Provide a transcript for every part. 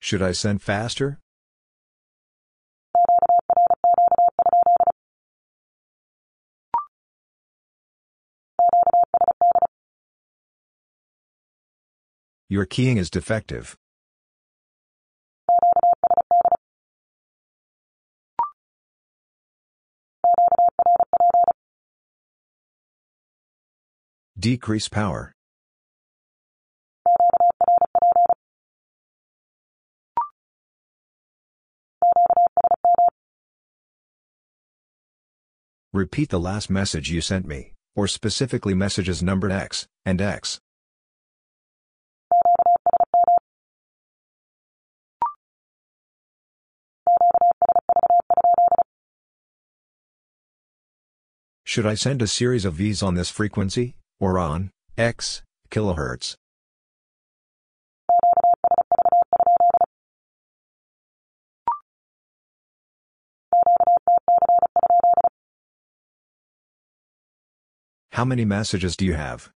Should I send faster? Your keying is defective. Decrease power. Repeat the last message you sent me, or specifically messages numbered X and X. Should I send a series of Vs on this frequency, or on X kilohertz? How many messages do you have?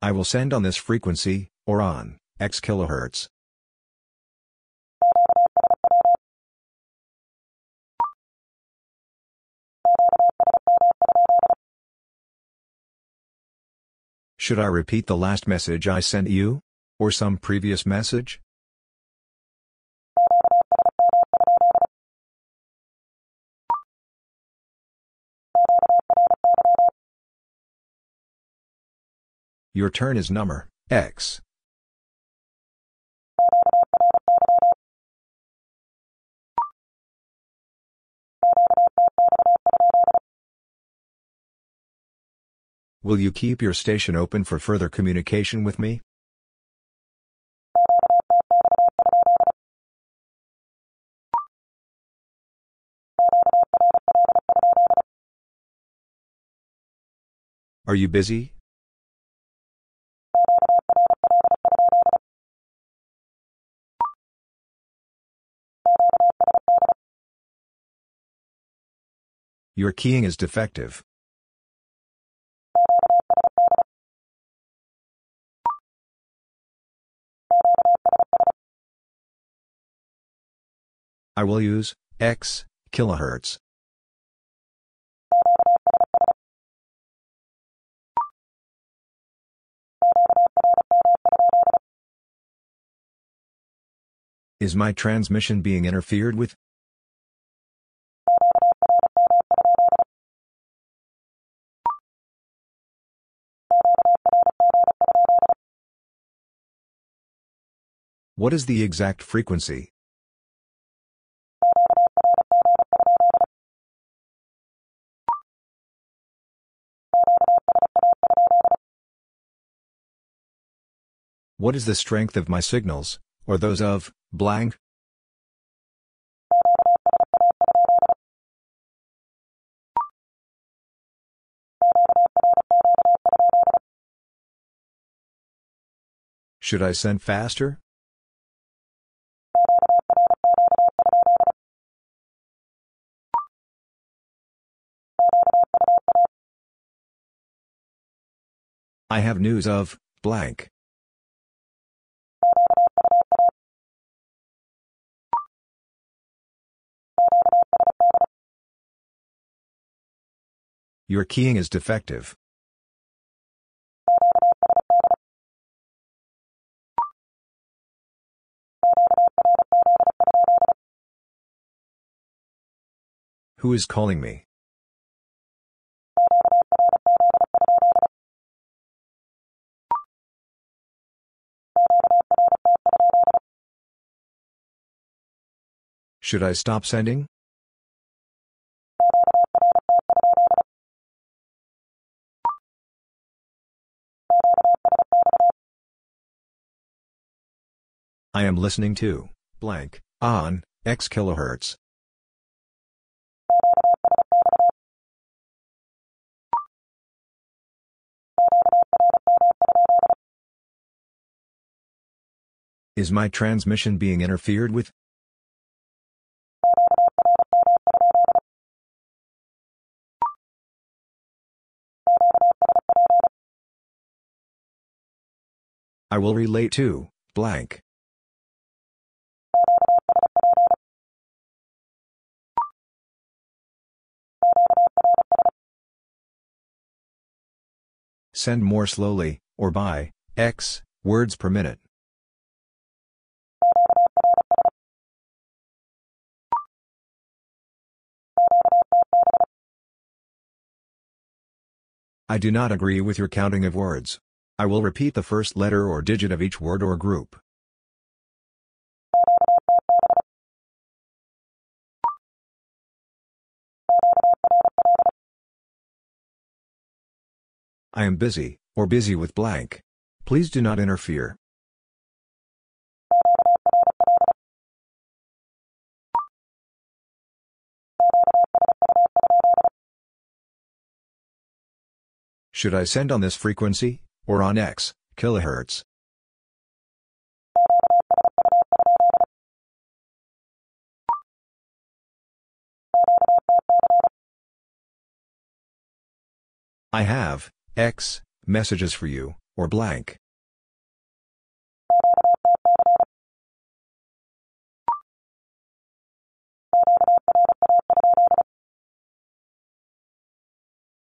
I will send on this frequency, or on X kilohertz. Should I repeat the last message I sent you? Or some previous message? Your turn is number X. Will you keep your station open for further communication with me? Are you busy? Your keying is defective. I will use X kilohertz. Is my transmission being interfered with? What is the exact frequency? What is the strength of my signals, or those of blank? Should I send faster? I have news of blank. Your keying is defective. Who is calling me? Should I stop sending? I am listening to blank on X kilohertz. Is my transmission being interfered with? I will relate to, blank. Send more slowly, or by, x, words per minute. I do not agree with your counting of words. I will repeat the first letter or digit of each word or group. I am busy, or busy with blank. Please do not interfere. Should I send on this frequency, or on X, kilohertz? I have, X, messages for you, or blank.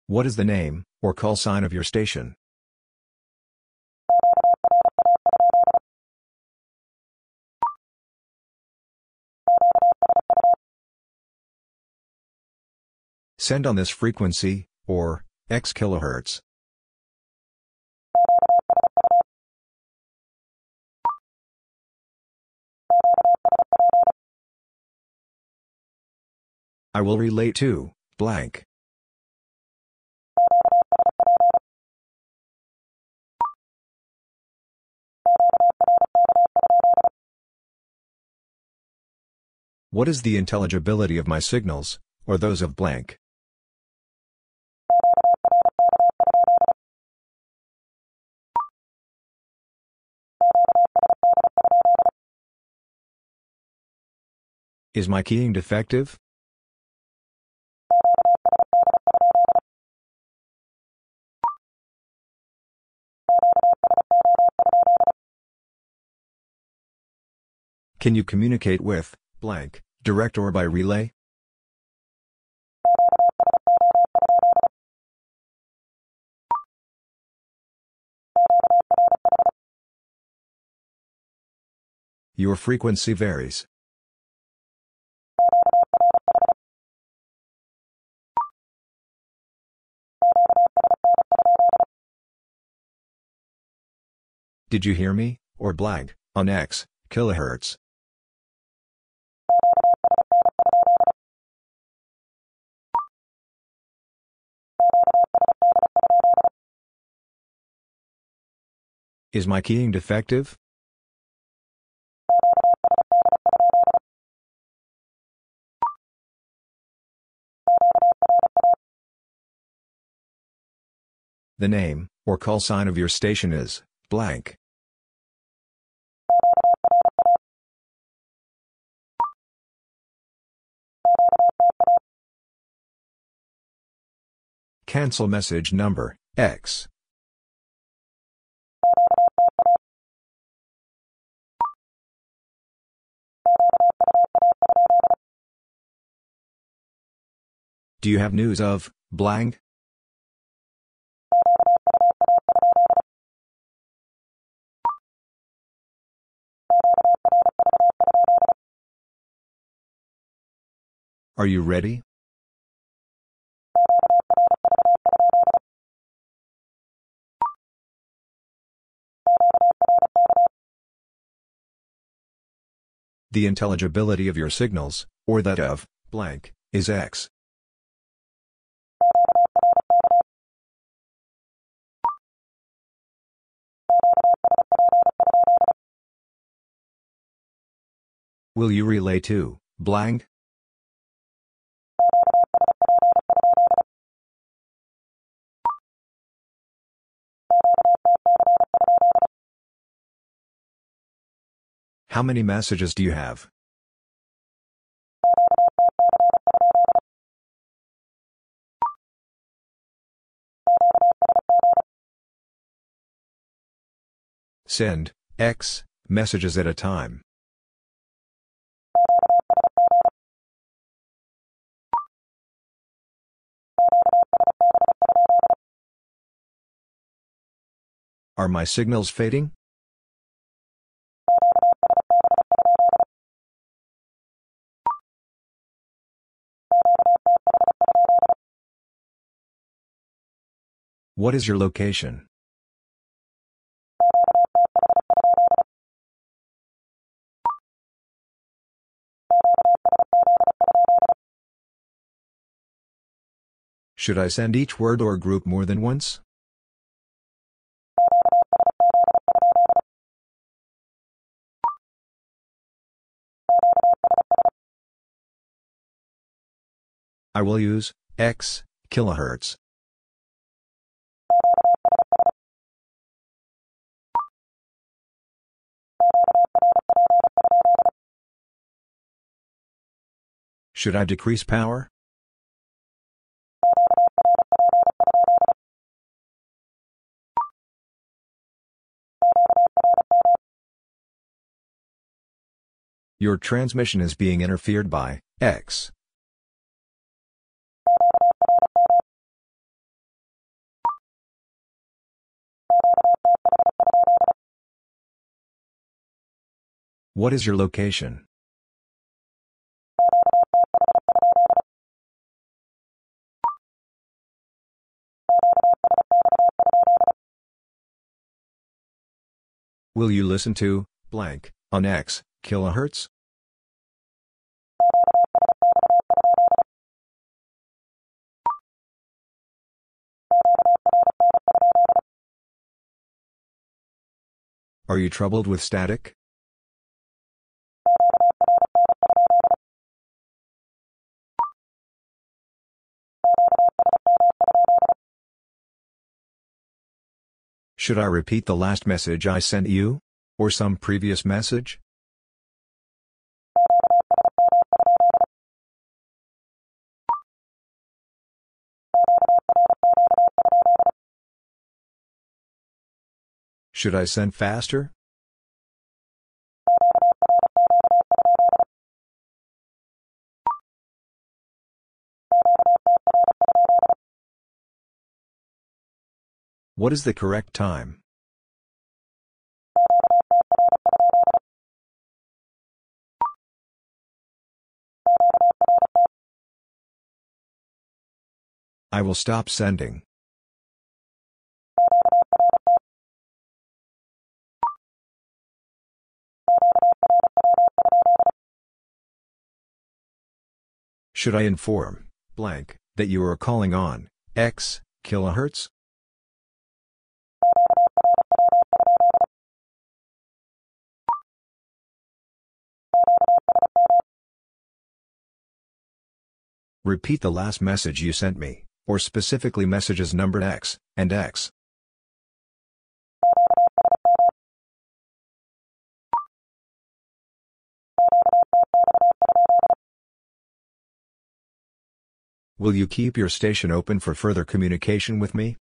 What is the name, or call sign of your station? Send on this frequency, or x kilohertz. I will relate to, blank. What is the intelligibility of my signals, or those of blank? Is my keying defective? Can you communicate with, blank, direct or by relay? Your frequency varies. Did you hear me, or blank, on X, kilohertz? Is my keying defective? The name, or call sign of your station is, blank. Cancel message number, X. Do you have news of, blank? Are you ready? The intelligibility of your signals, or that of, blank, is X. Will you relay to, blank? How many messages do you have? Send, X, messages at a time. Are my signals fading? What is your location? Should I send each word or group more than once? I will use X kilohertz. Should I decrease power? Your transmission is being interfered by X. What is your location? Will you listen to blank on X kilohertz? Are you troubled with static? Should I repeat the last message I sent you? Or some previous message? Should I send faster? What is the correct time? I will stop sending. Should I inform blank that you are calling on X kilohertz? Repeat the last message you sent me, or specifically messages numbered X and X. Will you keep your station open for further communication with me?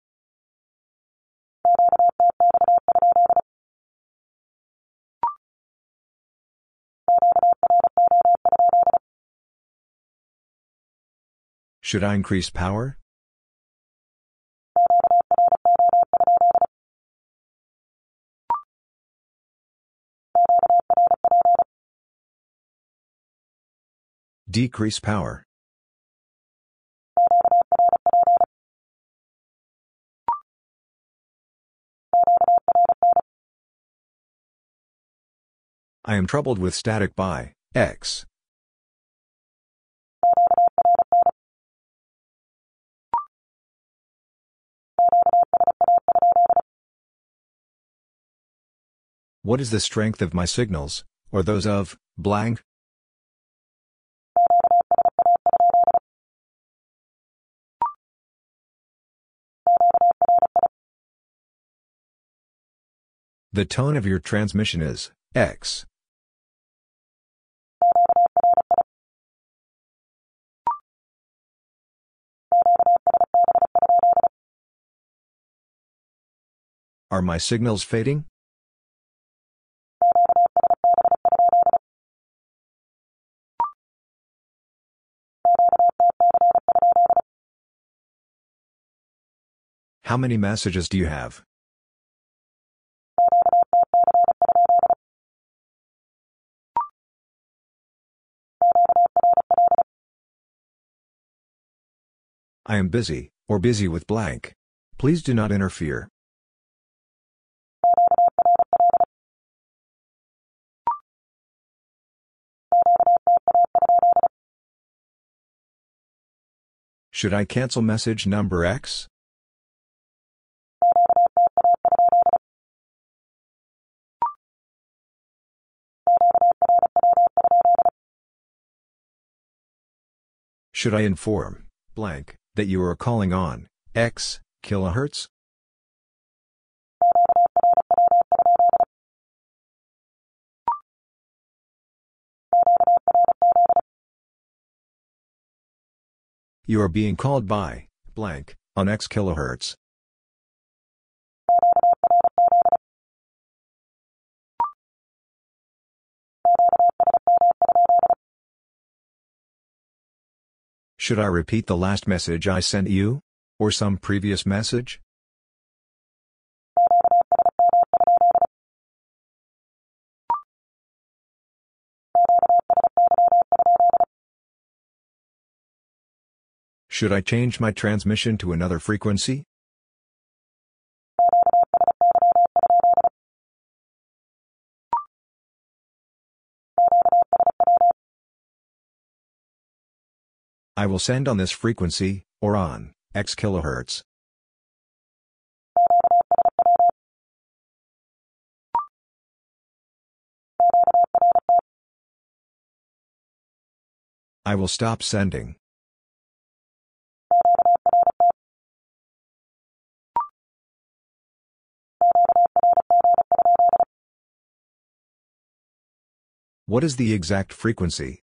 Should I increase power? Decrease power. I am troubled with static by X. What is the strength of my signals, or those of, blank? The tone of your transmission is X. Are my signals fading? How many messages do you have? I am busy, or busy with blank. Please do not interfere. Should I cancel message number X? Should I inform blank that you are calling on X kilohertz? You are being called by blank on X kilohertz. Should I repeat the last message I sent you? Or some previous message? Should I change my transmission to another frequency? I will send on this frequency, or on, x kilohertz. I will stop sending. What is the exact frequency?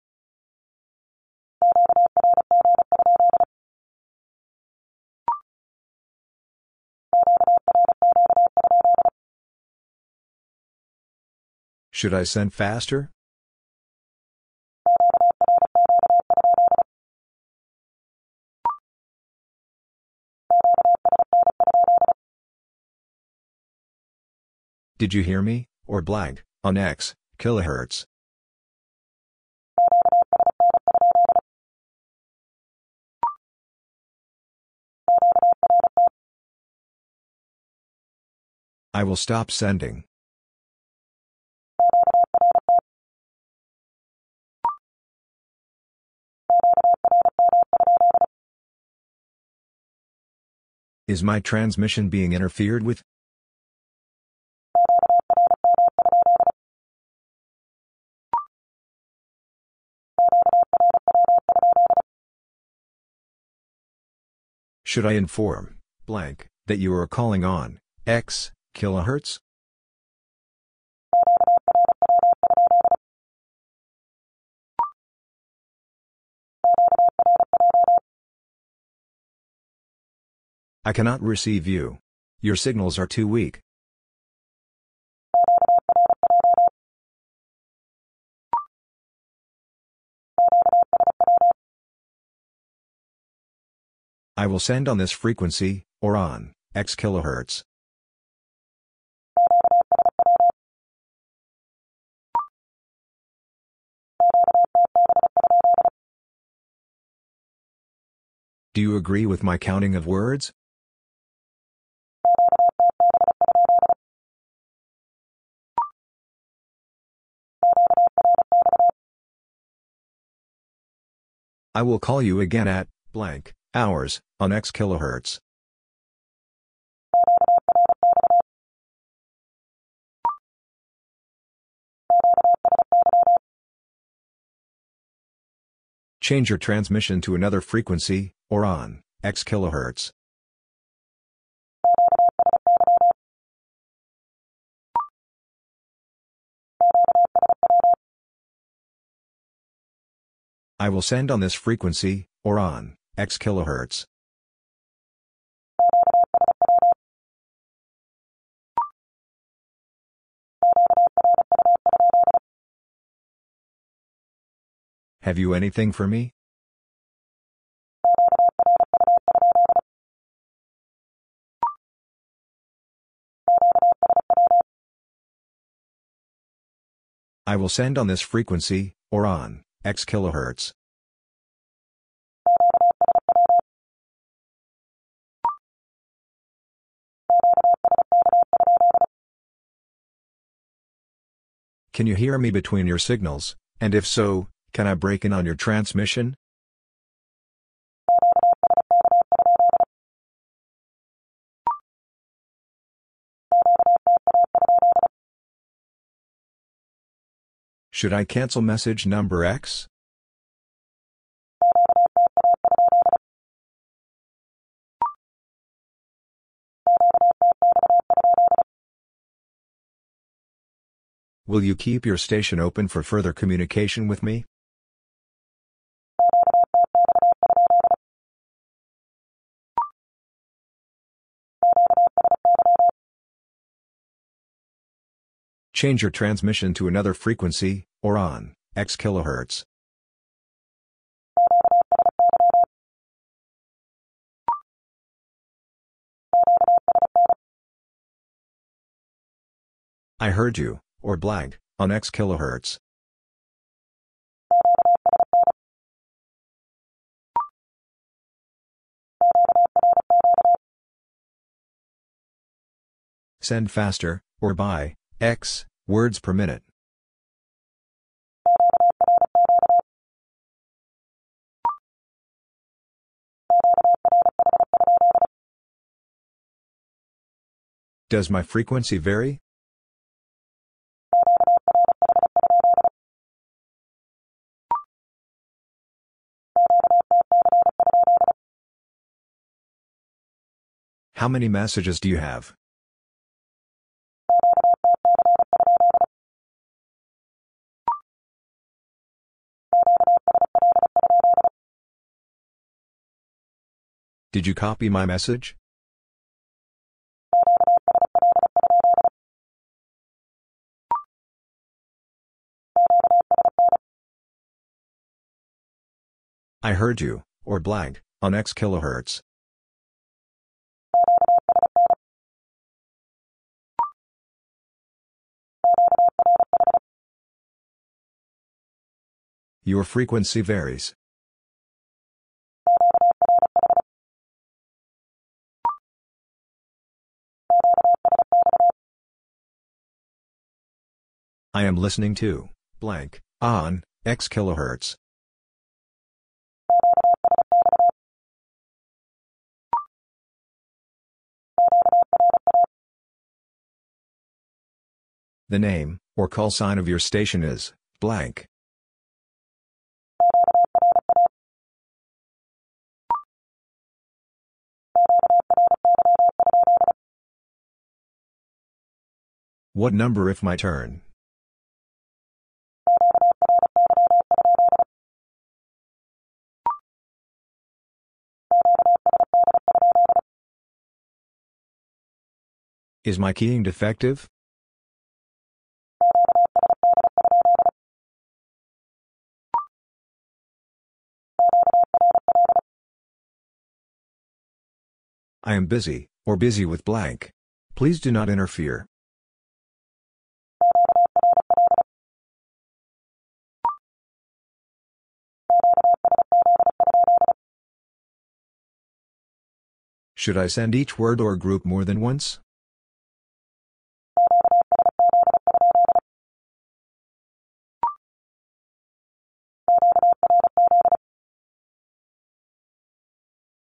Should I send faster? Did you hear me, or blank, on X, kilohertz? I will stop sending. Is my transmission being interfered with? Should I inform blank that you are calling on X kilohertz? I cannot receive you. Your signals are too weak. I will send on this frequency, or on, x kilohertz. Do you agree with my counting of words? I will call you again at blank hours on X kilohertz. Change your transmission to another frequency, or on X kilohertz. I will send on this frequency, or on, X kilohertz. Have you anything for me? I will send on this frequency, or on, X kilohertz. Can you hear me between your signals, and if so, can I break in on your transmission? Should I cancel message number X? Will you keep your station open for further communication with me? Change your transmission to another frequency, or on, X kilohertz. I heard you, or blank, on X kilohertz. Send faster, or by, X, words per minute. Does my frequency vary? How many messages do you have? Did you copy my message? I heard you, or blank, on X kilohertz. Your frequency varies. I am listening to blank on X kilohertz. The name or call sign of your station is blank. What number if my turn? Is my keying defective? I am busy, or busy with blank. Please do not interfere. Should I send each word or group more than once?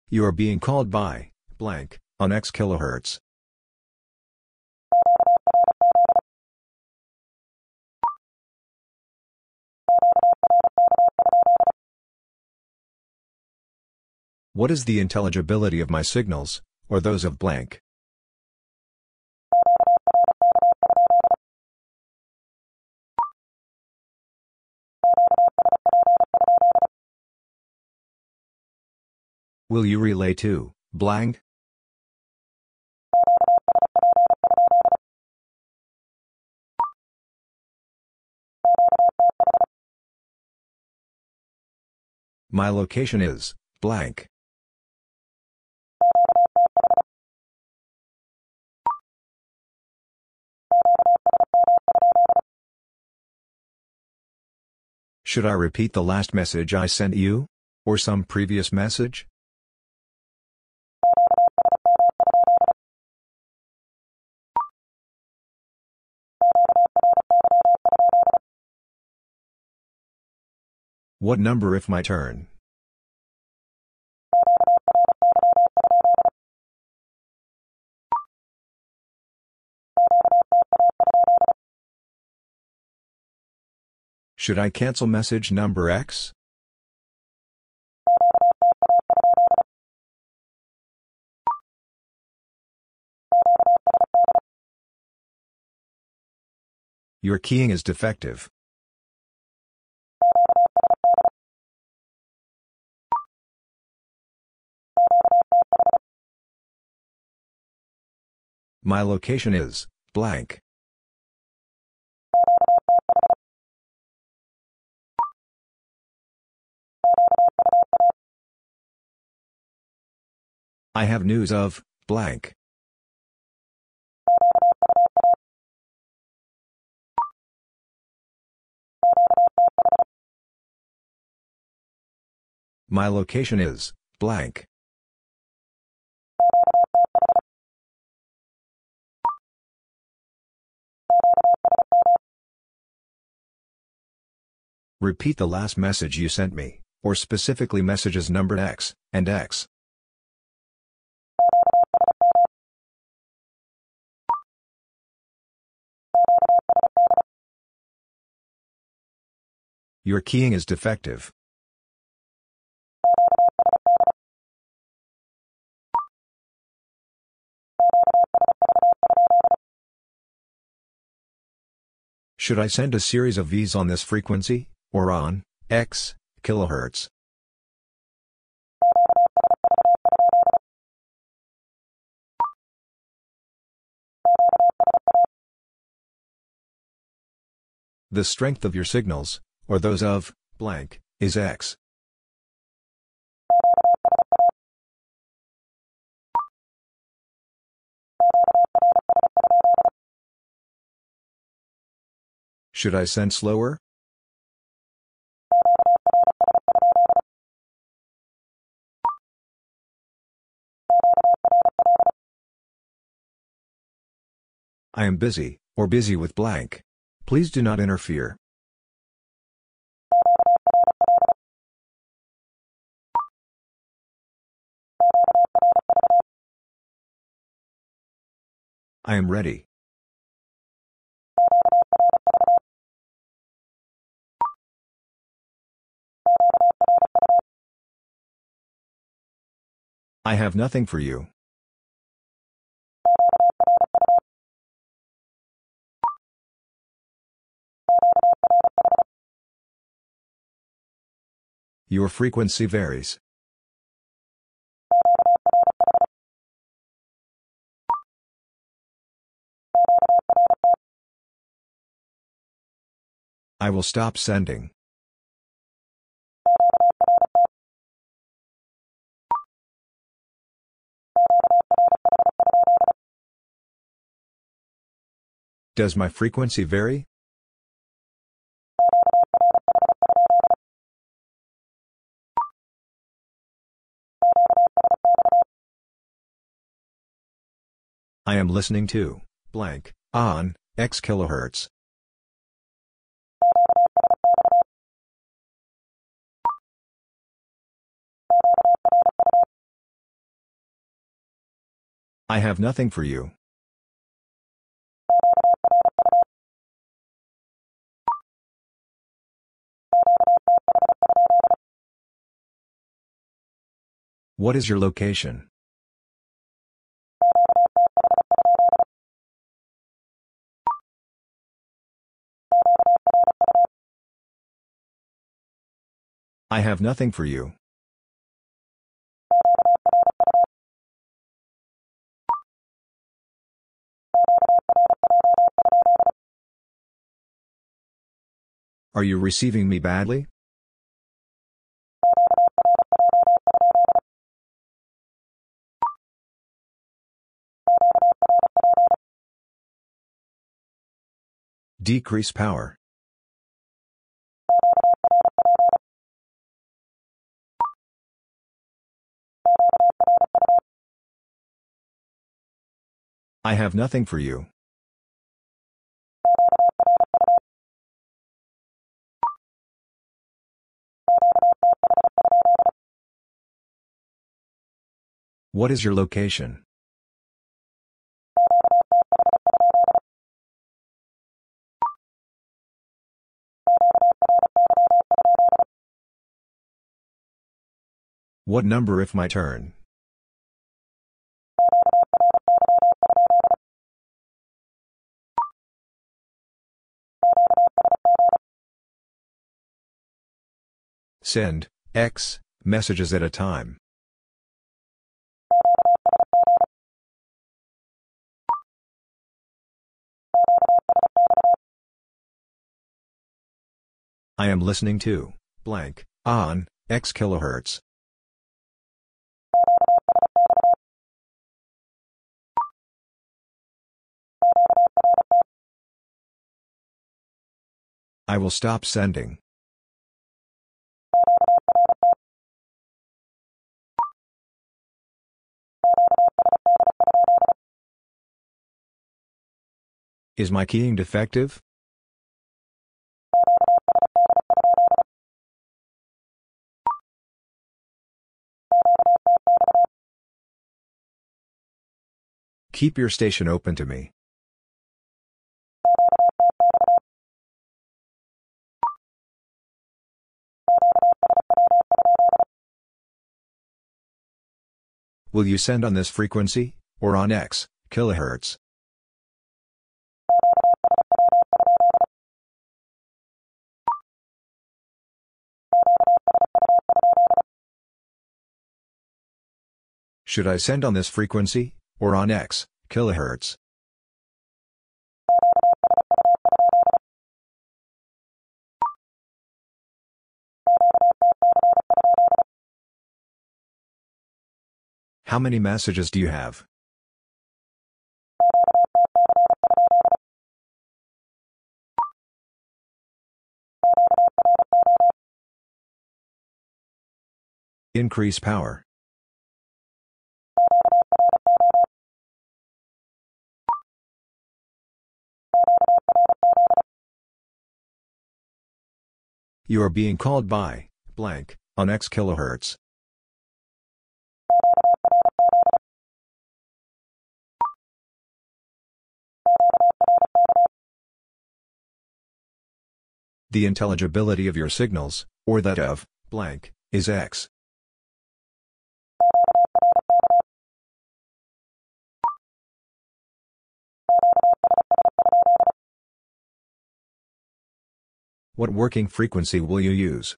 You are being called by blank on X kilohertz. What is the intelligibility of my signals, or those of blank? Will you relay to blank? My location is blank. Should I repeat the last message I sent you? Or some previous message? What number if my turn? Should I cancel message number X? Your keying is defective. My location is blank. I have news of blank. My location is blank. Repeat the last message you sent me, or specifically messages numbered X and X. Your keying is defective. Should I send a series of Vs on this frequency, or on X kilohertz? The strength of your signals, or those of blank, is X. Should I send slower? I am busy, or busy with blank. Please do not interfere. I am ready. I have nothing for you. Your frequency varies. I will stop sending. Does my frequency vary? I am listening to blank on X kilohertz. I have nothing for you. What is your location? I have nothing for you. Are you receiving me badly? Decrease power. I have nothing for you. What is your location? What number if my turn? Send, X, messages at a time. I am listening to, blank, on, X kilohertz. I will stop sending. Is my keying defective? Keep your station open to me. Will you send on this frequency, or on X, kilohertz? Should I send on this frequency, or on X, kilohertz? How many messages do you have? Increase power. You are being called by, blank, on X kilohertz. The intelligibility of your signals, or that of, blank, is X. What working frequency will you use?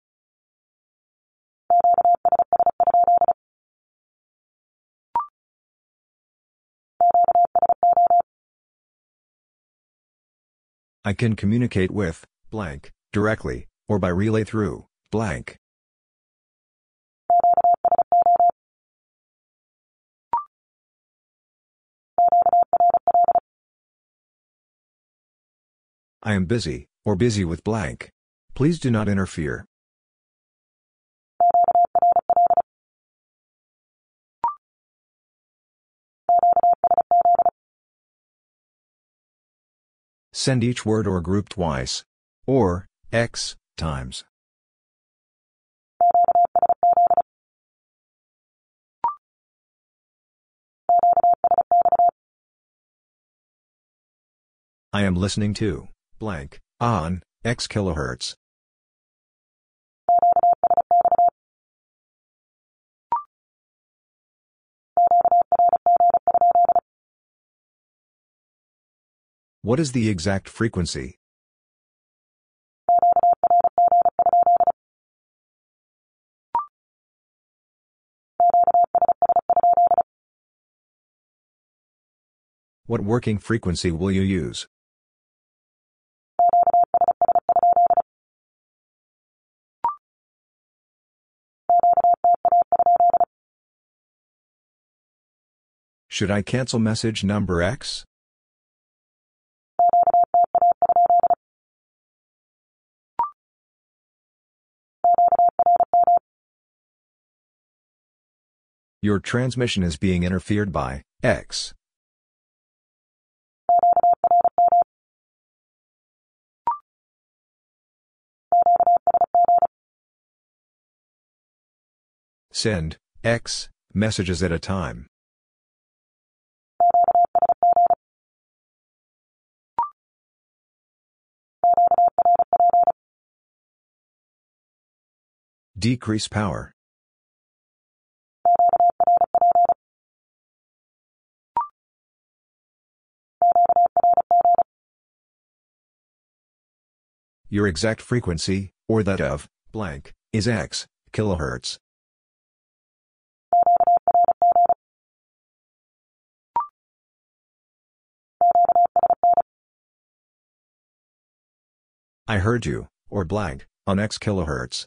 I can communicate with, blank, directly, or by relay through, blank. I am busy, or busy with blank. Please do not interfere. Send each word or group twice. Or, x, times. I am listening to, blank, on, x kilohertz. What is the exact frequency? What working frequency will you use? Should I cancel message number X? Your transmission is being interfered by X. Send X messages at a time. Decrease power. Your exact frequency, or that of, blank, is X, kilohertz. I heard you, or blank, on X kilohertz.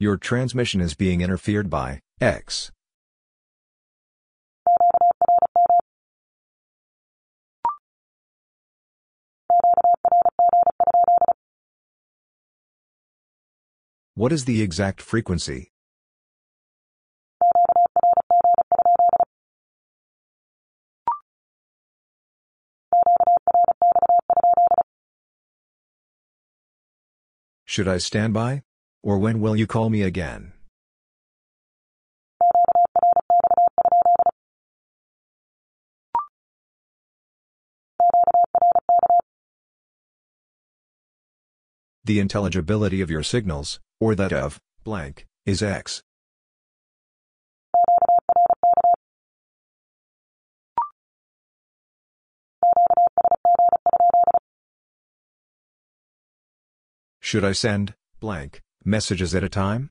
Your transmission is being interfered by X. What is the exact frequency? Should I stand by? Or when will you call me again? The intelligibility of your signals, or that of, blank, is X. Should I send, blank, messages at a time?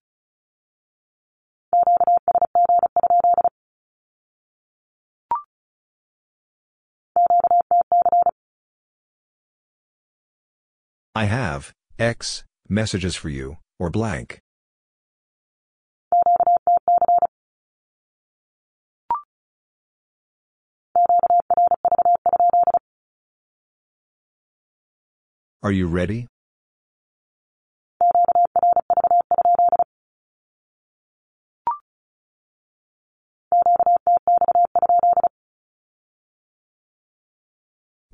I have, X, messages for you, or blank. Are you ready?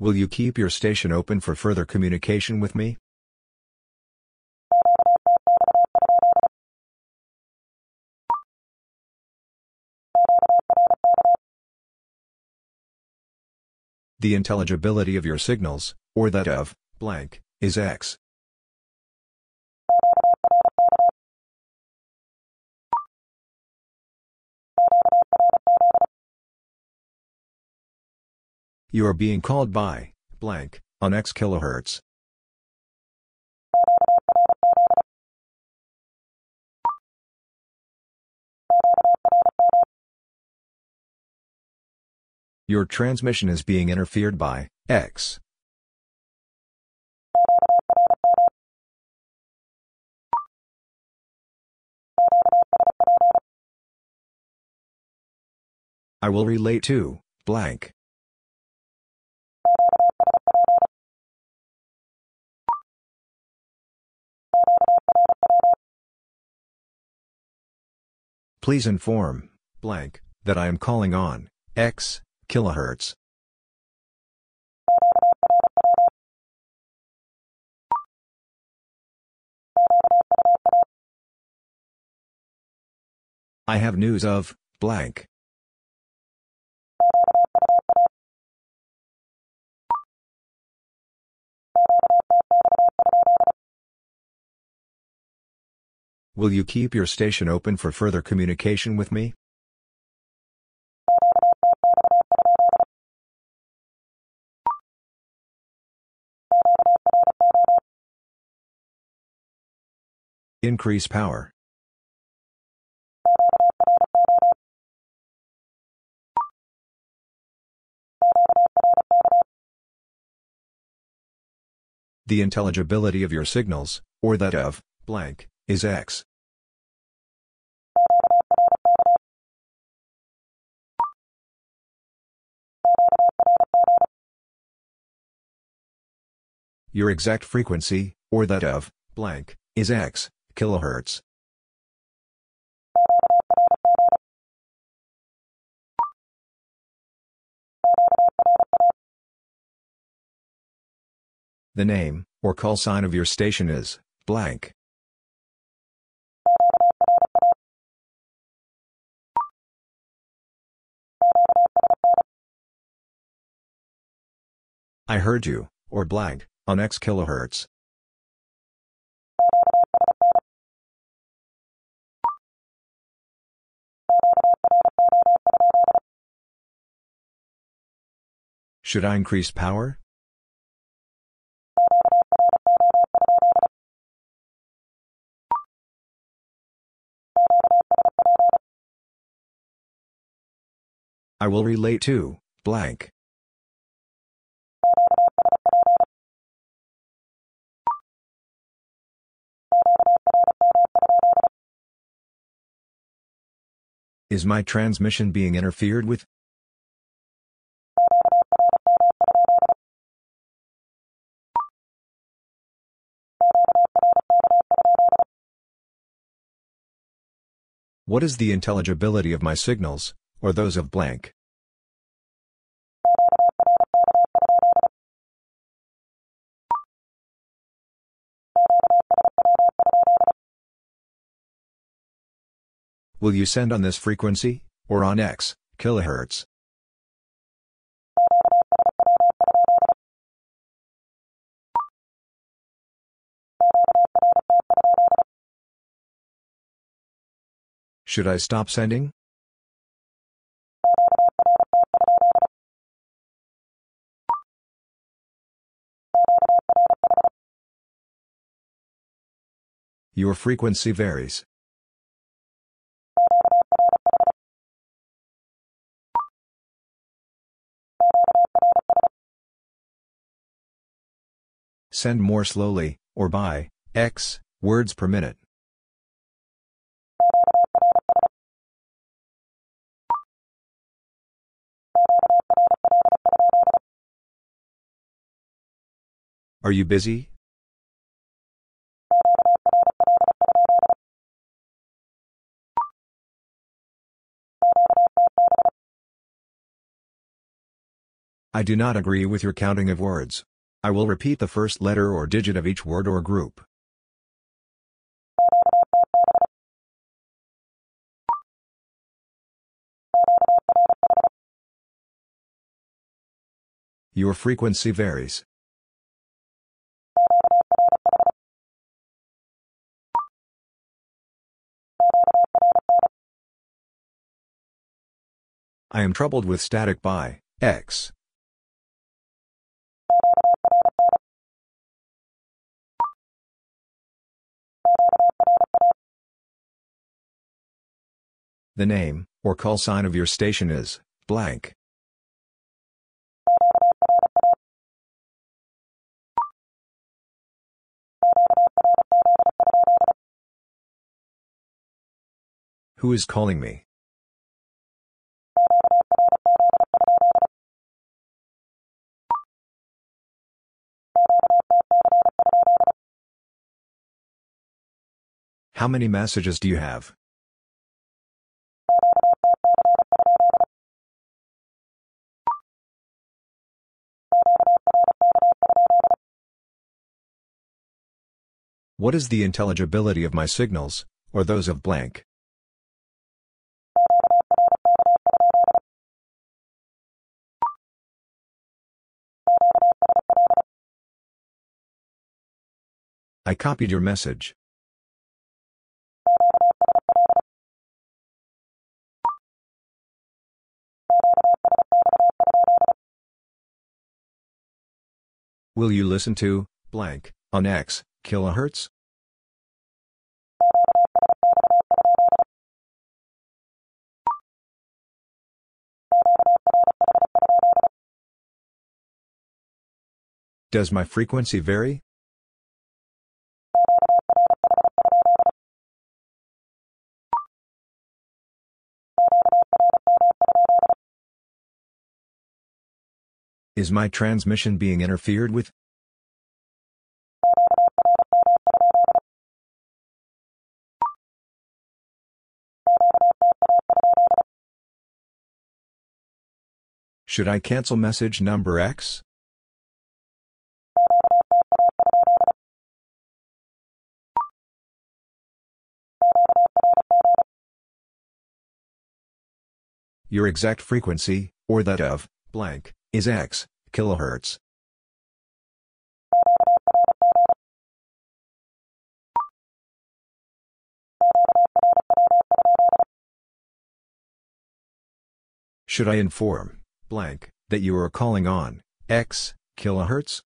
Will you keep your station open for further communication with me? The intelligibility of your signals, or that of, blank, is X. You are being called by, blank, on X kilohertz. Your transmission is being interfered by, X. I will relate to, blank. Please inform, blank, that I am calling on, X, kilohertz. I have news of, blank. Will you keep your station open for further communication with me? Increase power. The intelligibility of your signals, or that of, blank, is X. Your exact frequency, or that of, blank, is x, kilohertz. The name, or call sign of your station is, blank. I heard you, or blank, on X kilohertz. Should I increase power? I will relate to, blank. Is my transmission being interfered with? What is the intelligibility of my signals, or those of blank? Will you send on this frequency, or on X, kilohertz? Should I stop sending? Your frequency varies. Send more slowly, or by, x, words per minute. Are you busy? I do not agree with your counting of words. I will repeat the first letter or digit of each word or group. Your frequency varies. I am troubled with static by X. The name, or call sign of your station is, blank. Who is calling me? How many messages do you have? What is the intelligibility of my signals, or those of blank? I copied your message. Will you listen to, blank, on X, kilohertz? Does my frequency vary? Is my transmission being interfered with? Should I cancel message number X? Your exact frequency, or that of, blank, is X, kilohertz. Should I inform, blank, that you are calling on, X, kilohertz?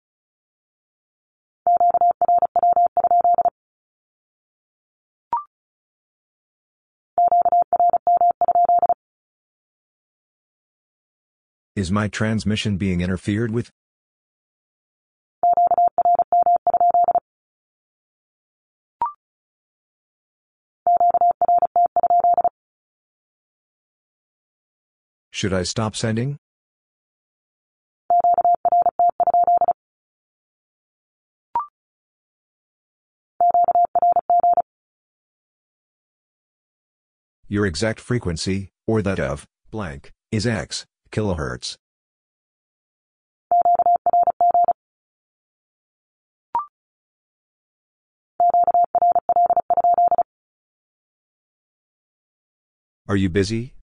Is my transmission being interfered with? Should I stop sending? Your exact frequency, or that of, blank, is X, kilohertz. Are you busy?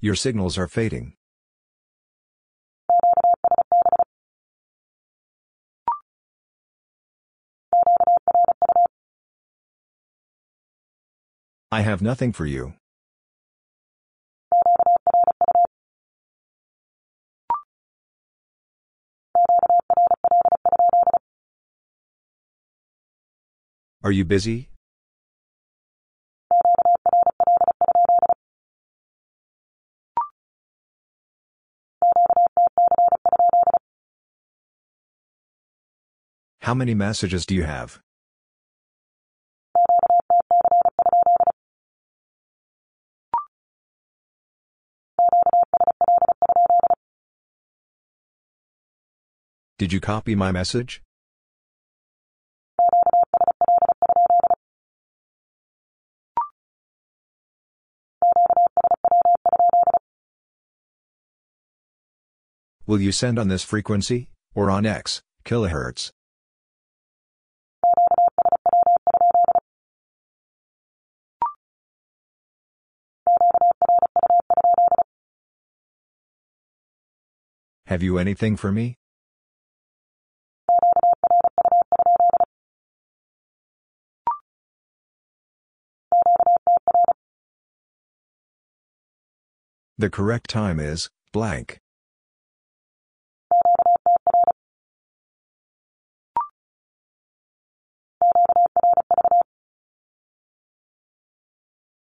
Your signals are fading. I have nothing for you. Are you busy? How many messages do you have? Did you copy my message? Will you send on this frequency, or on X, kilohertz? Have you anything for me? The correct time is, blank.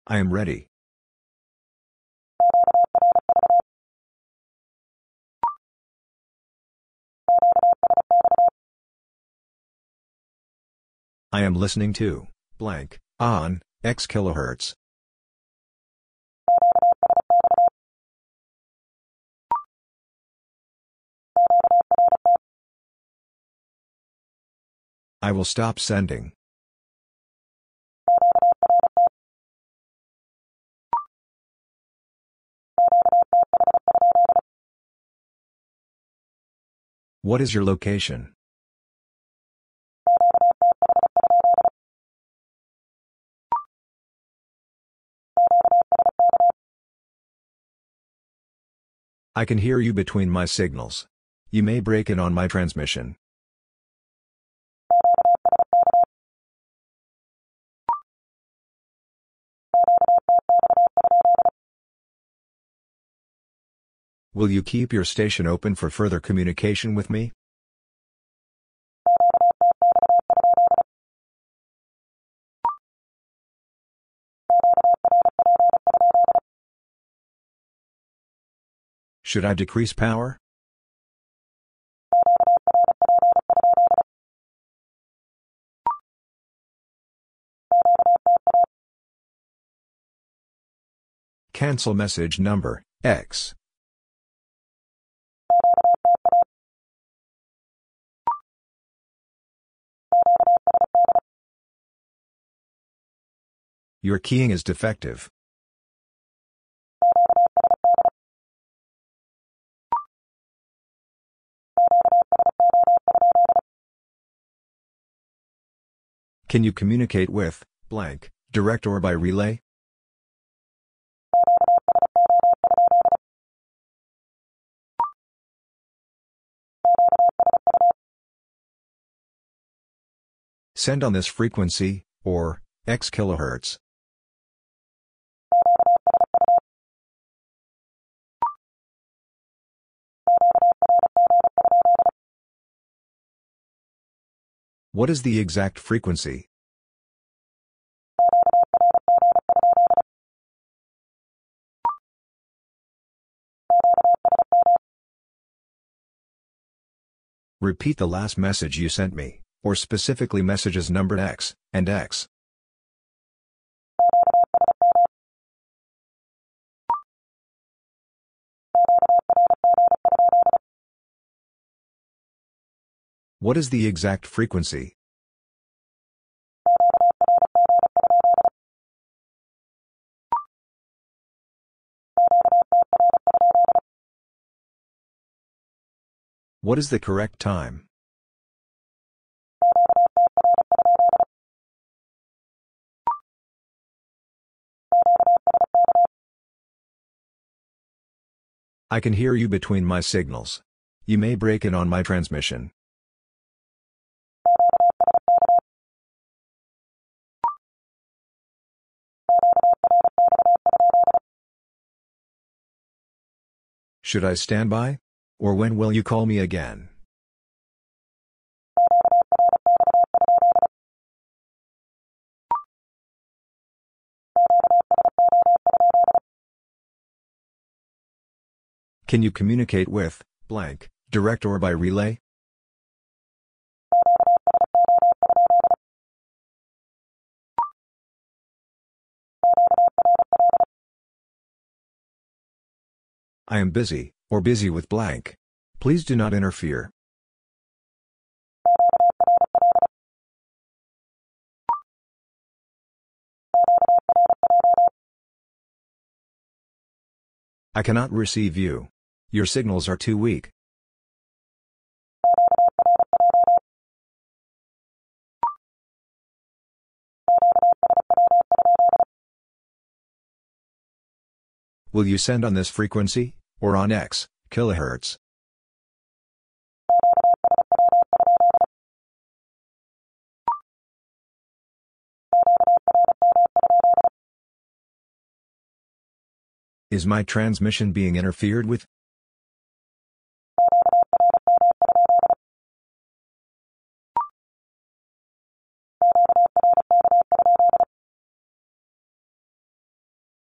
I am ready. I am listening to, blank, on, X kilohertz. I will stop sending. What is your location? I can hear you between my signals. You may break in on my transmission. Will you keep your station open for further communication with me? Should I decrease power? Cancel message number, X. Your keying is defective. Can you communicate with, blank, direct or by relay? Send on this frequency, or, x kilohertz. What is the exact frequency? Repeat the last message you sent me, or specifically messages numbered X and X. What is the exact frequency? What is the correct time? I can hear you between my signals. You may break in on my transmission. Should I stand by? Or when will you call me again? Can you communicate with, blank, direct or by relay? I am busy, or busy with blank. Please do not interfere. I cannot receive you. Your signals are too weak. Will you send on this frequency, or on X, kilohertz? Is my transmission being interfered with?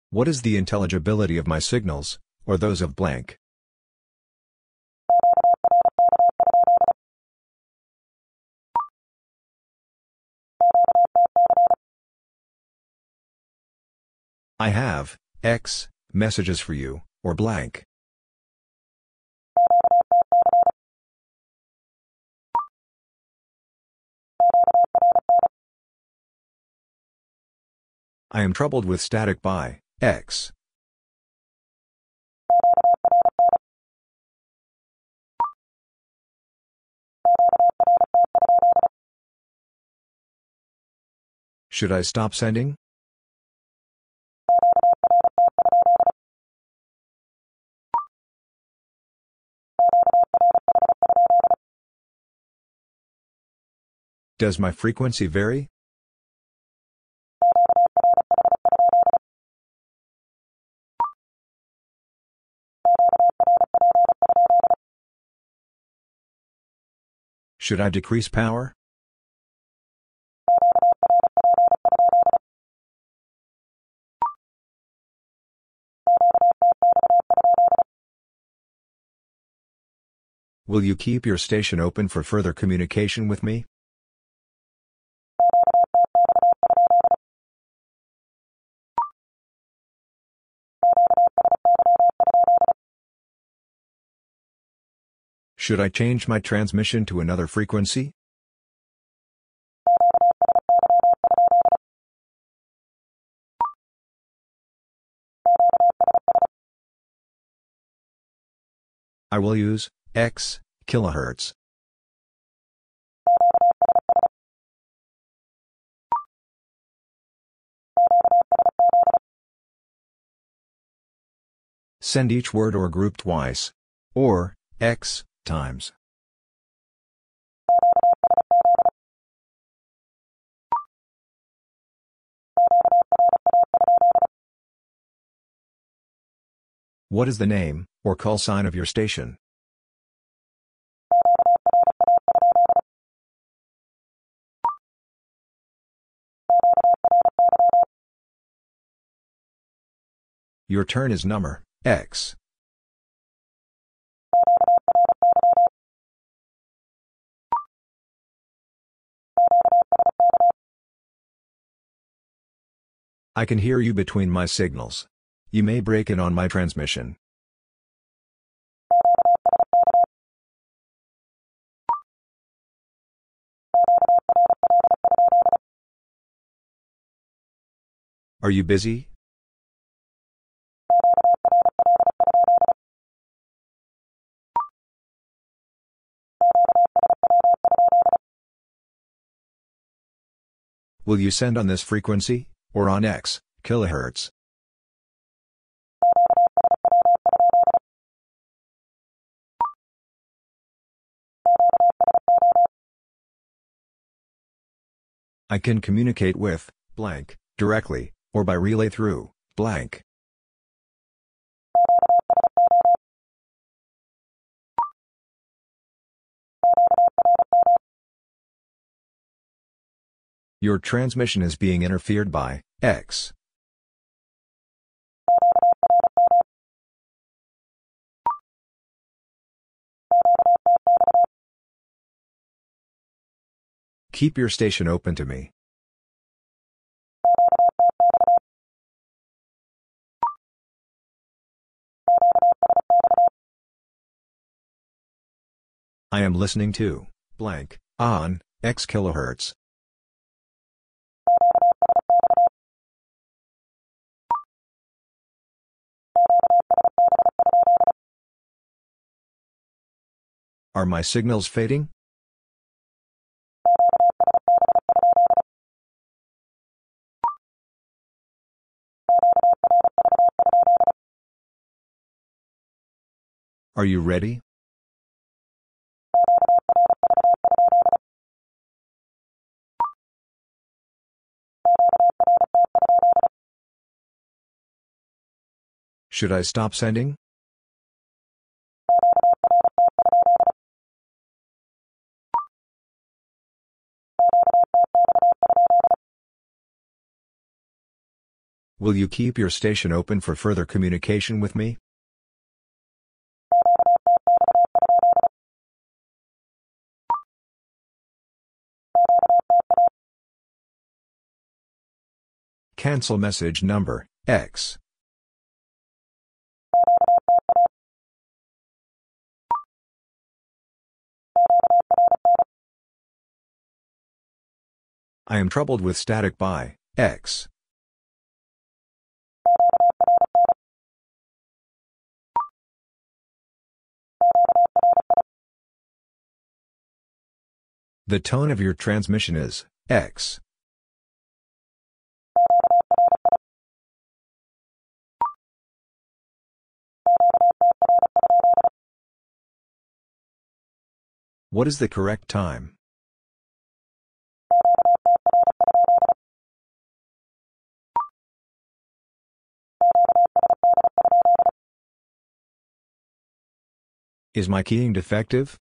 What is the intelligibility of my signals, or those of blank? I have, X, messages for you, or blank. I am troubled with static by X. Should I stop sending? Does my frequency vary? Should I decrease power? Will you keep your station open for further communication with me? Should I change my transmission to another frequency? I will use X kilohertz. Send each word or group twice. Or, X, times. What is the name, or call sign of your station? Your turn is number X. I can hear you between my signals. You may break in on my transmission. Are you busy? Will you send on this frequency, or on X, kilohertz? I can communicate with, blank, directly, or by relay through, blank. Your transmission is being interfered by X. Keep your station open to me. I am listening to blank on X kilohertz. Are my signals fading? Are you ready? Should I stop sending? Will you keep your station open for further communication with me? Cancel message number X. I am troubled with static by X. The tone of your transmission is X. What is the correct time? Is my keying defective?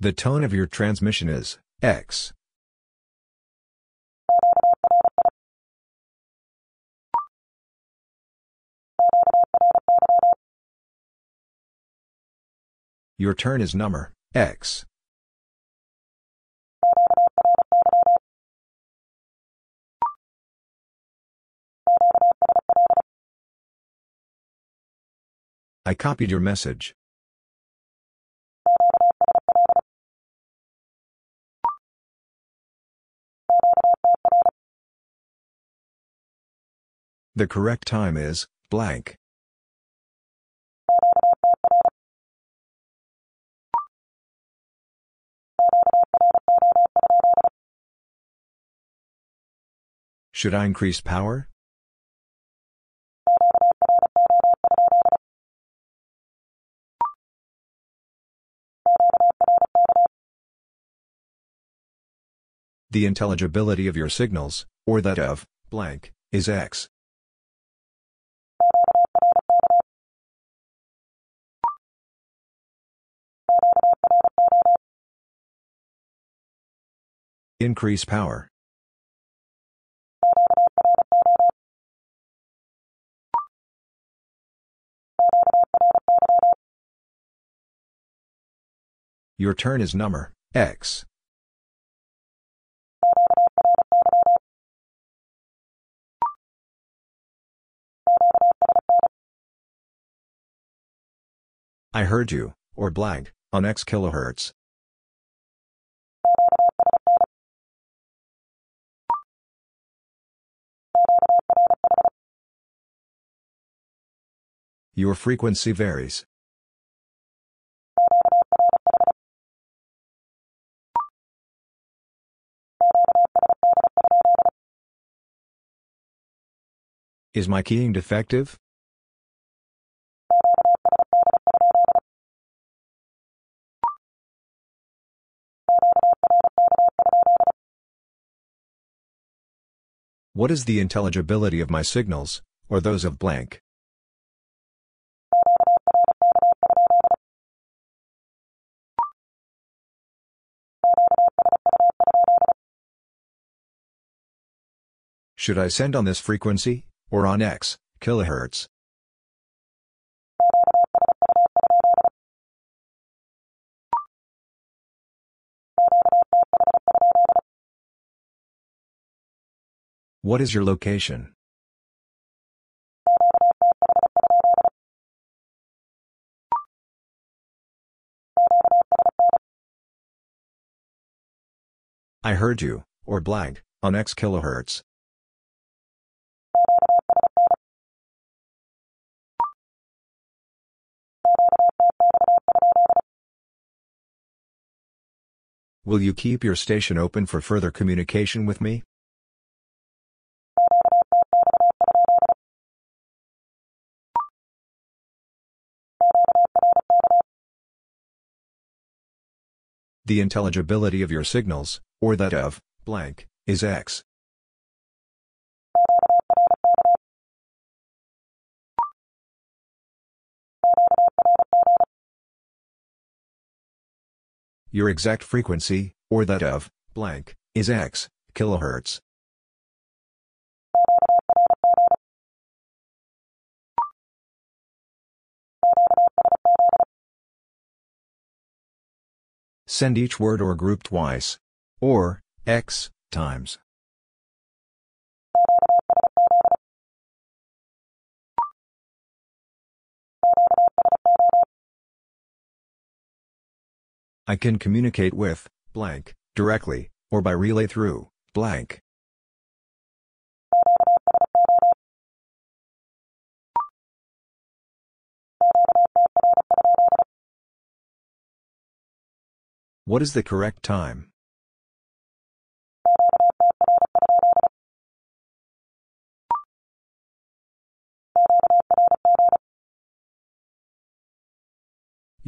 The tone of your transmission is X. Your turn is number X. I copied your message. The correct time is blank. Should I increase power? The intelligibility of your signals, or that of blank, is X. Increase power. Your turn is number X. I heard you, or blank, on X kilohertz. Your frequency varies. Is my keying defective? What is the intelligibility of my signals, or those of blank? Should I send on this frequency, or on X, kilohertz? What is your location? I heard you, or blank, on X kilohertz. Will you keep your station open for further communication with me? The intelligibility of your signals, or that of blank, is X. Your exact frequency, or that of blank, is X kilohertz. Send each word or group twice. Or, x, times. I can communicate with blank directly, or by relay through blank. What is the correct time?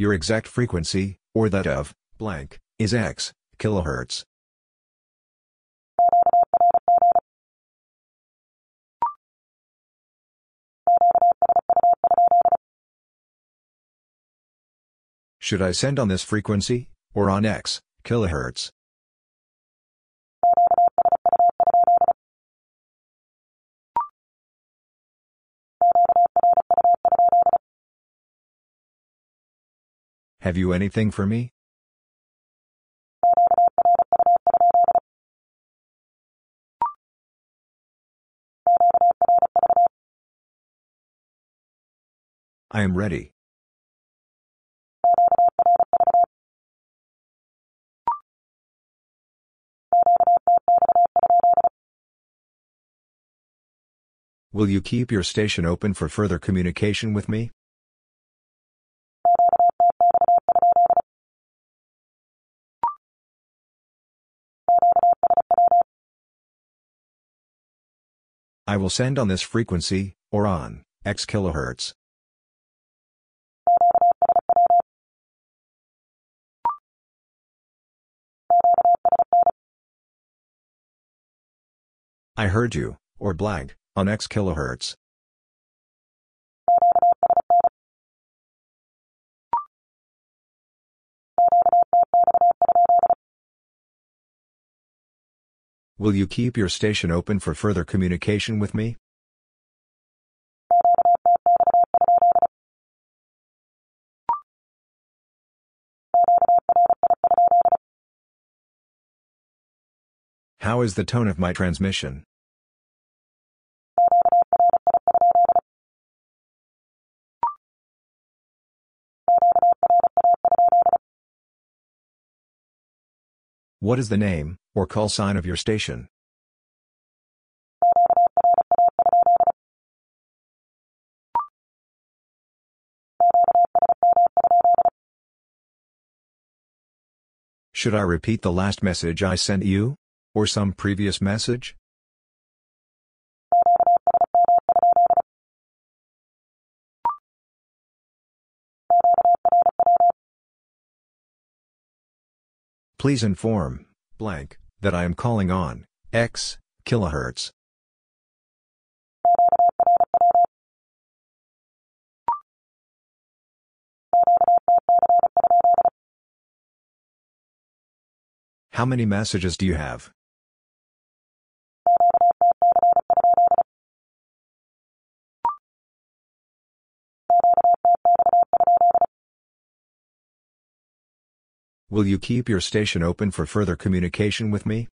Your exact frequency, or that of blank, is X kilohertz. Should I send on this frequency, or on X kilohertz? Have you anything for me? I am ready. Will you keep your station open for further communication with me? I will send on this frequency, or on, X kilohertz. I heard you, or blank, on X kilohertz. Will you keep your station open for further communication with me? How is the tone of my transmission? What is the name, or call sign of your station? Should I repeat the last message I sent you? Or some previous message? Please inform, blank, that I am calling on, X, kilohertz. How many messages do you have? Will you keep your station open for further communication with me?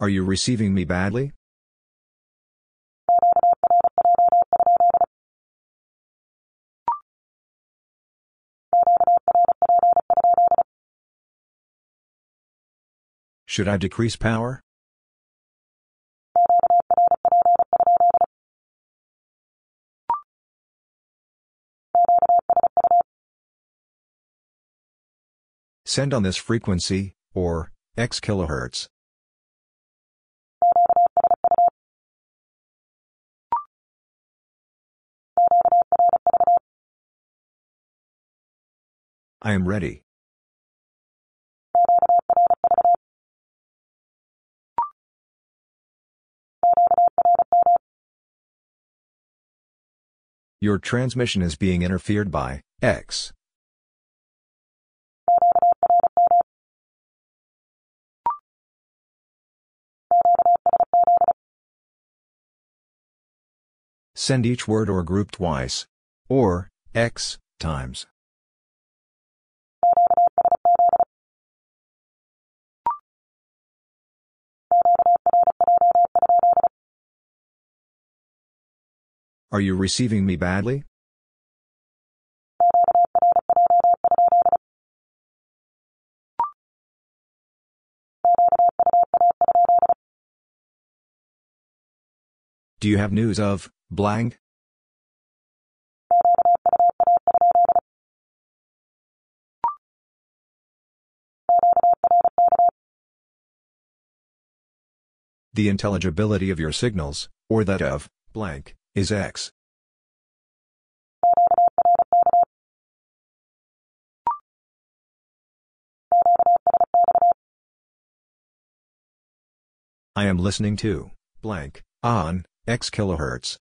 Are you receiving me badly? Should I decrease power? Send on this frequency, or X kilohertz. I am ready. Your transmission is being interfered by X. Send each word or group twice. Or, X, times. Are you receiving me badly? Do you have news of blank? The intelligibility of your signals, or that of blank, is X. I am listening to blank on X kilohertz.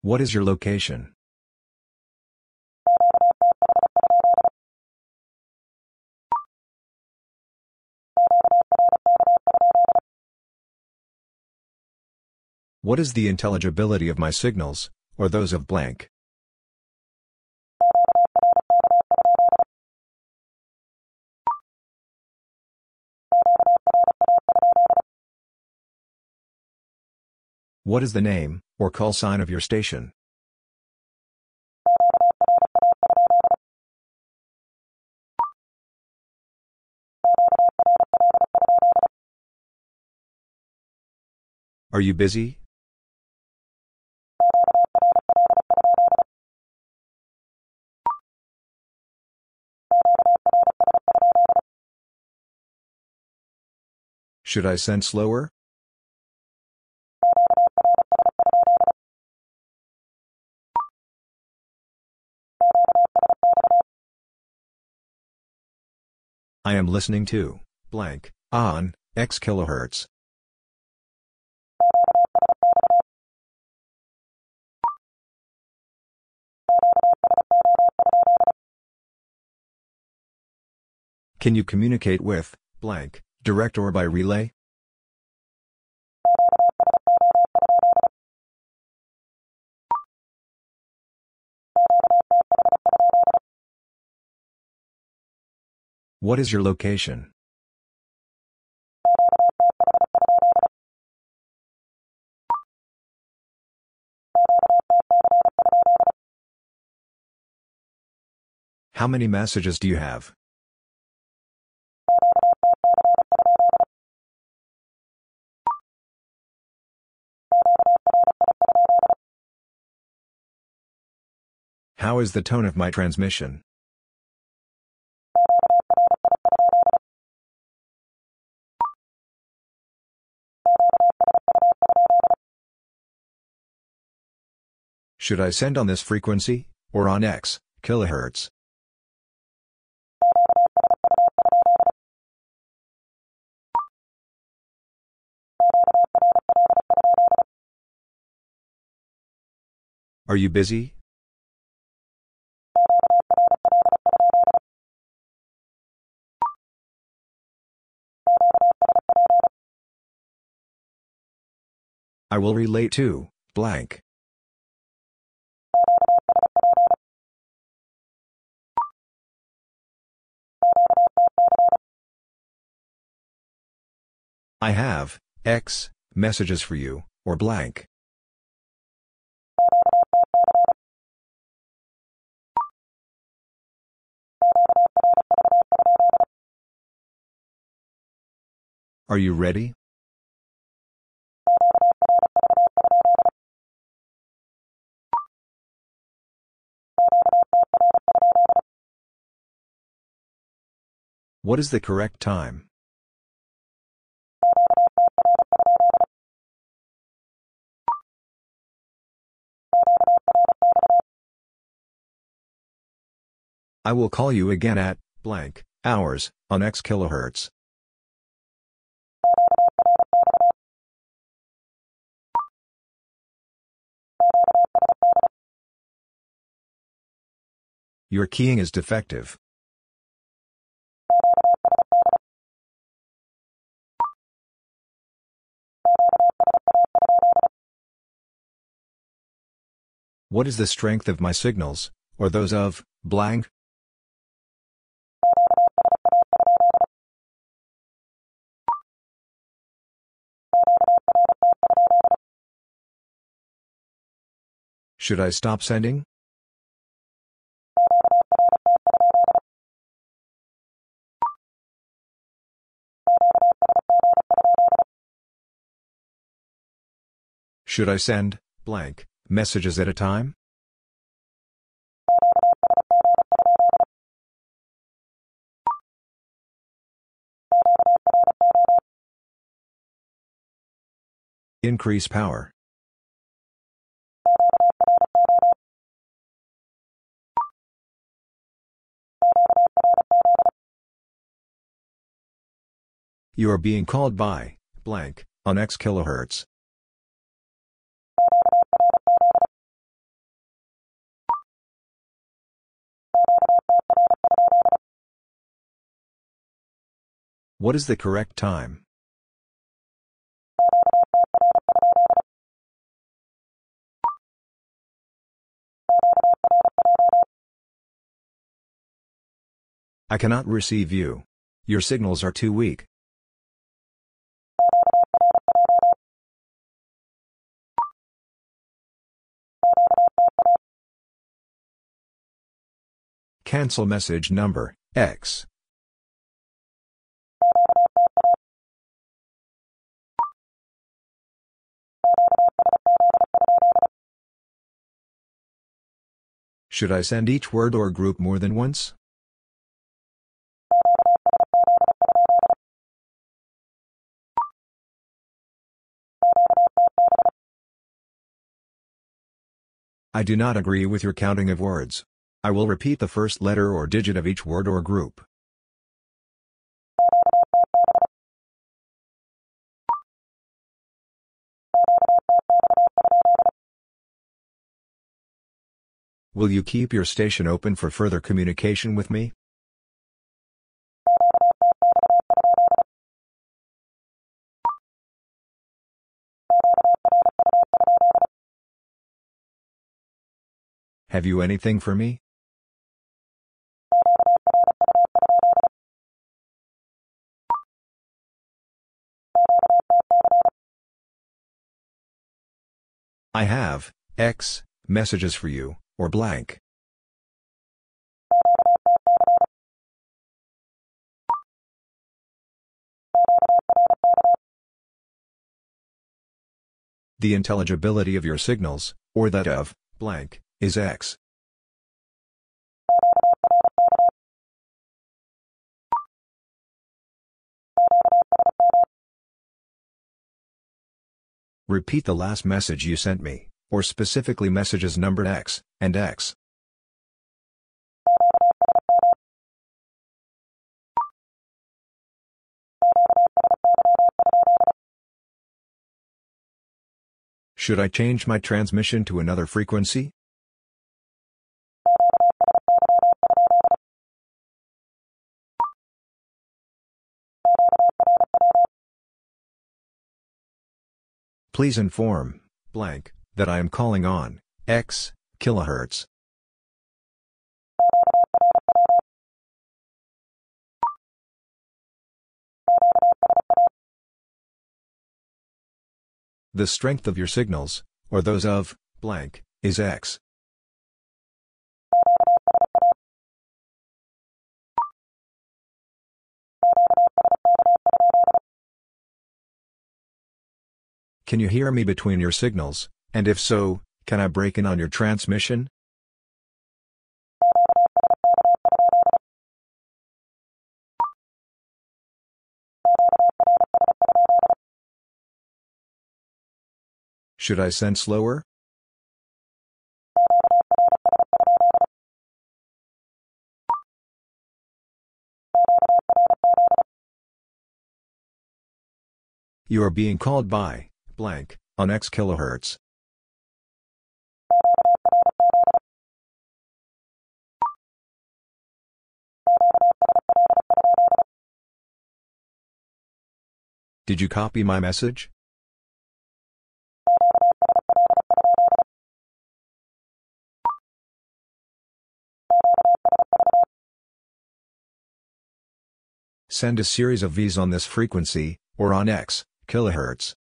What is your location? What is the intelligibility of my signals, or those of blank? What is the name, or call sign of your station? Are you busy? Should I send slower? I am listening to blank on X kilohertz. Can you communicate with blank direct or by relay? What is your location? How many messages do you have? How is the tone of my transmission? Should I send on this frequency, or on X, kilohertz? Are you busy? I will relate to blank. I have X messages for you, or blank. Are you ready? What is the correct time? I will call you again at blank hours on X kilohertz. Your keying is defective. What is the strength of my signals, or those of blank? Should I stop sending? Should I send blank messages at a time? Increase power. You are being called by blank on X kilohertz. What is the correct time? I cannot receive you. Your signals are too weak. Cancel message number, X. Should I send each word or group more than once? I do not agree with your counting of words. I will repeat the first letter or digit of each word or group. Will you keep your station open for further communication with me? Have you anything for me? I have, X, messages for you, or blank. The intelligibility of your signals, or that of, blank, is X. Repeat the last message you sent me, or specifically messages numbered X and X. Should I change my transmission to another frequency? Please inform, blank, that I am calling on, X, kilohertz. The strength of your signals, or those of, blank, is X. Can you hear me between your signals, and if so, can I break in on your transmission? Should I send slower? You are being called by blank on X kilohertz. Did you copy my message? Send a series of Vs on this frequency, or on X, kilohertz.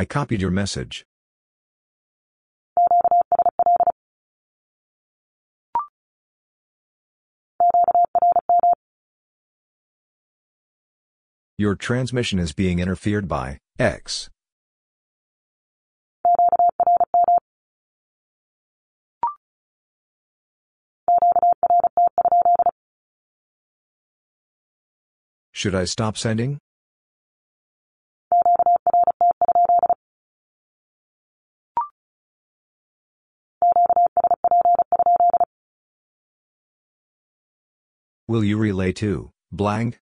I copied your message. Your transmission is being interfered by X. Should I stop sending? Will you relay to blank?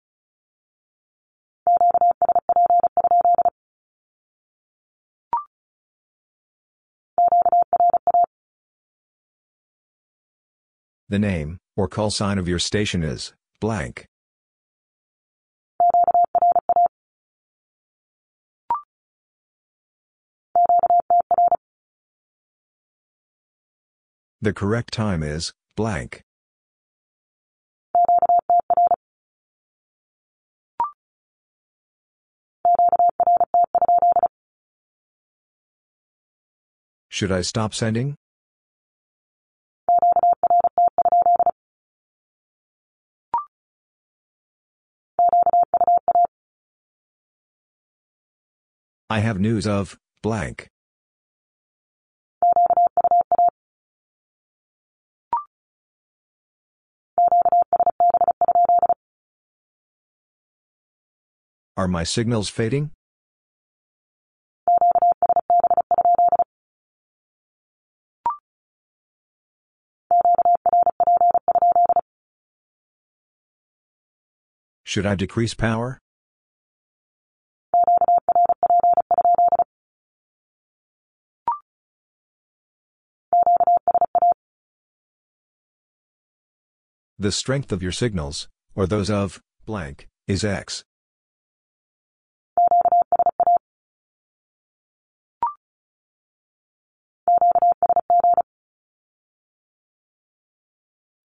The name, or call sign of your station is blank. The correct time is blank. Should I stop sending? I have news of, blank. Are my signals fading? Should I decrease power? The strength of your signals, or those of, blank, is X.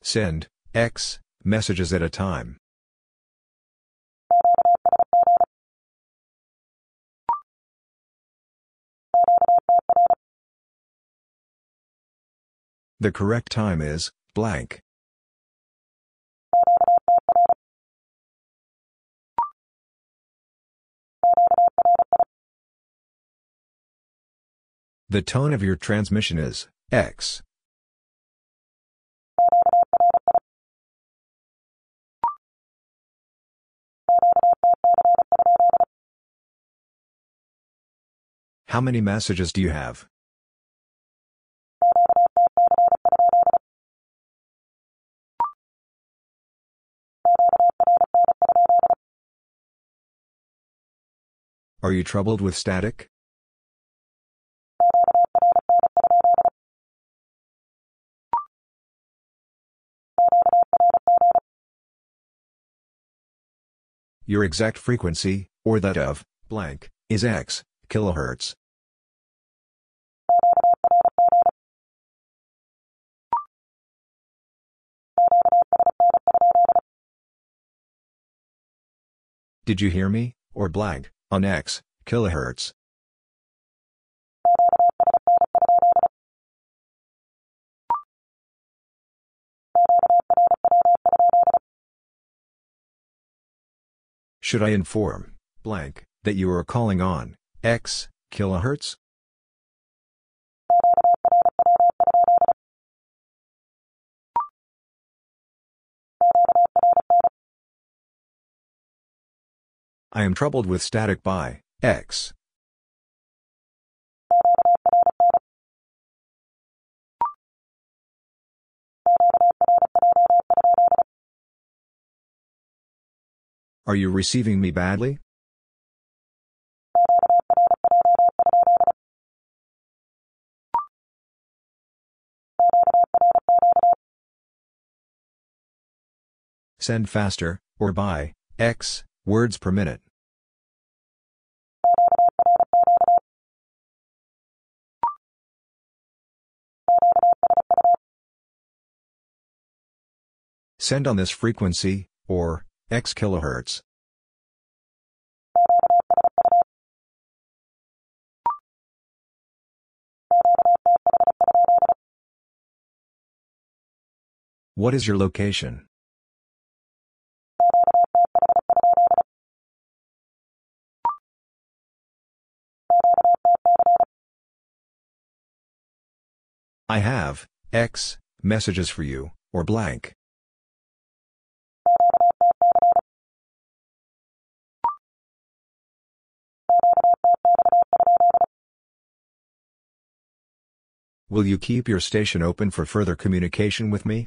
Send, X, messages at a time. The correct time is, blank. The tone of your transmission is, X. How many messages do you have? Are you troubled with static? Your exact frequency, or that of, blank, is X, kilohertz. Did you hear me, or blank, on X, kilohertz? Should I inform, blank, that you are calling on, X, kilohertz? I am troubled with static by, X. Are you receiving me badly? Send faster, or by, X, words per minute. Send on this frequency, or, x kilohertz. What is your location? I have, X, messages for you, or blank. Will you keep your station open for further communication with me?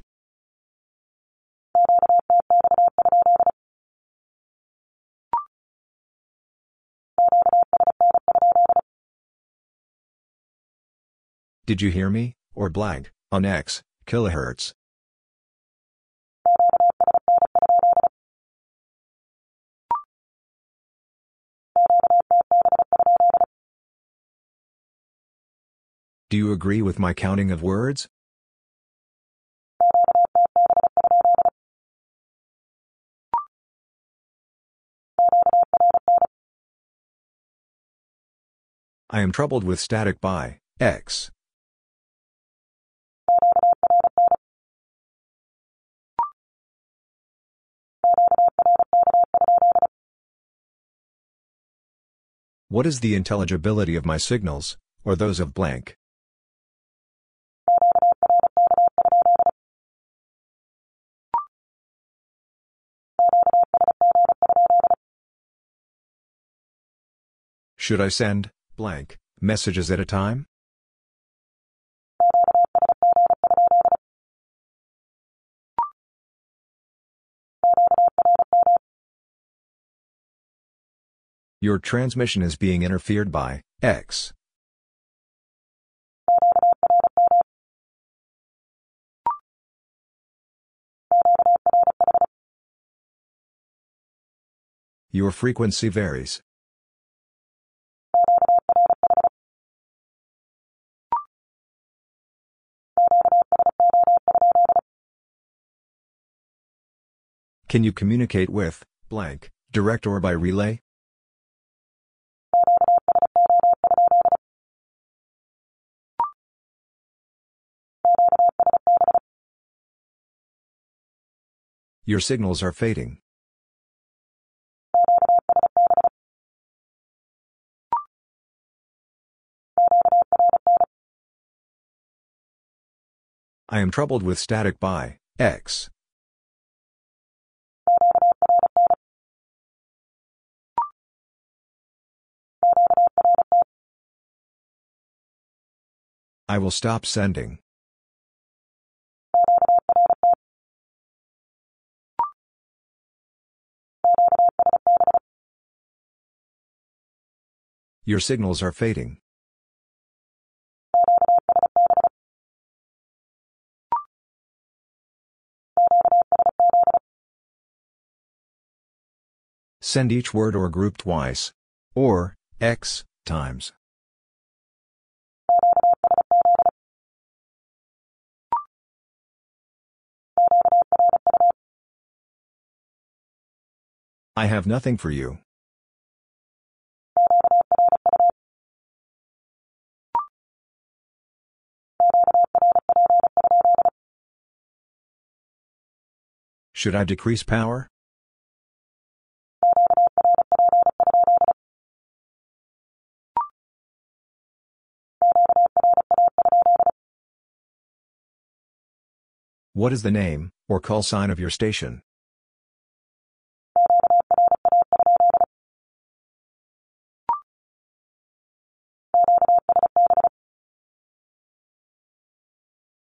Did you hear me, or blank, on X, kilohertz? Do you agree with my counting of words? I am troubled with static by X. What is the intelligibility of my signals, or those of blank? Should I send, blank, messages at a time? Your transmission is being interfered by X. Your frequency varies. Can you communicate with blank, direct or by relay? Your signals are fading. I am troubled with static by X. I will stop sending. Your signals are fading. Send each word or group twice. Or, x, times. I have nothing for you. Should I decrease power? What is the name, or call sign of your station?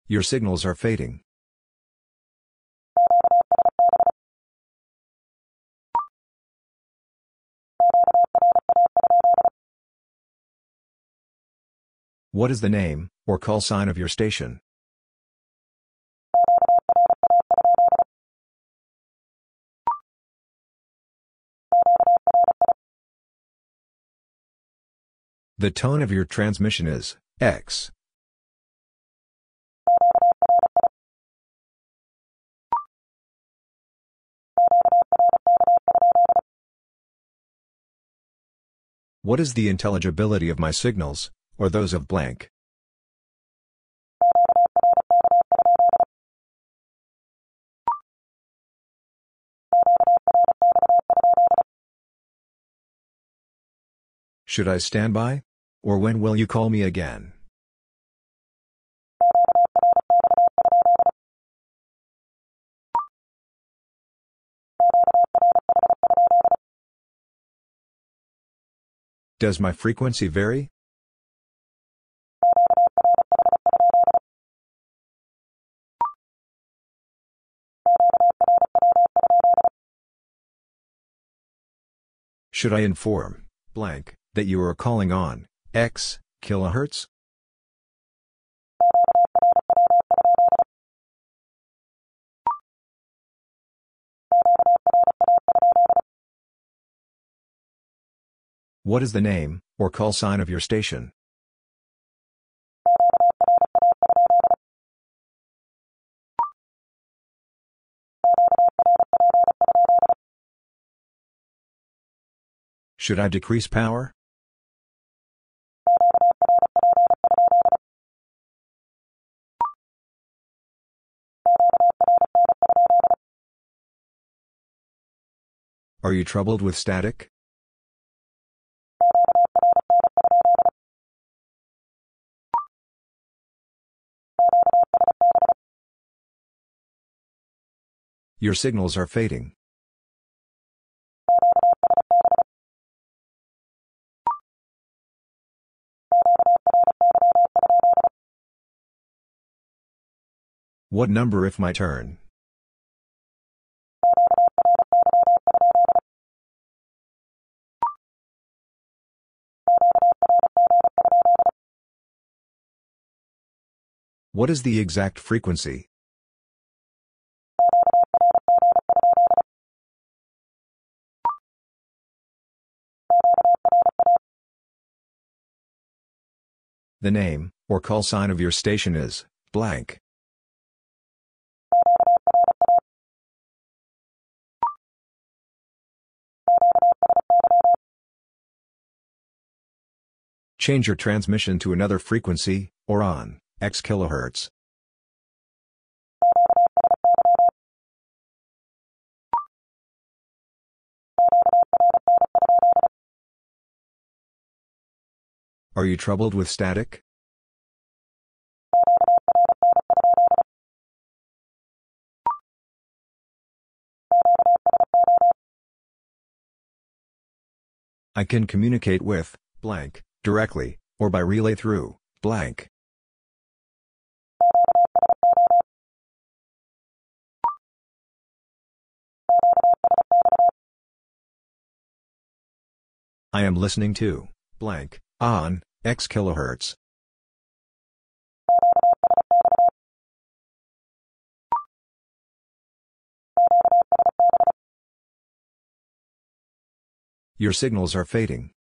Your signals are fading. What is the name, or call sign of your station? The tone of your transmission is X. What is the intelligibility of my signals, or those of blank? Should I stand by? Or when will you call me again? Does my frequency vary? Should I inform, blank, that you are calling on X kilohertz? What is the name, or call sign of your station? Should I decrease power? Are you troubled with static? Your signals are fading. What number if my turn? What is the exact frequency? The name, or call sign of your station is, blank. Change your transmission to another frequency, or on, x kilohertz. Are you troubled with static? I can communicate with, blank, directly, or by relay through, blank. I am listening to, blank, on, x kilohertz. Your signals are fading.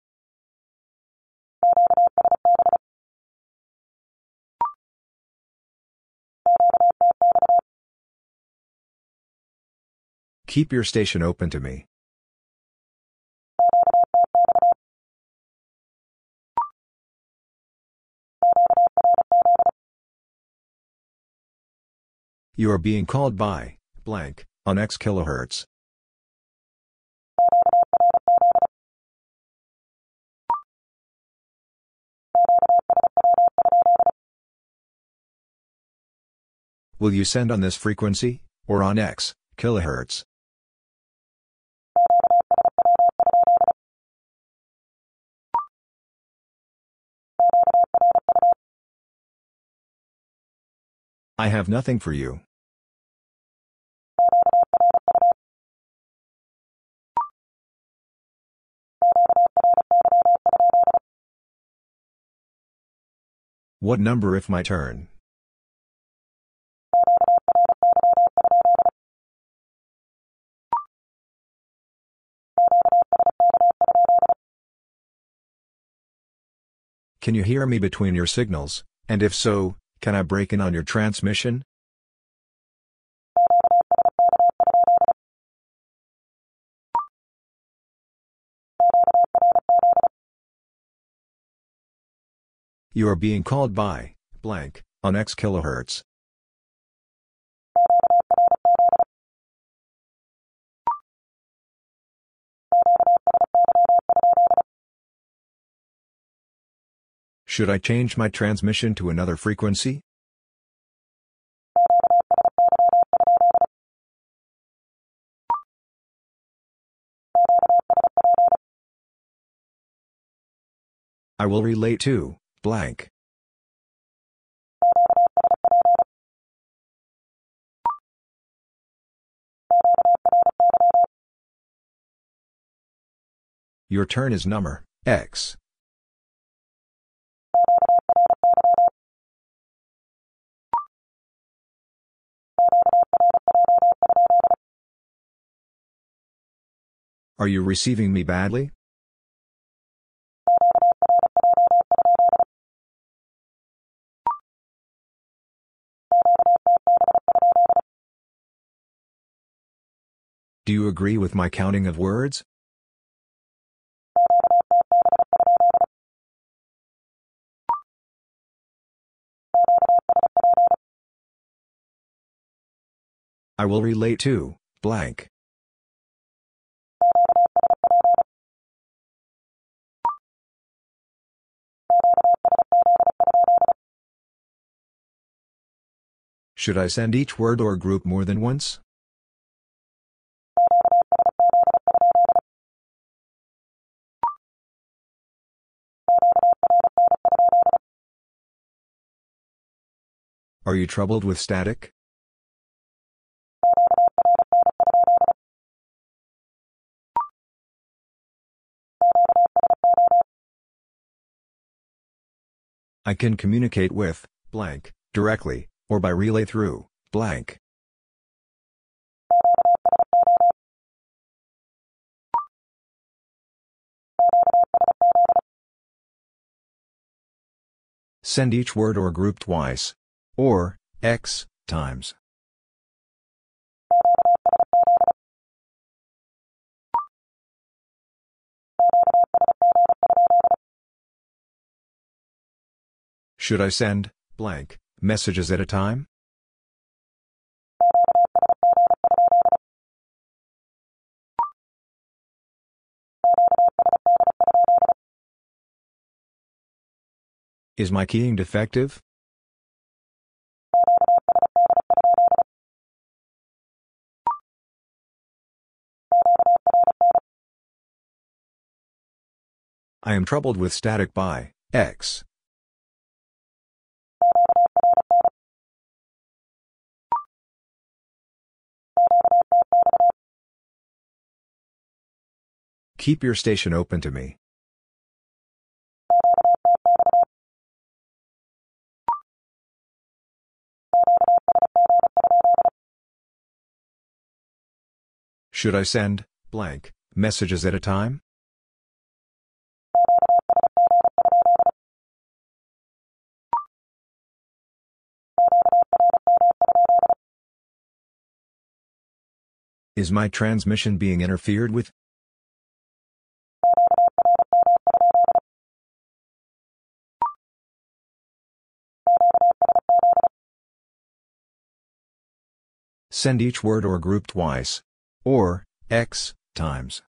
Keep your station open to me. You are being called by, blank, on X kilohertz. Will you send on this frequency, or on X, kilohertz? I have nothing for you. What number if my turn? Can you hear me between your signals, and if so, can I break in on your transmission? You are being called by, blank, on X kilohertz. Should I change my transmission to another frequency? I will relate to, blank. Your turn is number, X. Are you receiving me badly? Do you agree with my counting of words? I will relate to, blank. Should I send each word or group more than once? Are you troubled with static? I can communicate with, blank, directly, or by relay through, blank. Send each word or group twice. Or, x, times. Should I send, blank, messages at a time? Is my keying defective? I am troubled with static by X. Keep your station open to me. Should I send, blank, messages at a time? Is my transmission being interfered with? Send each word or group twice. Or, x, times.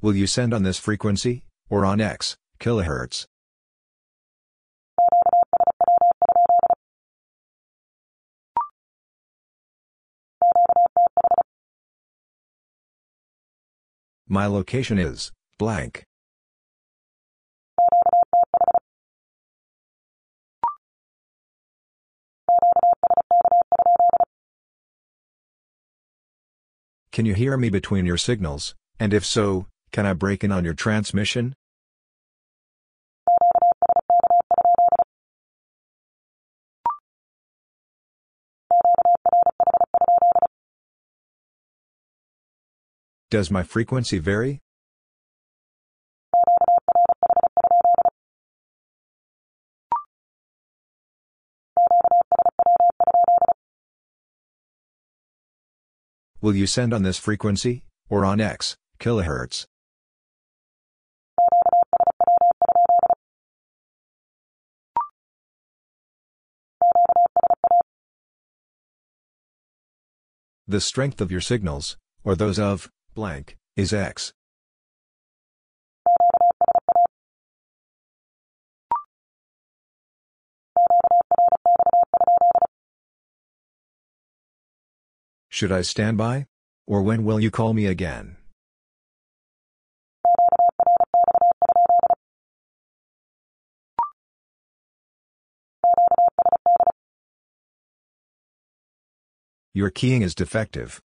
Will you send on this frequency, or on x, kilohertz? My location is, blank. Can you hear me between your signals, and if so, can I break in on your transmission? Does my frequency vary? Will you send on this frequency, or on X, kilohertz? The strength of your signals, or those of, blank, is X. Should I stand by? Or when will you call me again? Your keying is defective.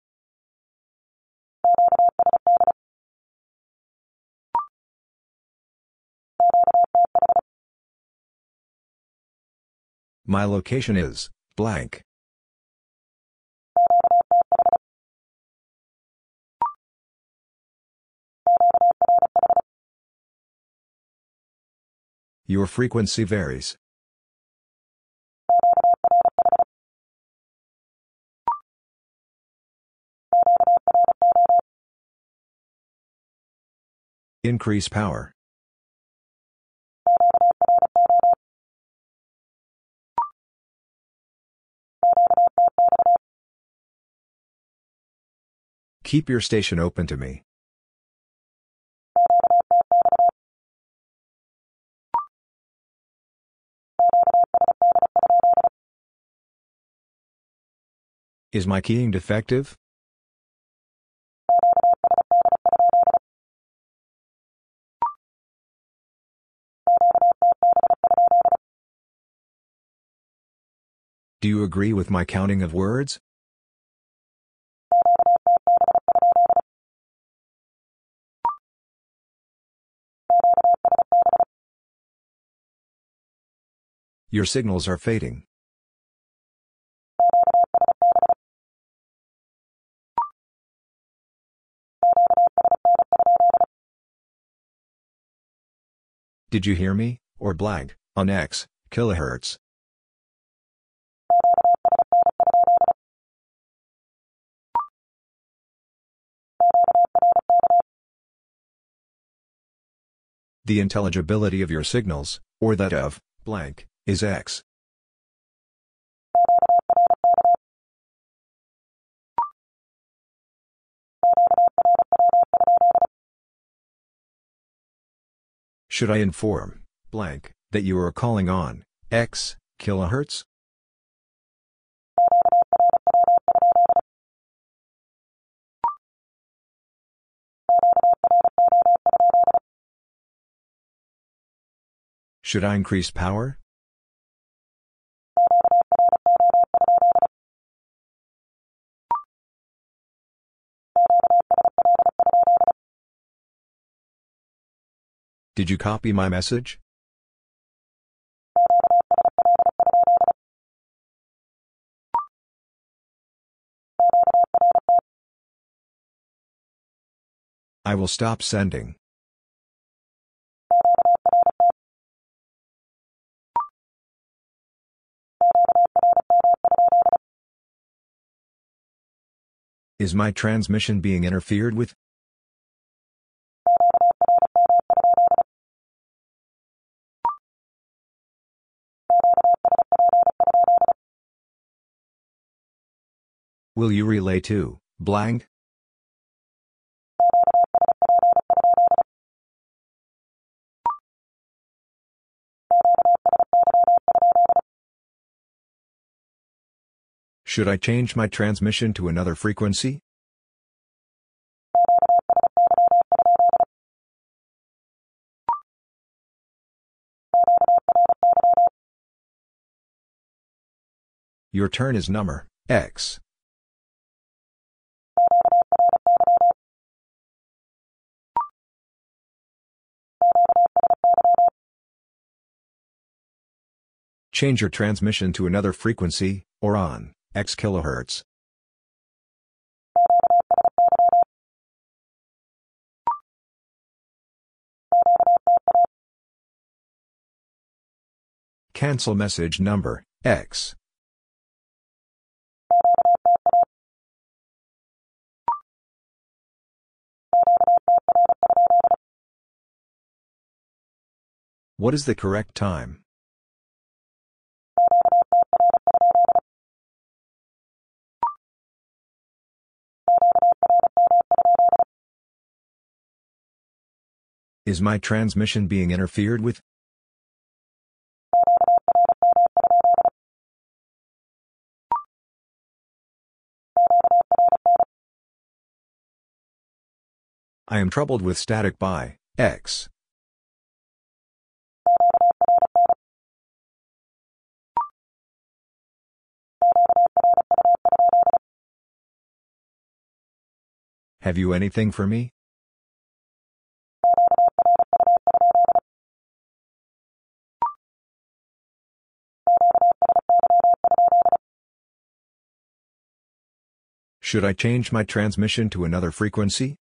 My location is blank. Your frequency varies. Increase power. Keep your station open to me. Is my keying defective? Do you agree with my counting of words? Your signals are fading. Did you hear me, or blank, on X, kilohertz? The intelligibility of your signals, or that of, blank, is X. Should I inform, blank, that you are calling on, X, kilohertz? Should I increase power? Did you copy my message? I will stop sending. Is my transmission being interfered with? Will you relay to, blank? Should I change my transmission to another frequency? Your turn is number X. Change your transmission to another frequency, or on, X kilohertz. Cancel message number, X. What is the correct time? Is my transmission being interfered with? I am troubled with static by X. Have you anything for me? Should I change my transmission to another frequency?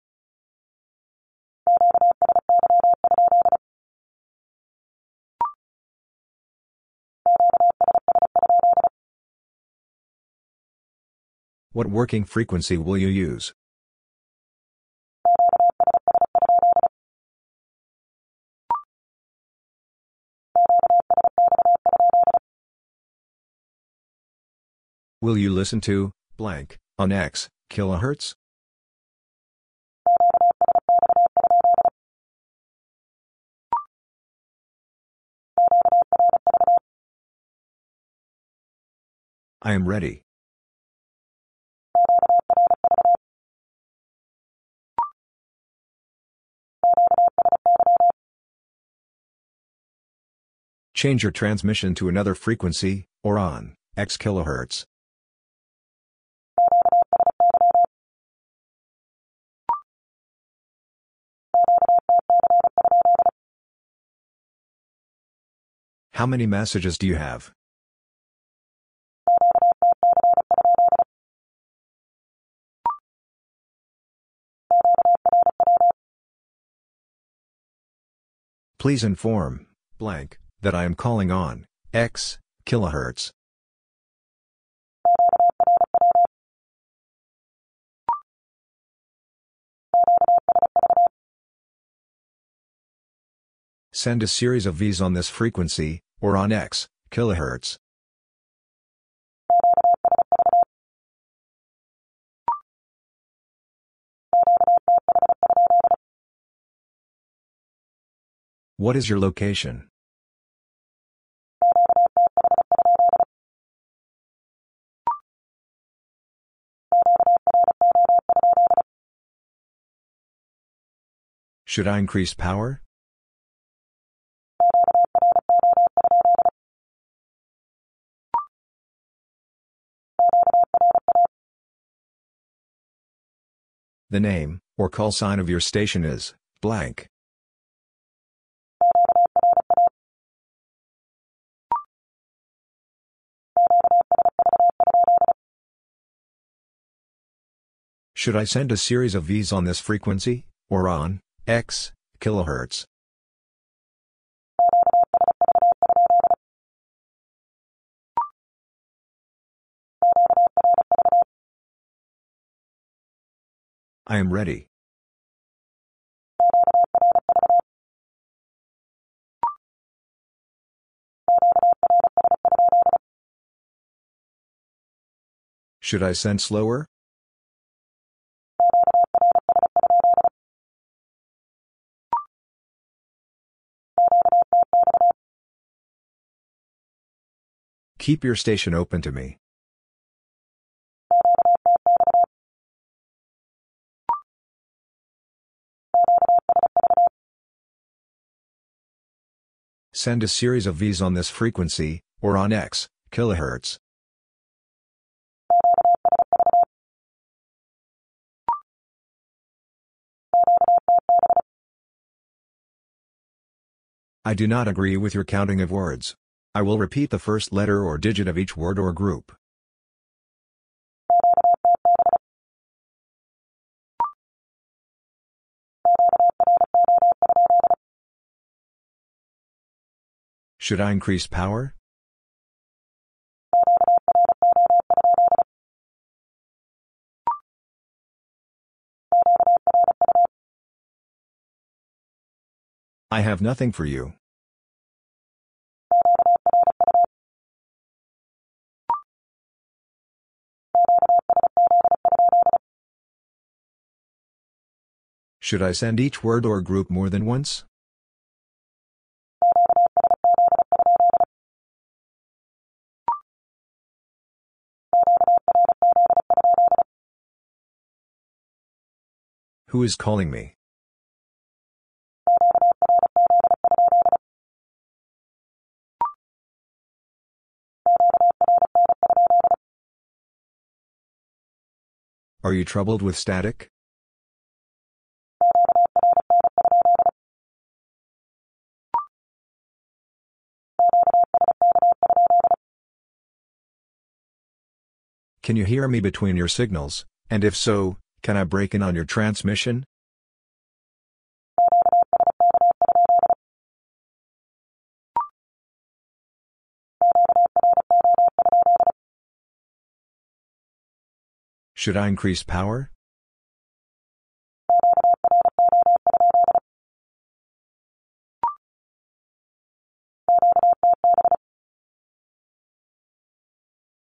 What working frequency will you use? Will you listen to, blank, on X, kilohertz? I am ready. Change your transmission to another frequency, or on, x kilohertz. How many messages do you have? Please inform, blank, that I am calling on x kilohertz. Send a series of Vs on this frequency, or on x kilohertz. What is your location? Should I increase power? The name, or call sign of your station is blank. Should I send a series of Vs on this frequency, or on x kilohertz? I am ready. Should I send slower? Keep your station open to me. Send a series of Vs on this frequency, or on x kilohertz. I do not agree with your counting of words. I will repeat the first letter or digit of each word or group. Should I increase power? I have nothing for you. Should I send each word or group more than once? Who is calling me? Are you troubled with static? Can you hear me between your signals, and if so, can I break in on your transmission? Should I increase power?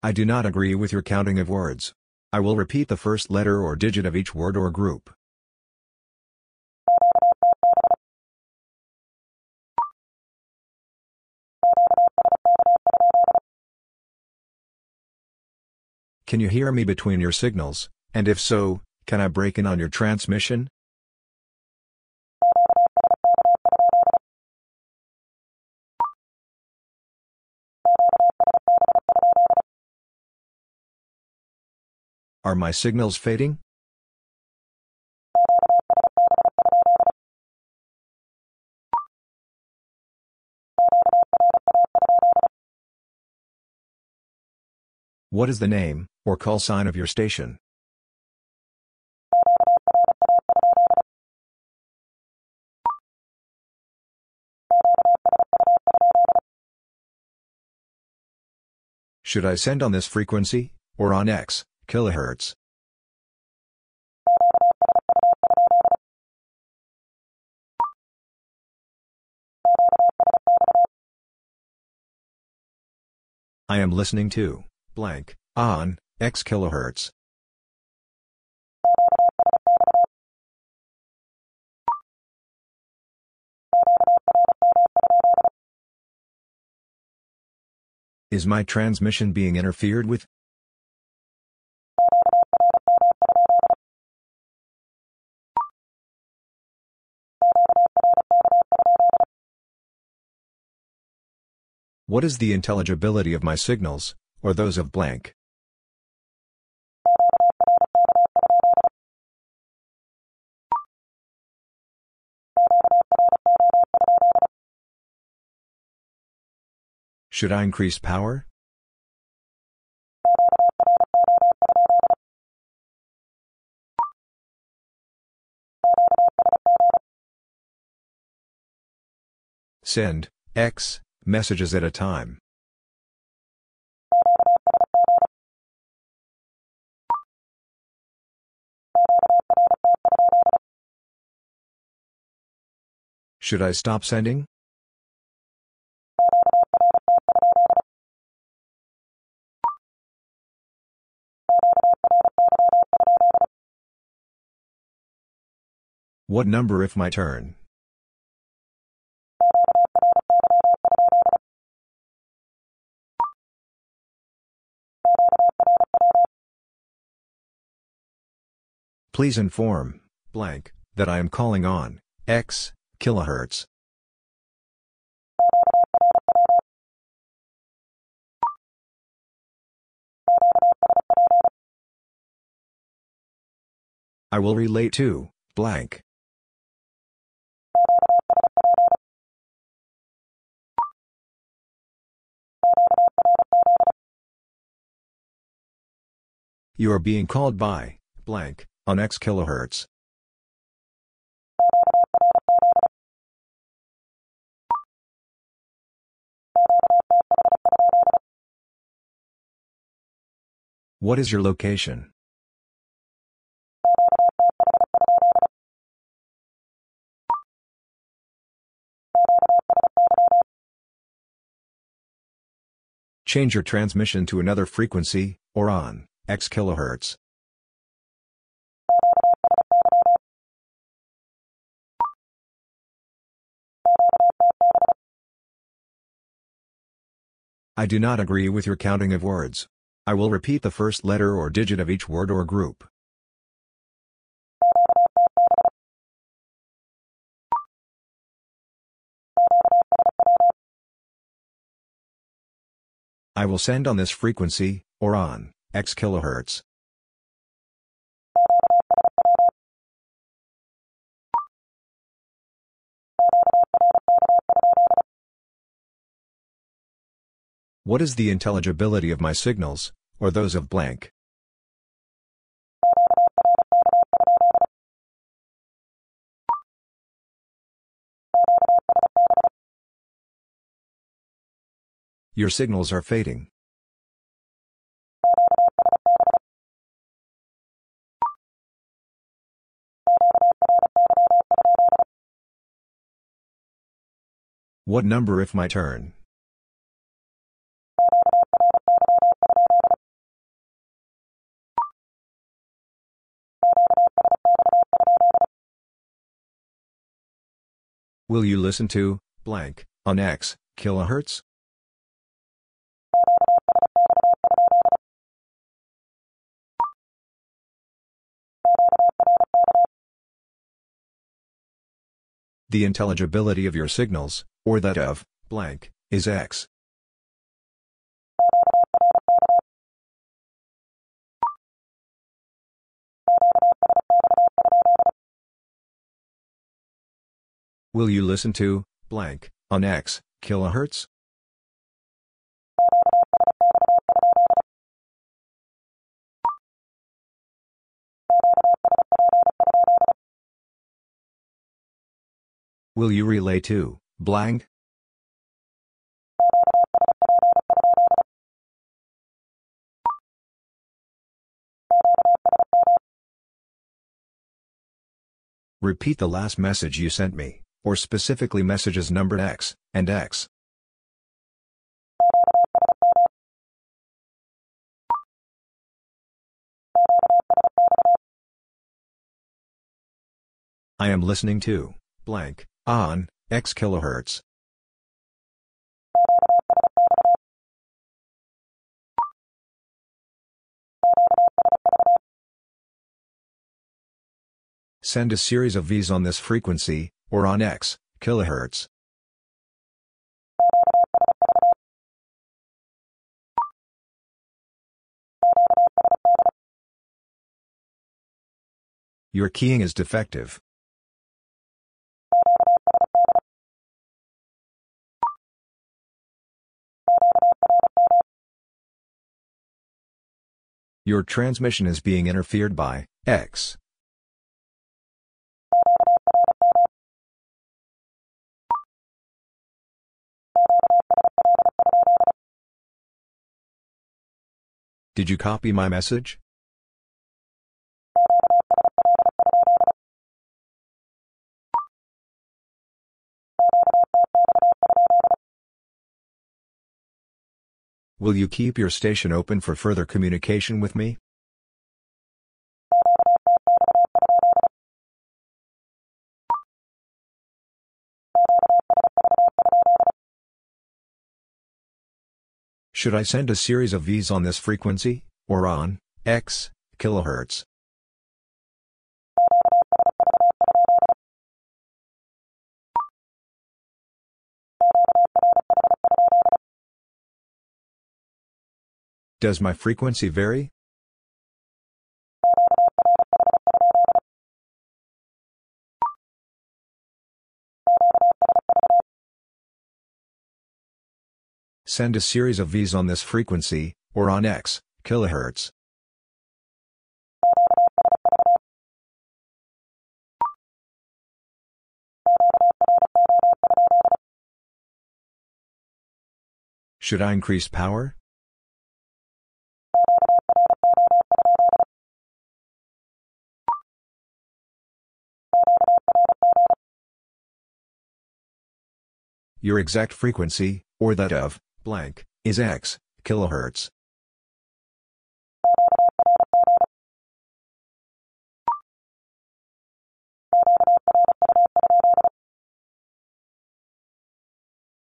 I do not agree with your counting of words. I will repeat the first letter or digit of each word or group. Can you hear me between your signals, and if so, can I break in on your transmission? Are my signals fading? What is the name, or call sign of your station? Should I send on this frequency, or on X, kilohertz? I am listening to, blank, on, X kilohertz. Is my transmission being interfered with? What is the intelligibility of my signals, or those of blank? Should I increase power? Send, X, messages at a time. Should I stop sending? What number if my turn? Please inform, blank, that I am calling on, X, kilohertz. I will relate to, blank. You are being called by, blank, on X kilohertz. What is your location? Change your transmission to another frequency, or on, X kilohertz. I do not agree with your counting of words. I will repeat the first letter or digit of each word or group. I will send on this frequency, or on, X kilohertz. What is the intelligibility of my signals, or those of blank? Your signals are fading. What number if my turn? Will you listen to, blank, on X, kilohertz? The intelligibility of your signals, or that of, blank, is X. Will you listen to, blank, on X, kilohertz? Will you relay to, blank? Repeat the last message you sent me, or specifically messages numbered X and X. I am listening to blank on X kilohertz. Send a series of Vs on this frequency, or on X, kilohertz. Your keying is defective. Your transmission is being interfered by X. Did you copy my message? Will you keep your station open for further communication with me? Should I send a series of Vs on this frequency, or on X kilohertz? Does my frequency vary? Send a series of Vs on this frequency, or on X kilohertz. Should I increase power? Your exact frequency, or that of, blank, is X, kilohertz.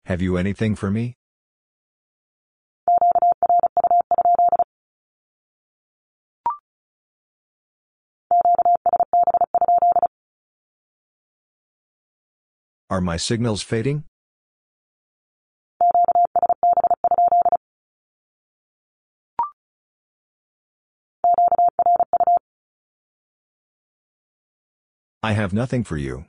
Have you anything for me? Are my signals fading? I have nothing for you.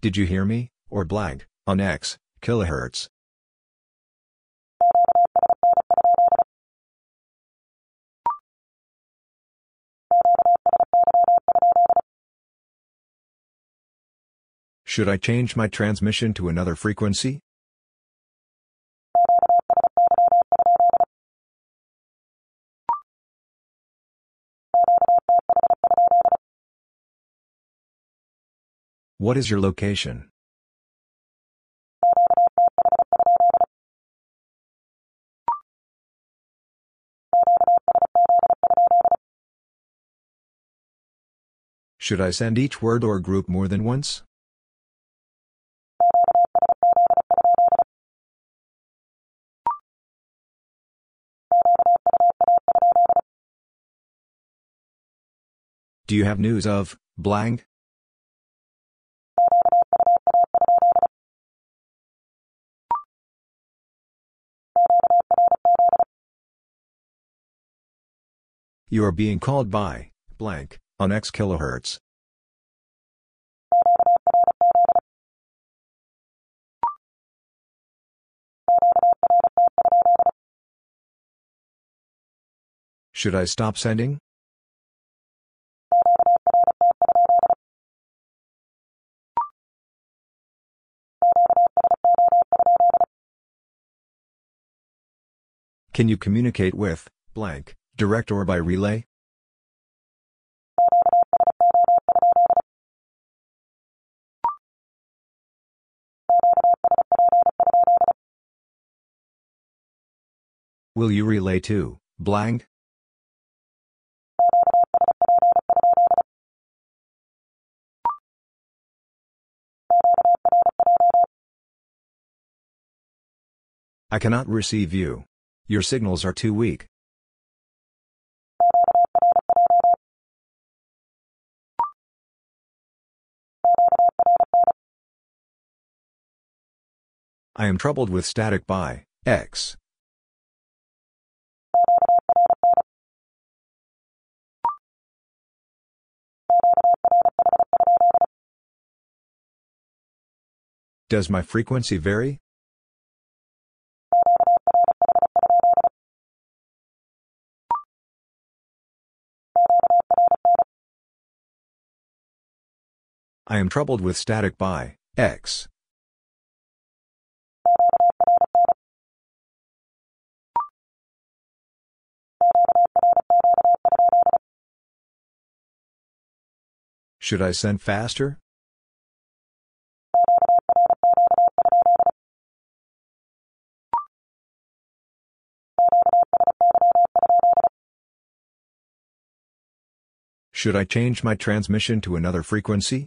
Did you hear me, or blank, on X, kilohertz? Should I change my transmission to another frequency? What is your location? Should I send each word or group more than once? Do you have news of blank? You are being called by, blank, on X kilohertz. Should I stop sending? Can you communicate with, blank, direct or by relay? Will you relay to, blank? I cannot receive you. Your signals are too weak. I am troubled with static by X. Does my frequency vary? I am troubled with static by X. Should I send faster? Should I change my transmission to another frequency?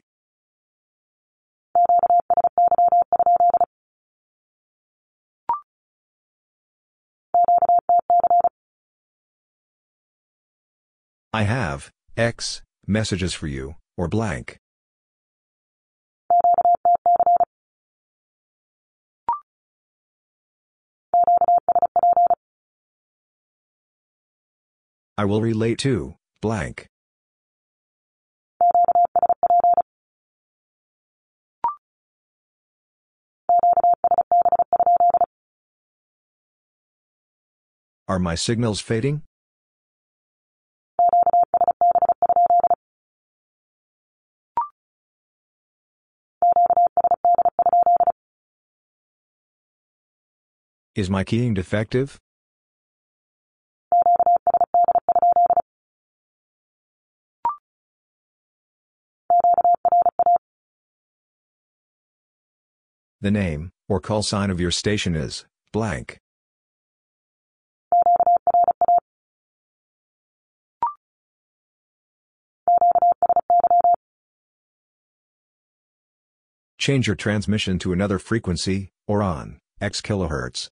I have, X, messages for you, or blank. I will relate to, blank. Are my signals fading? Is my keying defective? The name, or call sign of your station is, blank. Change your transmission to another frequency, or on, X kilohertz.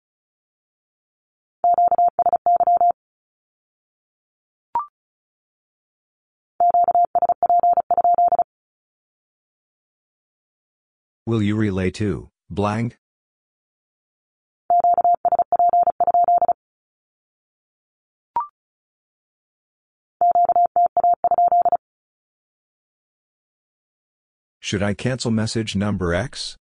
Will you relay to, blank? Should I cancel message number X?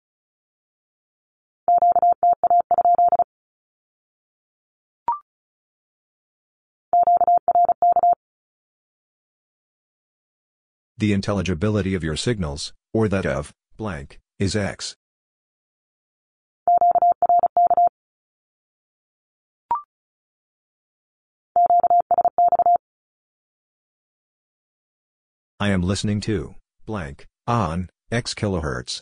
The intelligibility of your signals, or that of, blank, is X. I am listening to, blank, on, X kilohertz.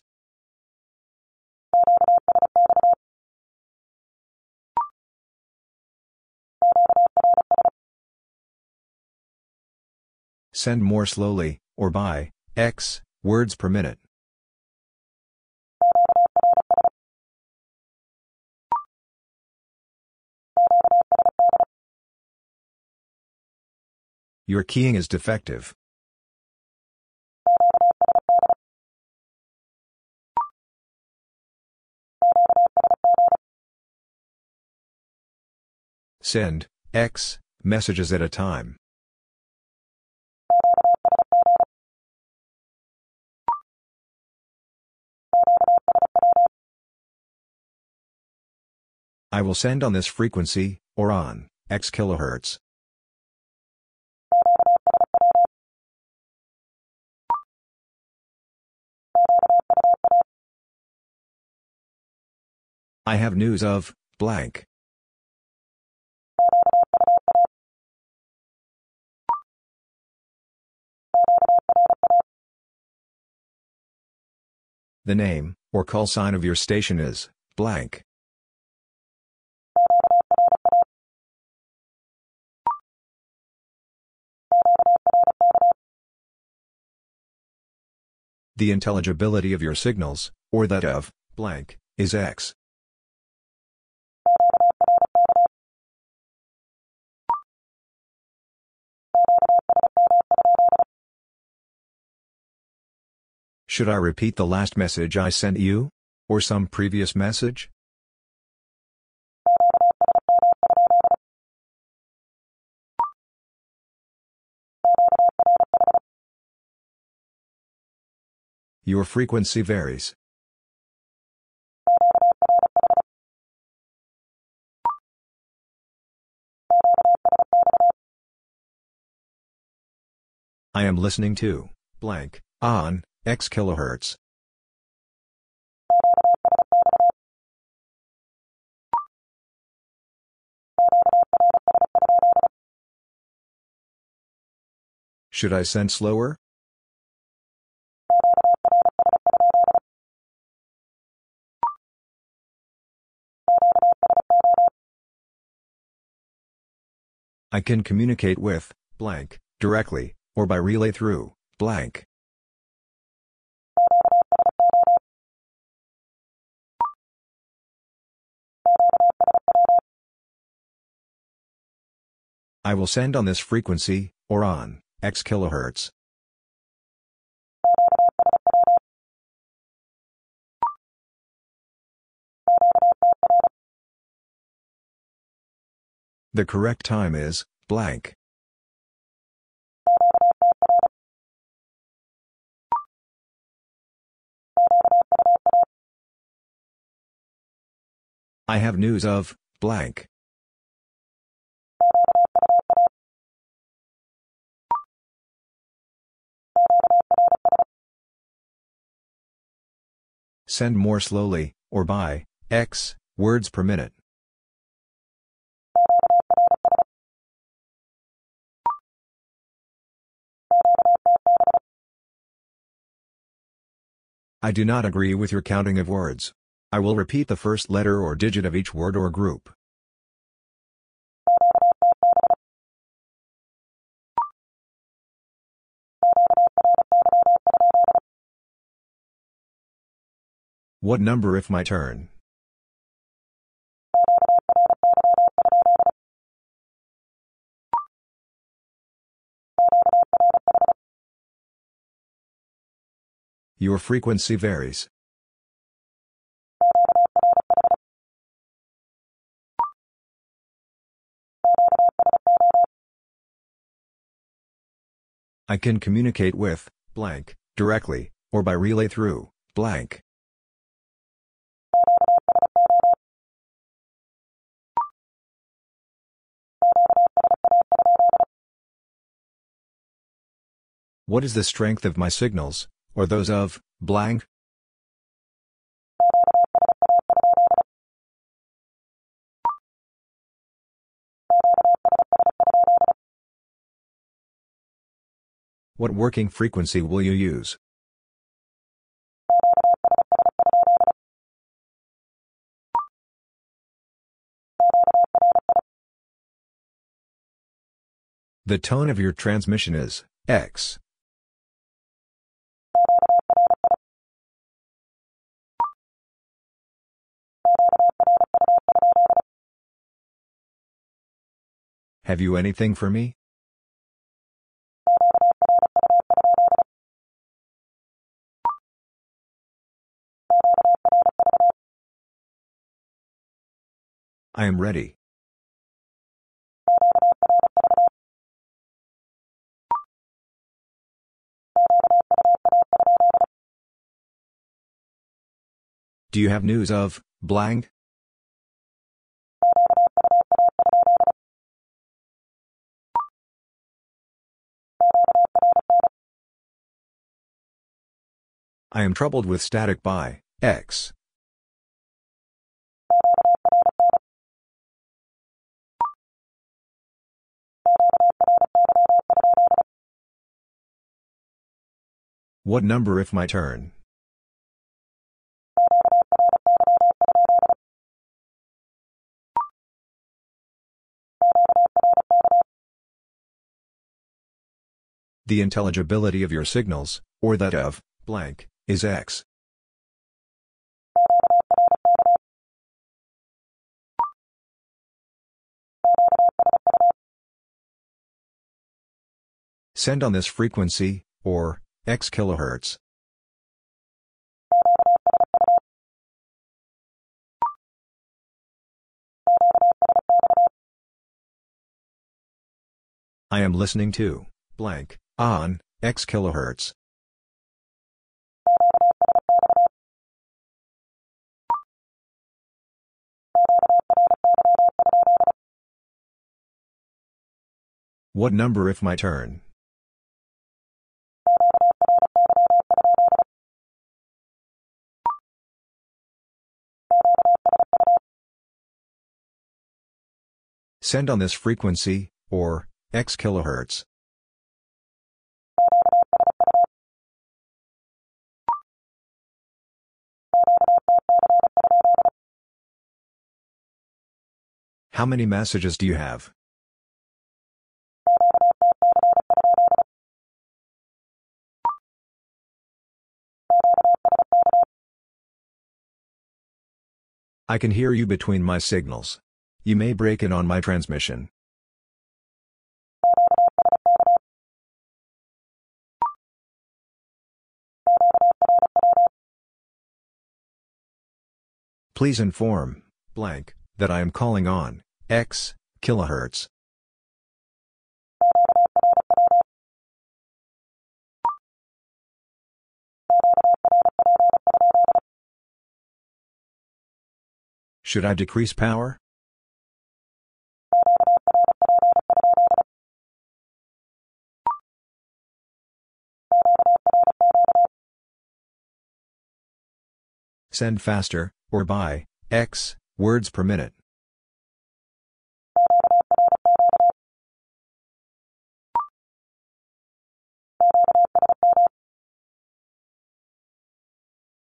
Send more slowly, or by, X, words per minute. Your keying is defective. Send X messages at a time. I will send on this frequency, or on X kilohertz. I have news of, blank. The name, or call sign of your station is, blank. The intelligibility of your signals, or that of, blank, is X. Should I repeat the last message I sent you? Or some previous message? Your frequency varies. I am listening to, blank, on, X kilohertz. Should I send slower? I can communicate with, blank, directly, or by relay through, blank. I will send on this frequency, or on, X kilohertz. The correct time is, blank. I have news of, blank. Send more slowly, or by, x, words per minute. I do not agree with your counting of words. I will repeat the first letter or digit of each word or group. What number if my turn? Your frequency varies. I can communicate with, blank, directly, or by relay through, blank. What is the strength of my signals, or those of, blank? What working frequency will you use? The tone of your transmission is X. Have you anything for me? I am ready. Do you have news of, blank? I am troubled with static by X. What number if my turn? The intelligibility of your signals, or that of, blank, is X. Send on this frequency, or, x kilohertz. I am listening to, blank, on, x kilohertz. What number if my turn? Send on this frequency, or, x kilohertz. How many messages do you have? I can hear you between my signals. You may break in on my transmission. Please inform, blank, that I am calling on, x, kilohertz. Should I decrease power? Send faster, or by, x, words per minute.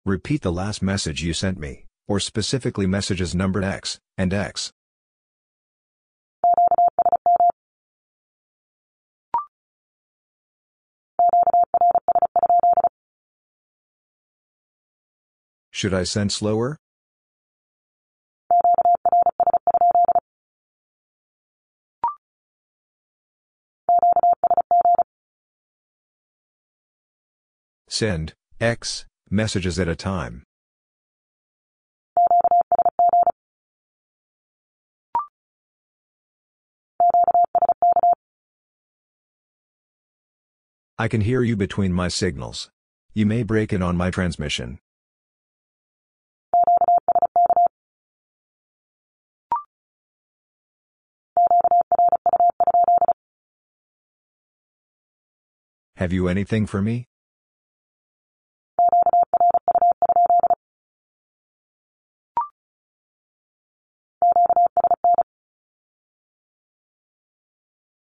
Repeat the last message you sent me, or specifically messages numbered X and X. Should I send slower? Send, X, messages at a time. I can hear you between my signals. You may break in on my transmission. Have you anything for me?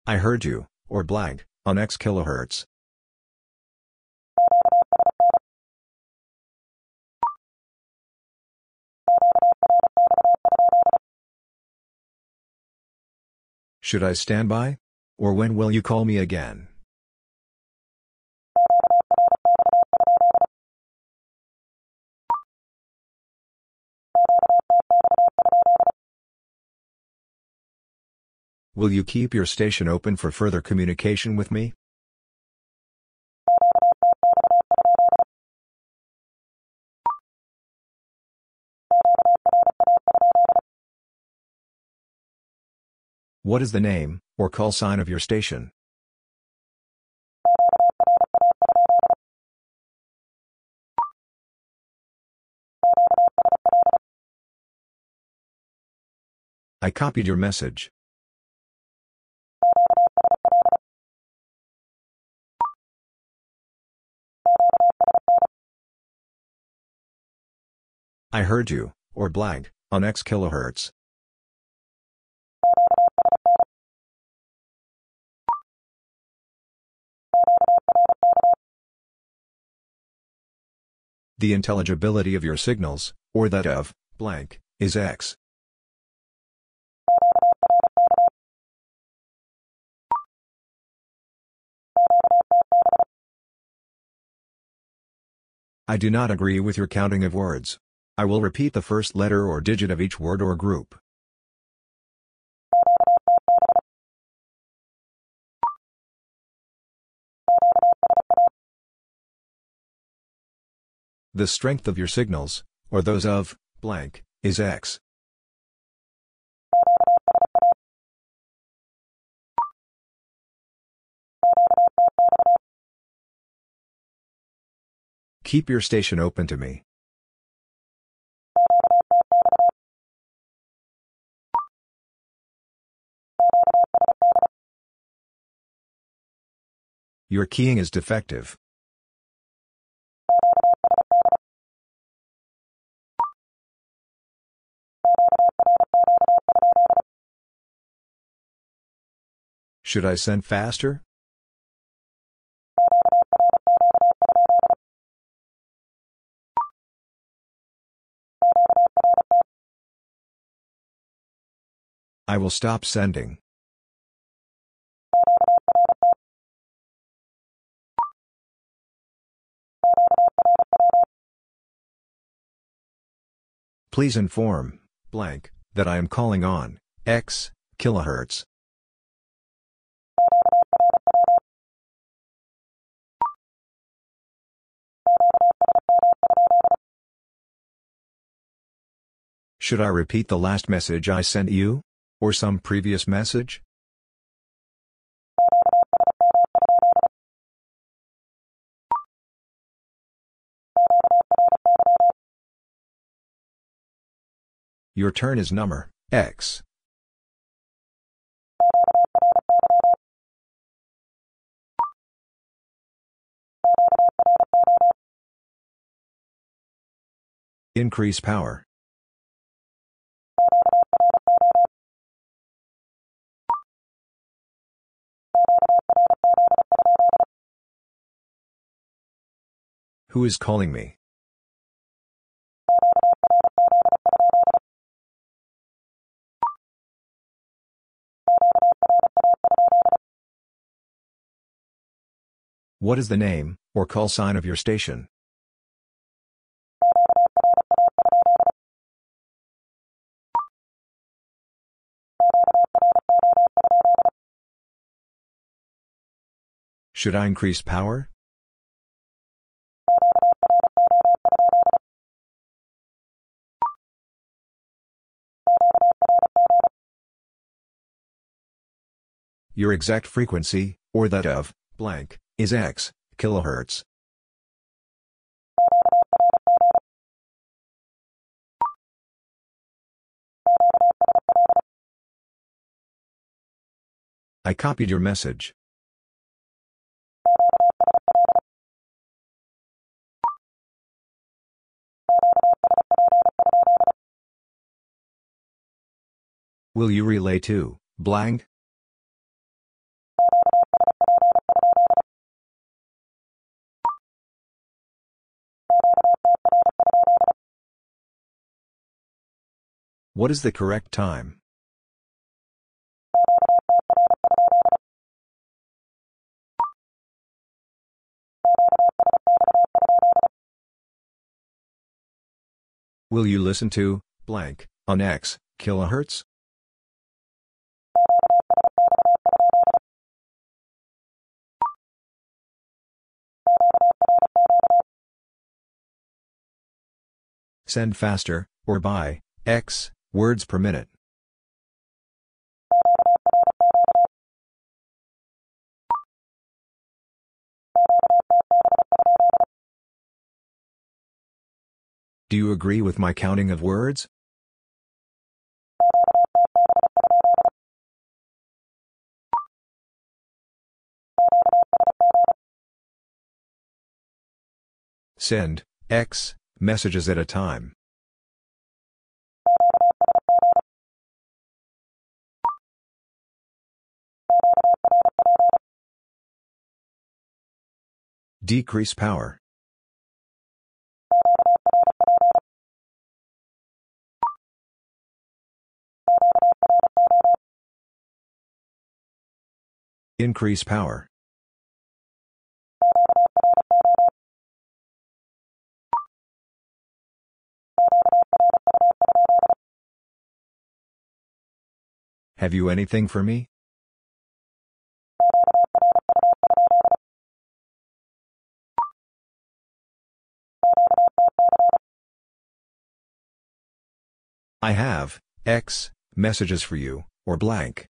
I heard you, or blank, on X kilohertz. Should I stand by? Or when will you call me again? Will you keep your station open for further communication with me? What is the name, or call sign of your station? I copied your message. I heard you, or blank, on X kilohertz. The intelligibility of your signals, or that of, blank, is X. I do not agree with your counting of words. I will repeat the first letter or digit of each word or group. The strength of your signals, or those of, blank, is X. Keep your station open to me. Your keying is defective. Should I send faster? I will stop sending. Please inform, blank, that I am calling on, X, kilohertz. Should I repeat the last message I sent you? Or some previous message? Your turn is number X. Increase power. Who is calling me? What is the name, or call sign of your station? Should I increase power? Your exact frequency, or that of, blank, is X, kilohertz. I copied your message. Will you relay to, blank? What is the correct time? Will you listen to, blank, on X, kilohertz? Send faster, or by, X, words per minute. Do you agree with my counting of words? Send, X, messages at a time. Decrease power. Increase power. Have you anything for me? I have, X, messages for you, or blank.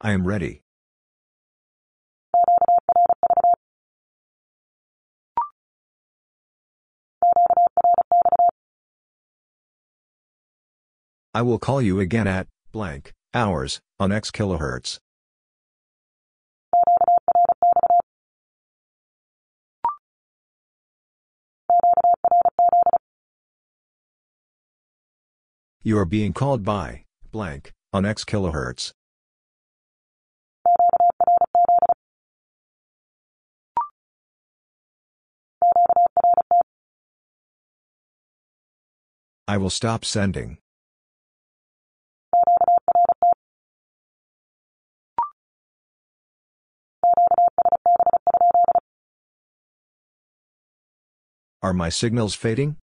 I am ready. I will call you again at blank hours on X kilohertz. You are being called by blank on X kilohertz. I will stop sending. Are my signals fading?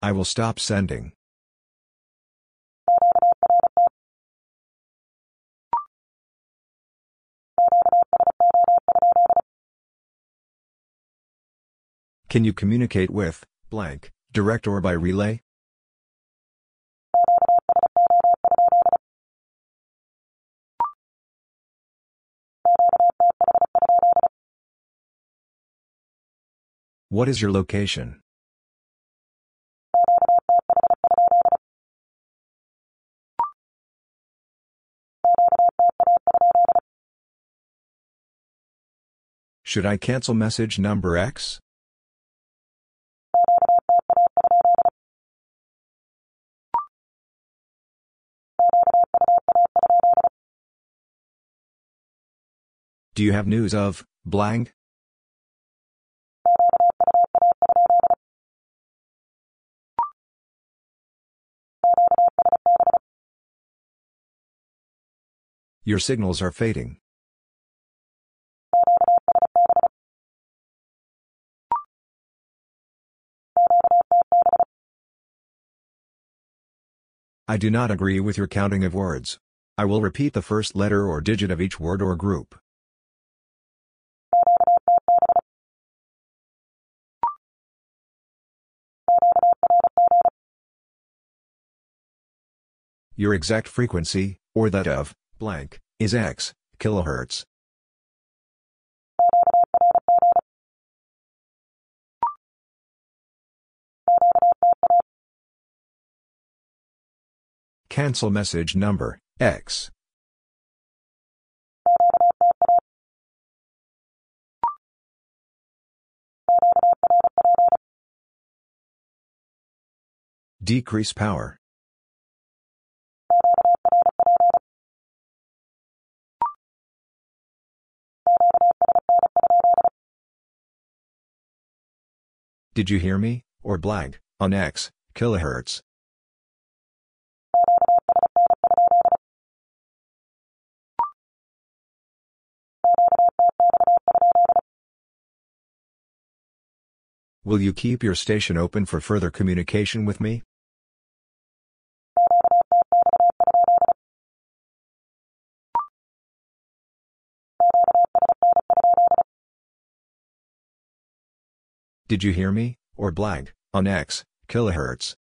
I will stop sending. Can you communicate with blank direct or by relay? What is your location? Should I cancel message number X? Do you have news of blank? Your signals are fading. I do not agree with your counting of words. I will repeat the first letter or digit of each word or group. Your exact frequency, or that of, blank, is X, kilohertz. Cancel message number, X. Decrease power. Did you hear me, or blank, on X, kilohertz? Will you keep your station open for further communication with me? Did you hear me, or blank, on X, kilohertz?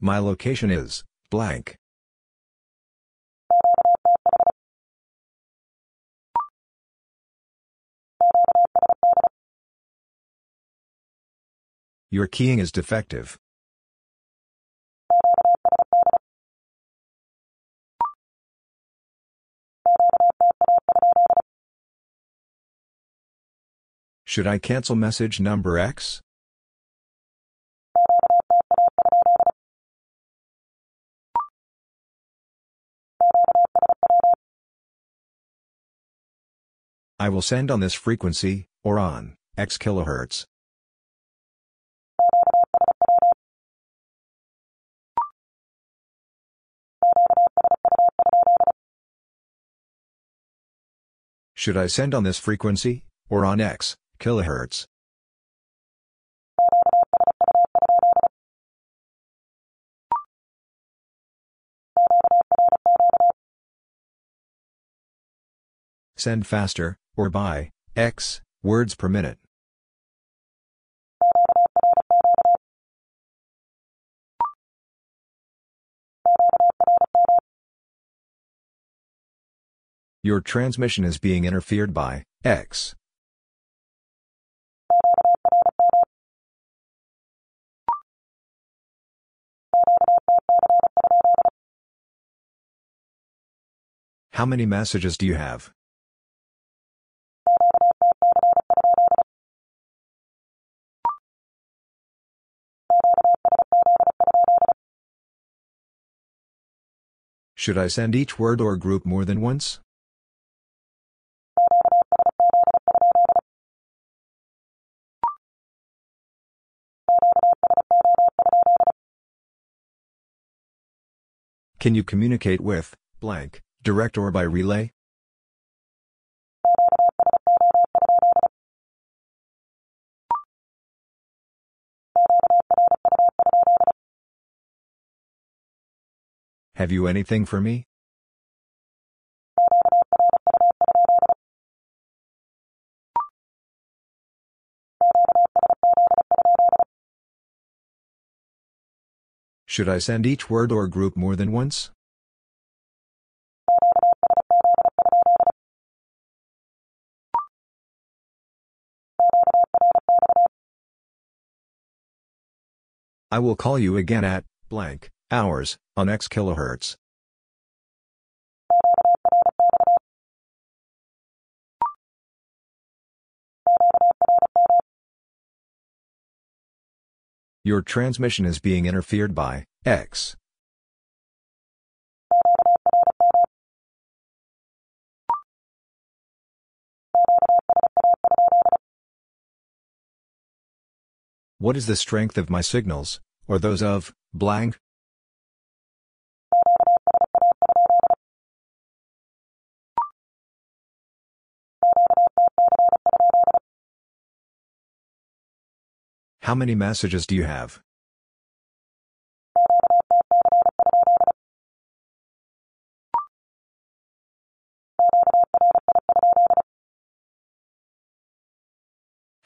My location is blank. Your keying is defective. Should I cancel message number X? I will send on this frequency, or on, X kilohertz. Should I send on this frequency, or on X, kilohertz? Send faster, or by, X, words per minute. Your transmission is being interfered by, X. How many messages do you have? Should I send each word or group more than once? Can you communicate with, blank, direct or by relay? Have you anything for me? Should I send each word or group more than once? I will call you again at blank hours on X kilohertz. Your transmission is being interfered by X. What is the strength of my signals, or those of blank? How many messages do you have?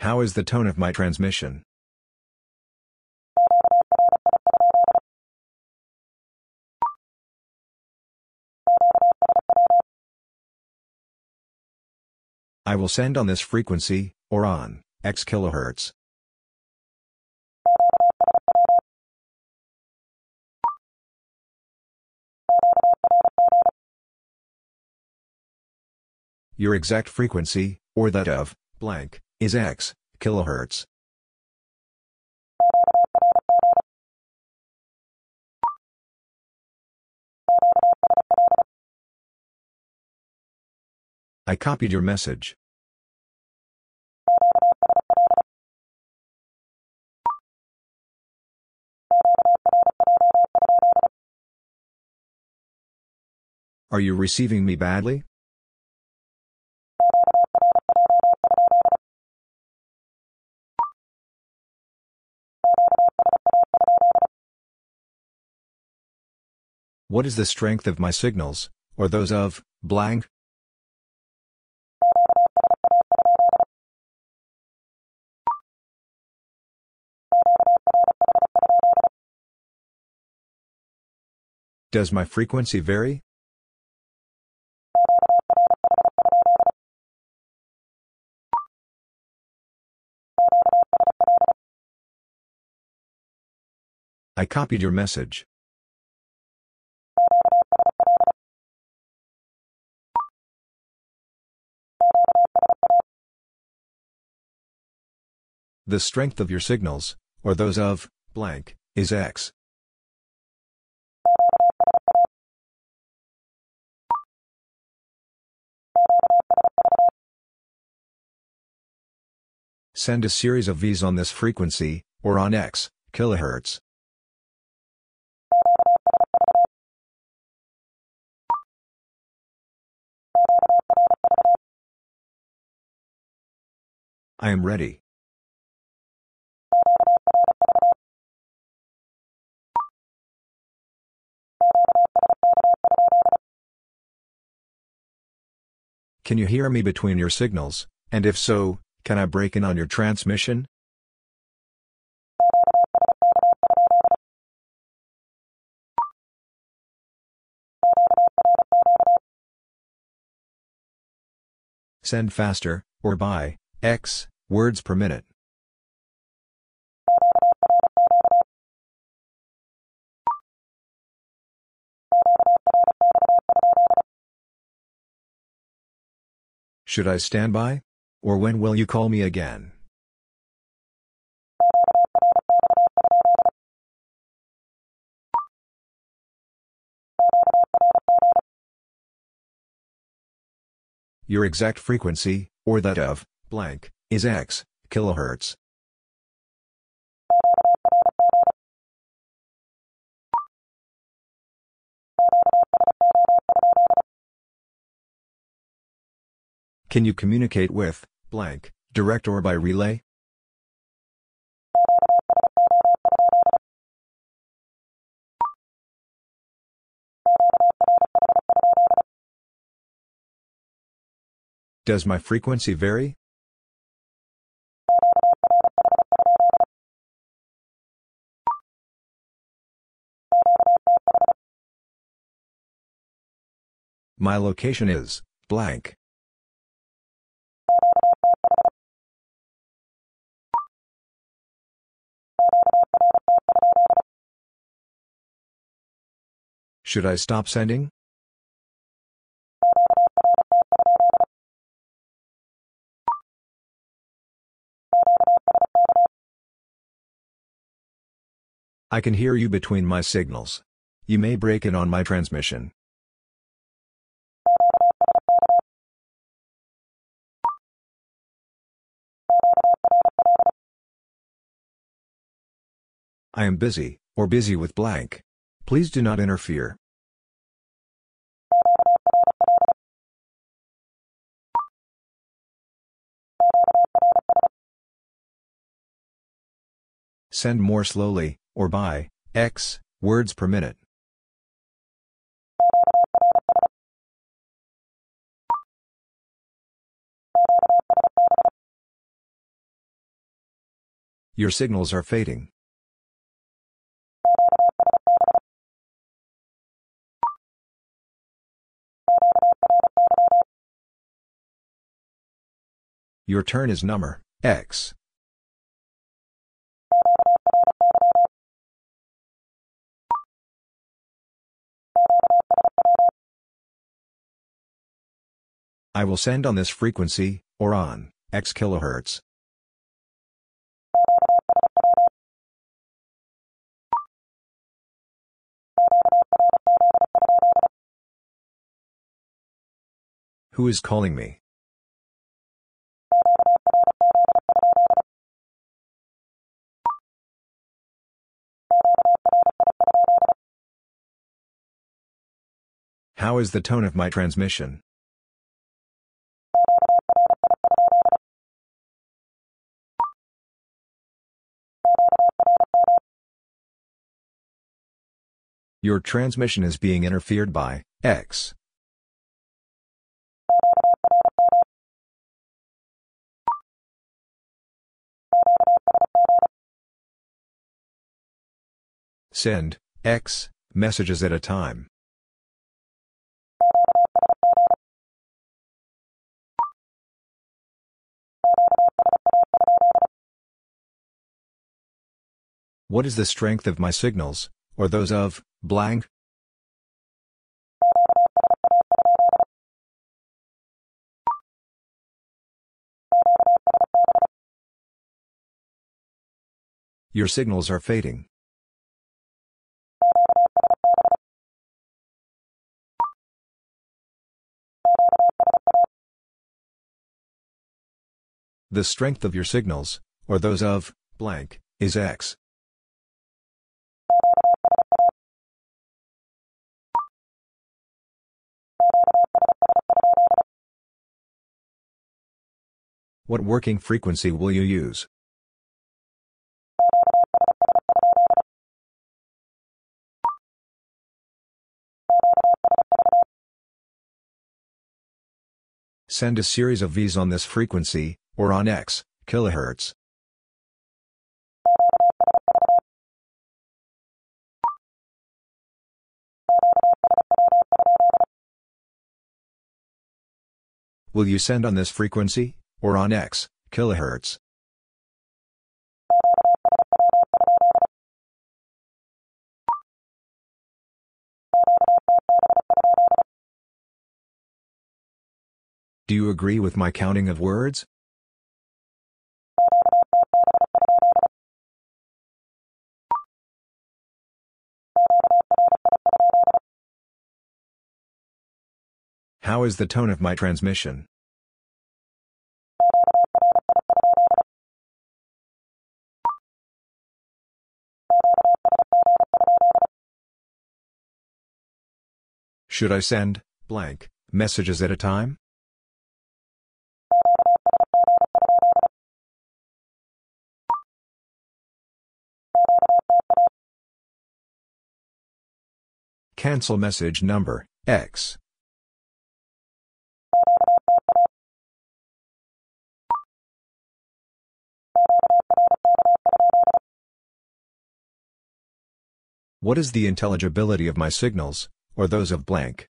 How is the tone of my transmission? I will send on this frequency, or on, X kilohertz. Your exact frequency, or that of, blank, is X, kilohertz. I copied your message. Are you receiving me badly? What is the strength of my signals, or those of, blank? Does my frequency vary? I copied your message. The strength of your signals, or those of, blank, is X. Send a series of Vs on this frequency, or on X, kilohertz. I am ready. Can you hear me between your signals, and if so, can I break in on your transmission? Send faster, or by, x, words per minute. Should I stand by? Or when will you call me again? Your exact frequency, or that of, blank, is x, kilohertz. Can you communicate with, blank, direct or by relay? Does my frequency vary? My location is, blank. Should I stop sending? I can hear you between my signals. You may break in on my transmission. I am busy, or busy with blank. Please do not interfere. Send more slowly, or by, x, words per minute. Your signals are fading. Your turn is number X. I will send on this frequency, or on, X kilohertz. Who is calling me? How is the tone of my transmission? Your transmission is being interfered by X. Send X messages at a time. What is the strength of my signals, or those of, blank? Your signals are fading. The strength of your signals, or those of, blank, is X. What working frequency will you use? Send a series of Vs on this frequency, or on X, kilohertz. Will you send on this frequency, or on X, kilohertz. Do you agree with my counting of words? How is the tone of my transmission? Should I send, blank, messages at a time? Cancel message number, X. What is the intelligibility of my signals, or those of blank?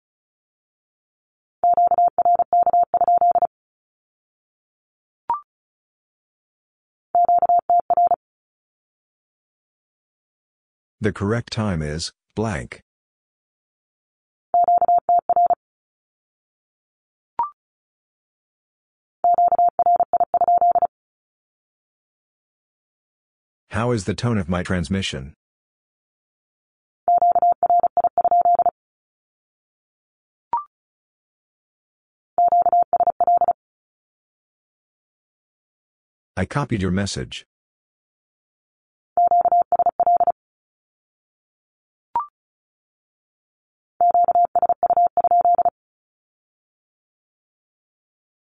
The correct time is, blank. How is the tone of my transmission? I copied your message.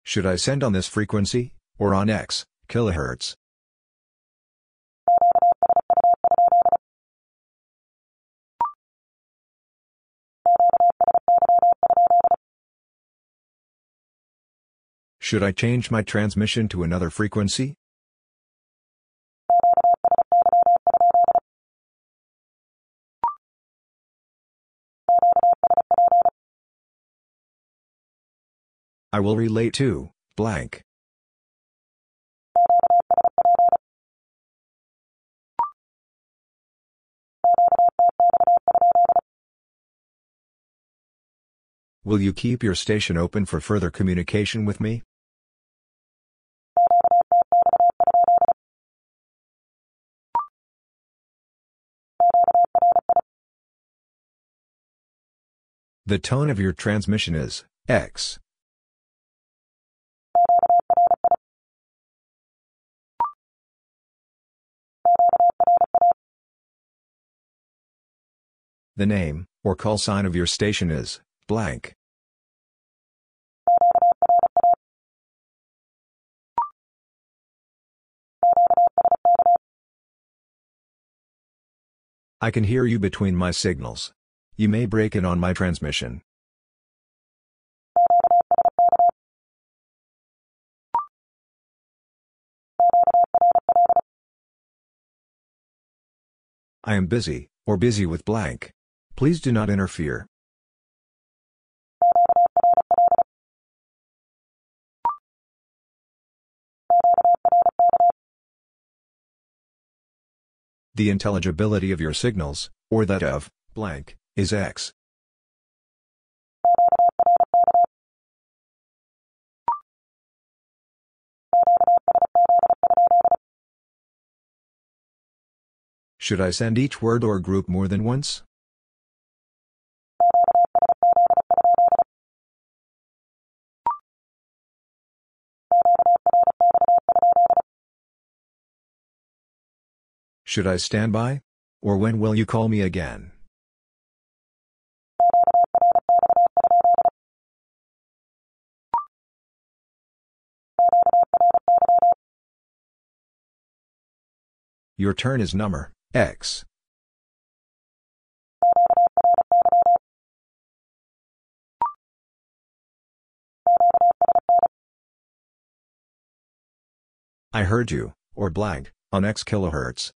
Should I send on this frequency, or on X, kHz? Should I change my transmission to another frequency? I will relate to, blank. Will you keep your station open for further communication with me? The tone of your transmission is X. The name, or call sign of your station is blank. I can hear you between my signals. You may break in on my transmission. I am busy, or busy with blank. Please do not interfere. The intelligibility of your signals, or that of, blank, is X. Should I send each word or group more than once? Should I stand by? Or when will you call me again? Your turn is number X. I heard you, or blank, on X kilohertz.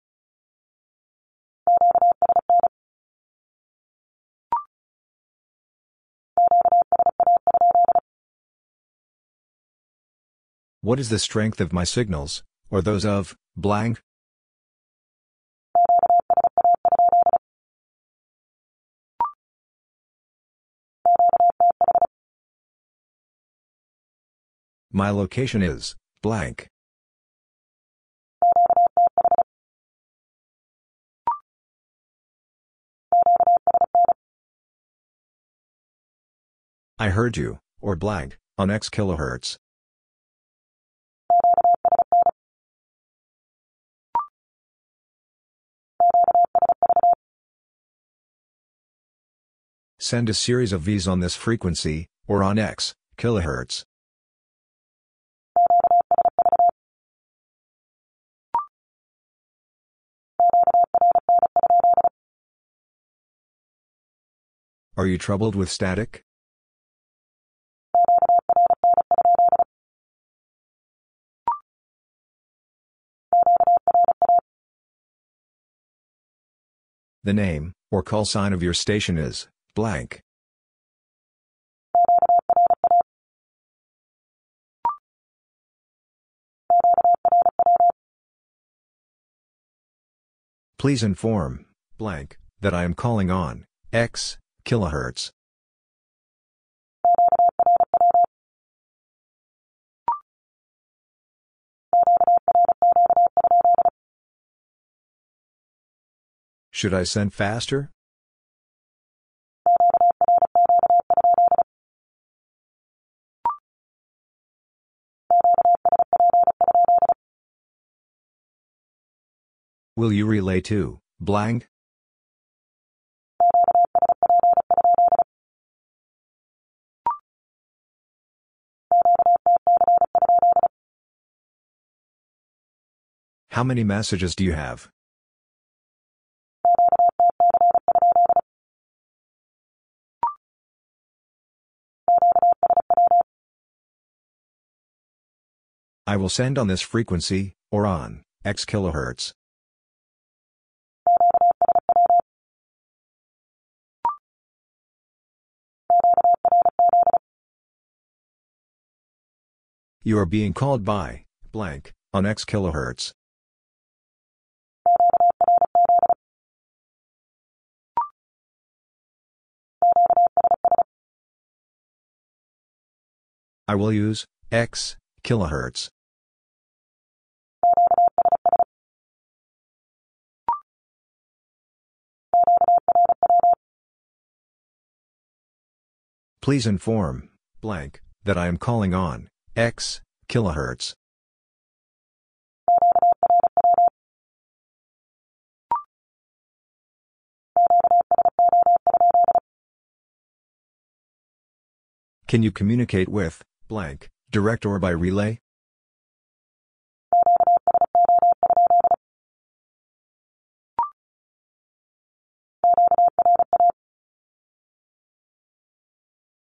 What is the strength of my signals, or those of, blank? My location is, blank. I heard you, or blank, on X kilohertz. Send a series of Vs on this frequency, or on X, kilohertz. Are you troubled with static? The name, or call sign of your station is, blank. Please inform, blank, that I am calling on, X, kilohertz. Should I send faster? Will you relay to, blank? How many messages do you have? I will send on this frequency, or on, X kilohertz. You are being called by, blank, on X kilohertz. I will use, X, kilohertz. Please inform, blank, that I am calling on, X, kilohertz. Can you communicate with, blank, direct or by relay?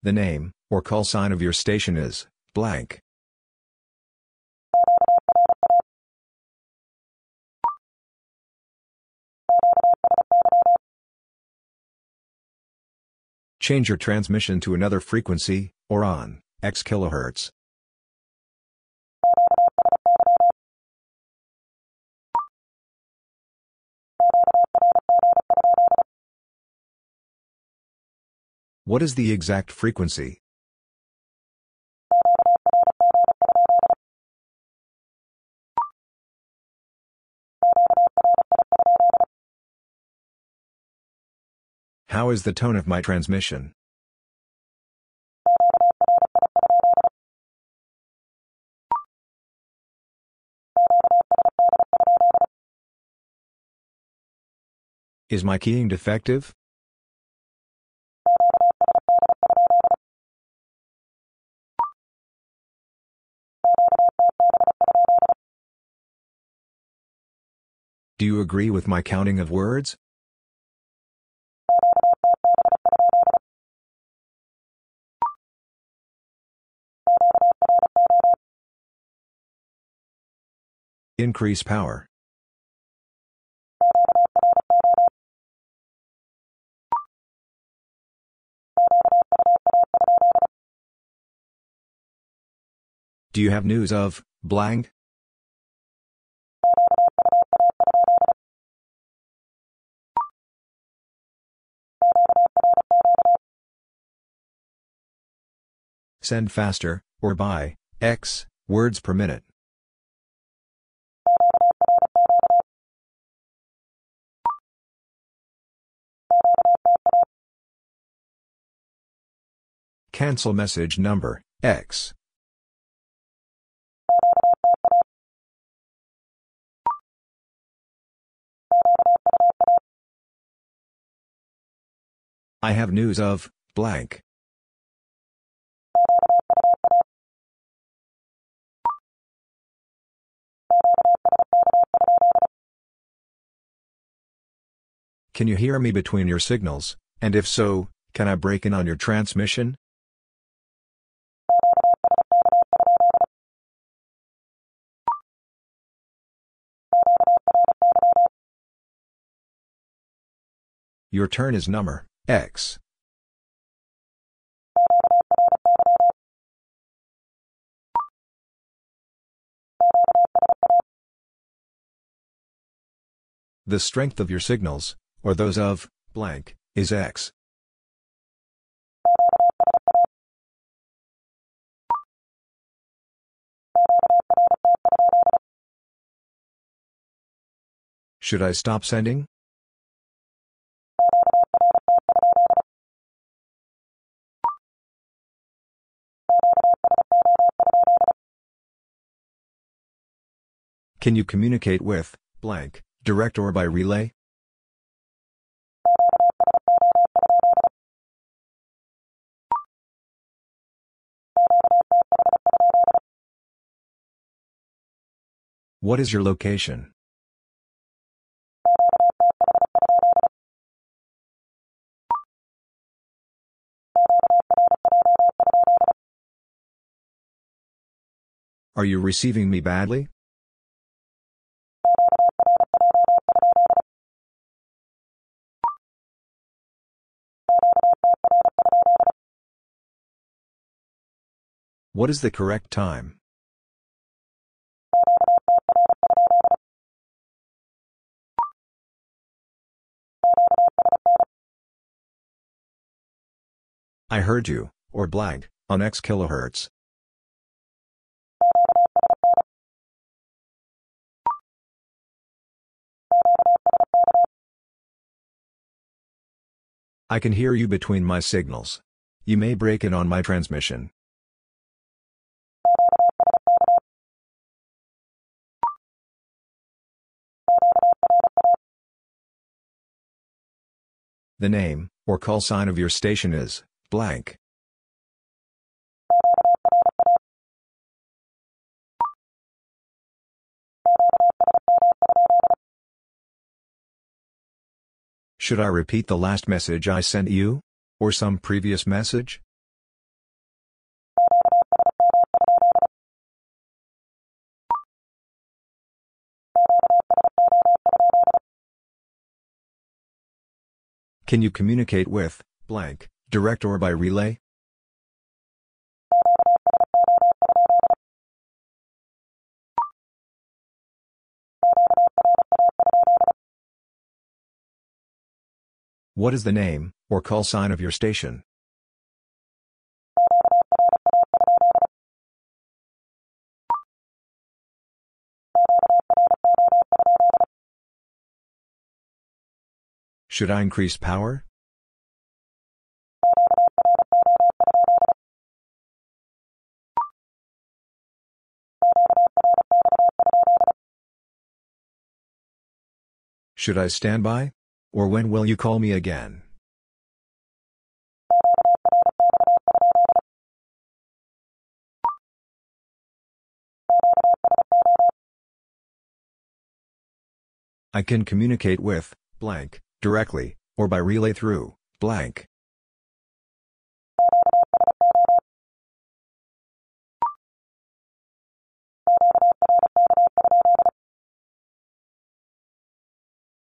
The name, or call sign of your station is, blank. Change your transmission to another frequency, or on, X kilohertz. What is the exact frequency? How is the tone of my transmission? Is my keying defective? Do you agree with my counting of words? Increase power. Do you have news of blank? Send faster, or by x words per minute. Cancel message number X. I have news of blank. Can you hear me between your signals, and if so, can I break in on your transmission? Your turn is number X. The strength of your signals, or those of blank, is X. Should I stop sending? Can you communicate with blank, direct or by relay? What is your location? Are you receiving me badly? What is the correct time? I heard you, or blank, on X kilohertz. I can hear you between my signals. You may break in on my transmission. The name, or call sign of your station is blank. Should I repeat the last message I sent you? Or some previous message? Can you communicate with blank, direct or by relay? What is the name, or call sign of your station? Should I increase power? Should I stand by? Or when will you call me again? I can communicate with blank directly or by relay through blank.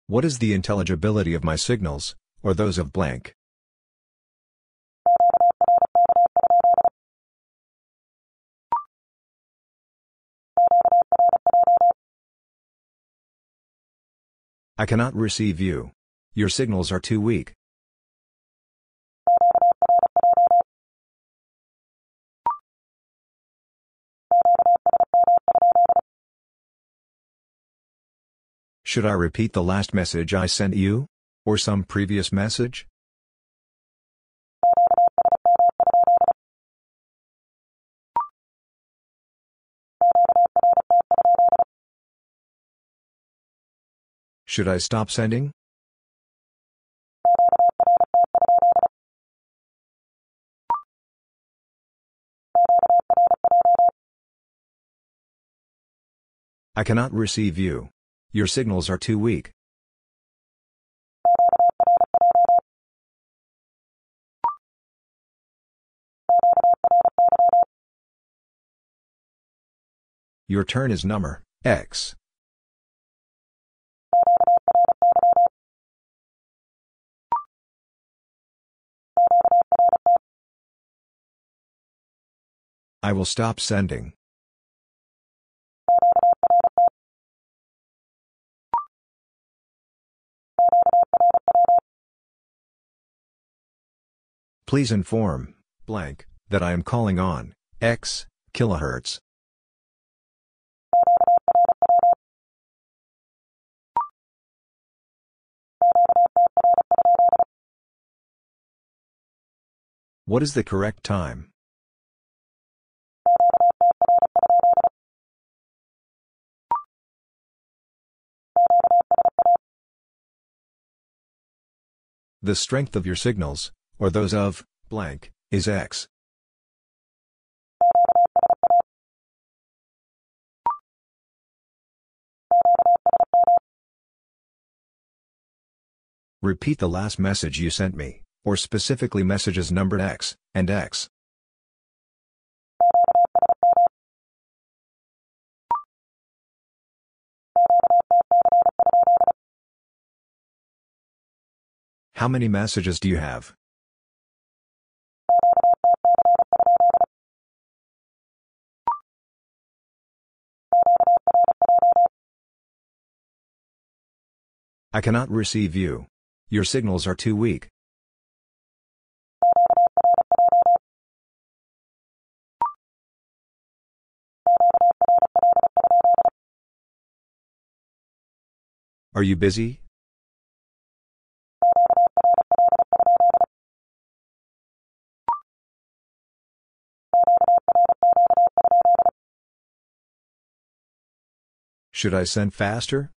What is the intelligibility of my signals, or those of blank? I cannot receive you. Your signals are too weak. Should I repeat the last message I sent you? Or some previous message? Should I stop sending? I cannot receive you. Your signals are too weak. Your turn is number X. I will stop sending. Please inform, blank, that I am calling on X kilohertz. What is the correct time? The strength of your signals, or those of blank, is X. Repeat the last message you sent me, or specifically messages numbered X and X. How many messages do you have? I cannot receive you. Your signals are too weak. Are you busy? Should I send faster?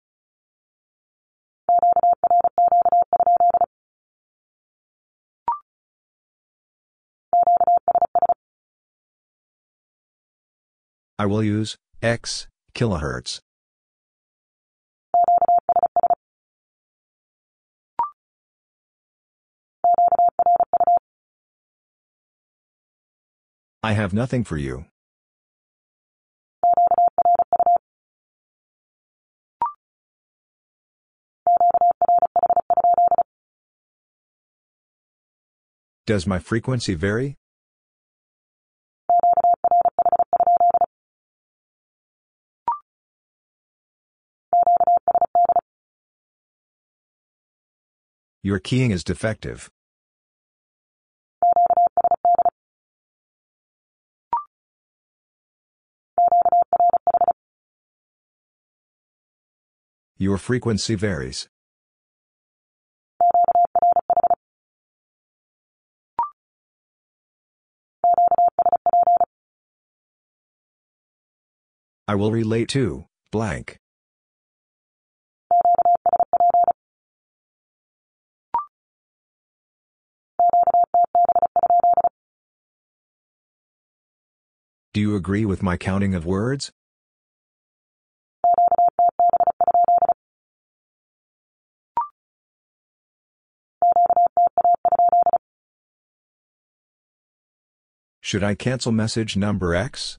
I will use X kilohertz. I have nothing for you. Does my frequency vary? Your keying is defective. Your frequency varies. I will relate to, blank. Do you agree with my counting of words? Should I cancel message number X?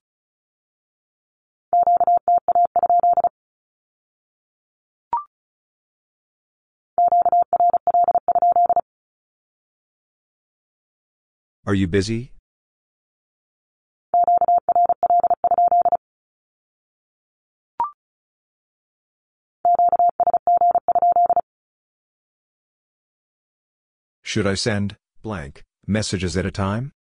Are you busy? Should I send, blank, messages at a time?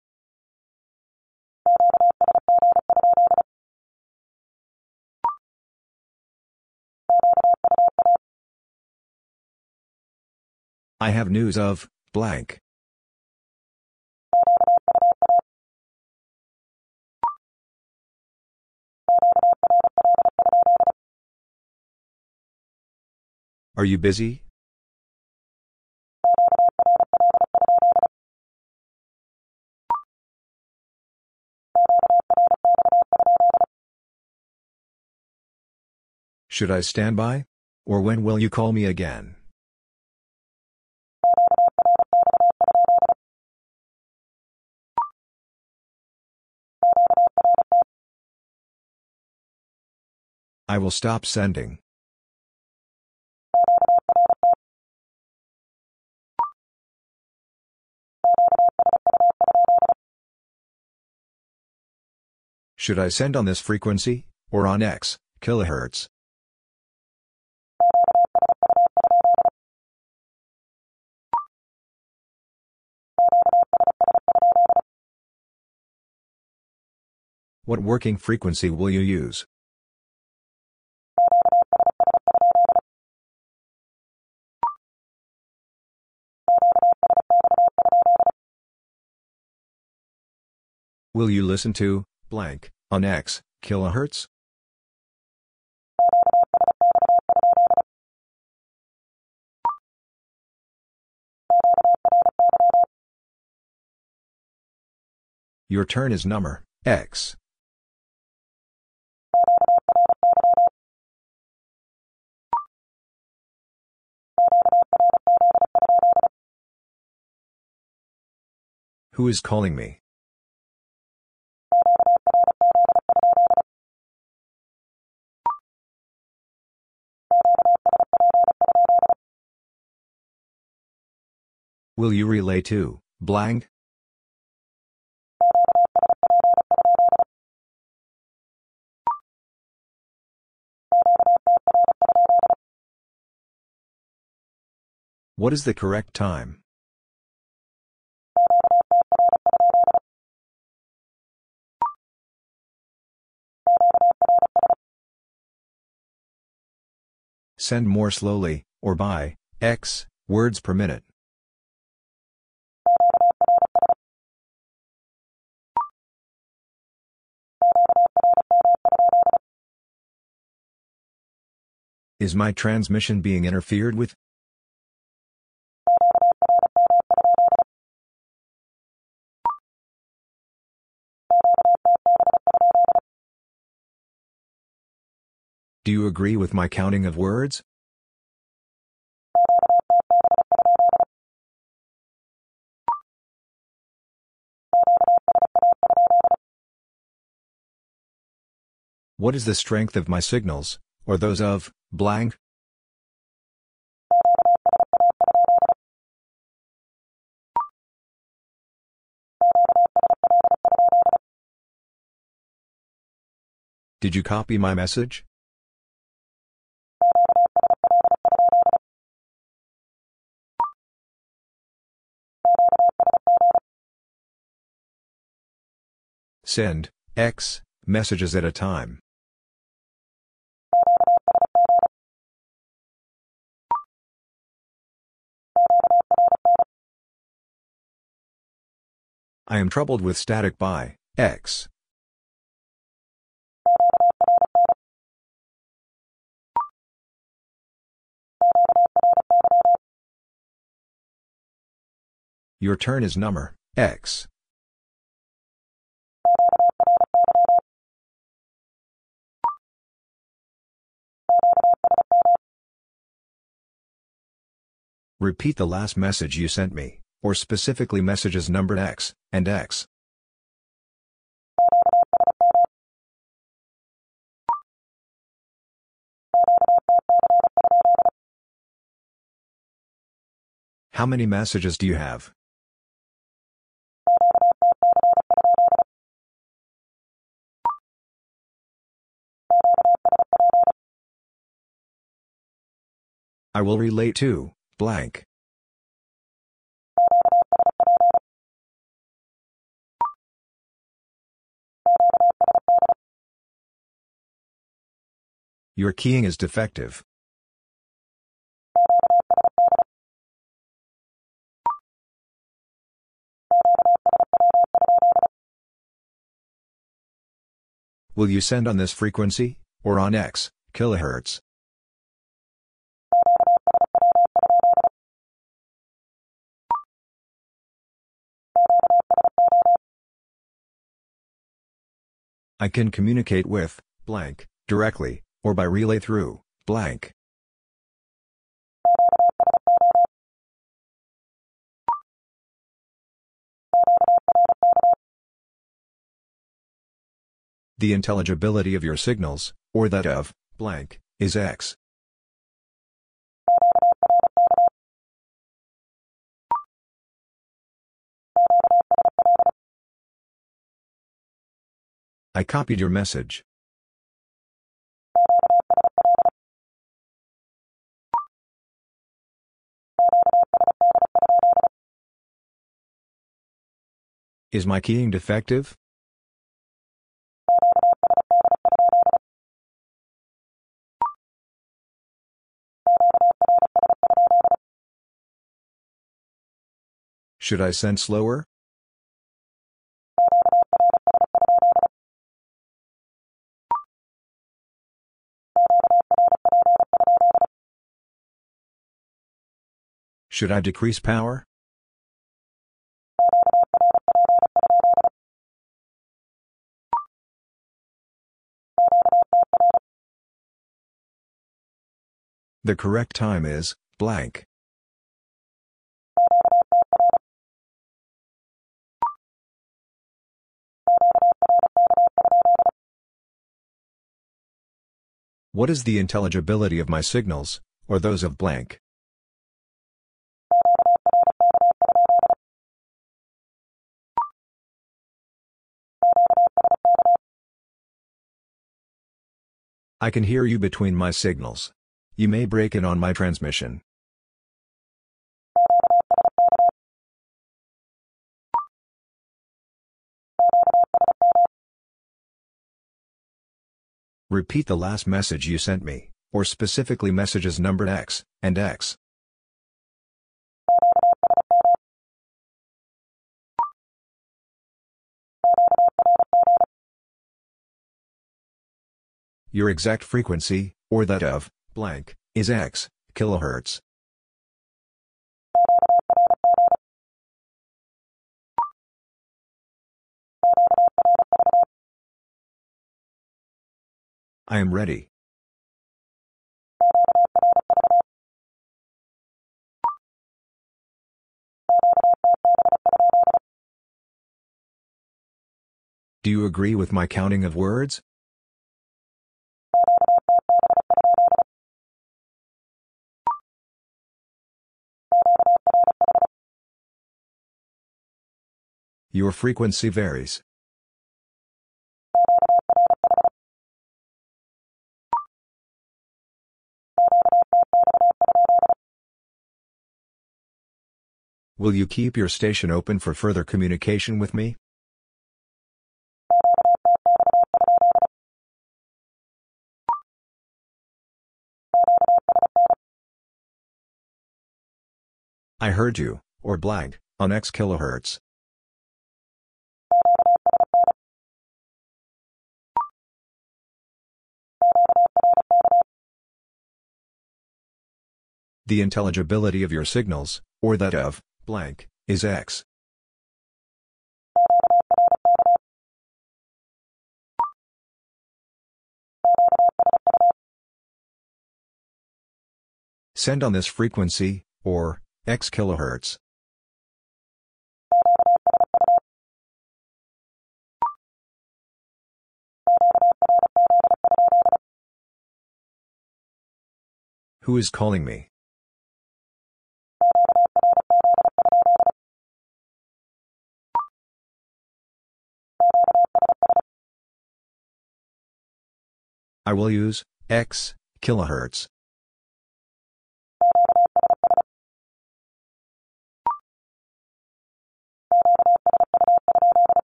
I have news of, blank. Are you busy? Should I stand by? Or when will you call me again? I will stop sending. Should I send on this frequency, or on X, kilohertz? What working frequency will you use? Will you listen to, blank, on X, kilohertz? Your turn is number, X. Who is calling me? Will you relay to, blank? What is the correct time? Send more slowly, or by, x, words per minute. Is my transmission being interfered with? Do you agree with my counting of words? What is the strength of my signals, or those of, blank? Did you copy my message? Send, X, messages at a time. I am troubled with static by X. Your turn is number X. Repeat the last message you sent me or specifically messages numbered X and X. How many messages do you have? I will relate to blank. Your keying is defective. Will you send on this frequency, or on X, kilohertz? I can communicate with blank directly, or by relay through blank. The intelligibility of your signals, or that of blank, is X. I copied your message. Is my keying defective? Should I send slower? Should I decrease power? The correct time is blank. What is the intelligibility of my signals, or those of blank? I can hear you between my signals. You may break in on my transmission. Repeat the last message you sent me, or specifically messages numbered X and X. Your exact frequency, or that of, blank, is X, kilohertz. I am ready. Do you agree with my counting of words? Your frequency varies. Will you keep your station open for further communication with me? I heard you, or blank, on X kilohertz. The intelligibility of your signals, or that of blank, is X. Send on this frequency, or X kilohertz. Who is calling me? I will use X kilohertz.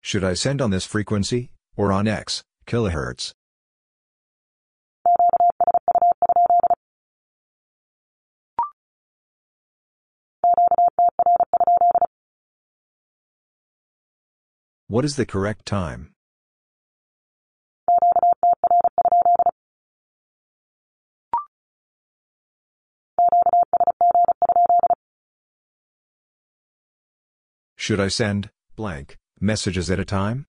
Should I send on this frequency, or on X kilohertz? What is the correct time? Should I send blank messages at a time?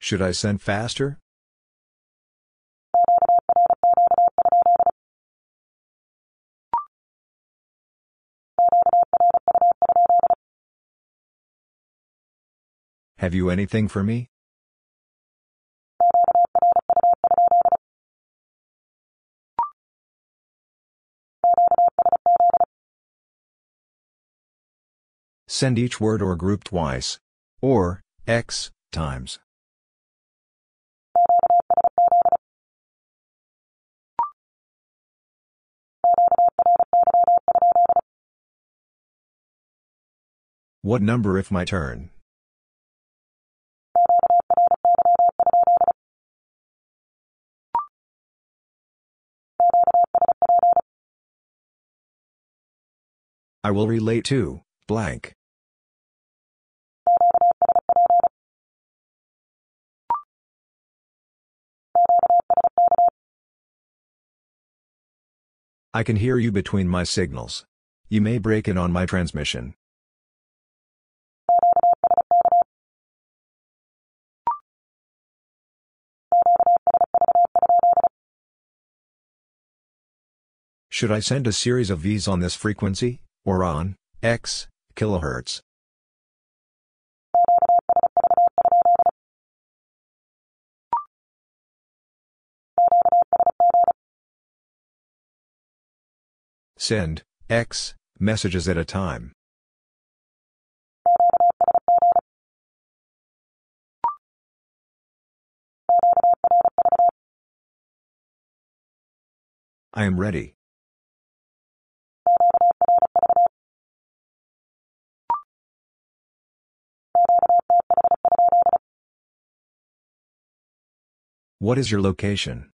Should I send faster? Have you anything for me? Send each word or group twice. Or, x, times. What number if my turn? I will relate to, blank. I can hear you between my signals. You may break in on my transmission. Should I send a series of Vs on this frequency, or on X kilohertz? Send X messages at a time. I am ready. What is your location?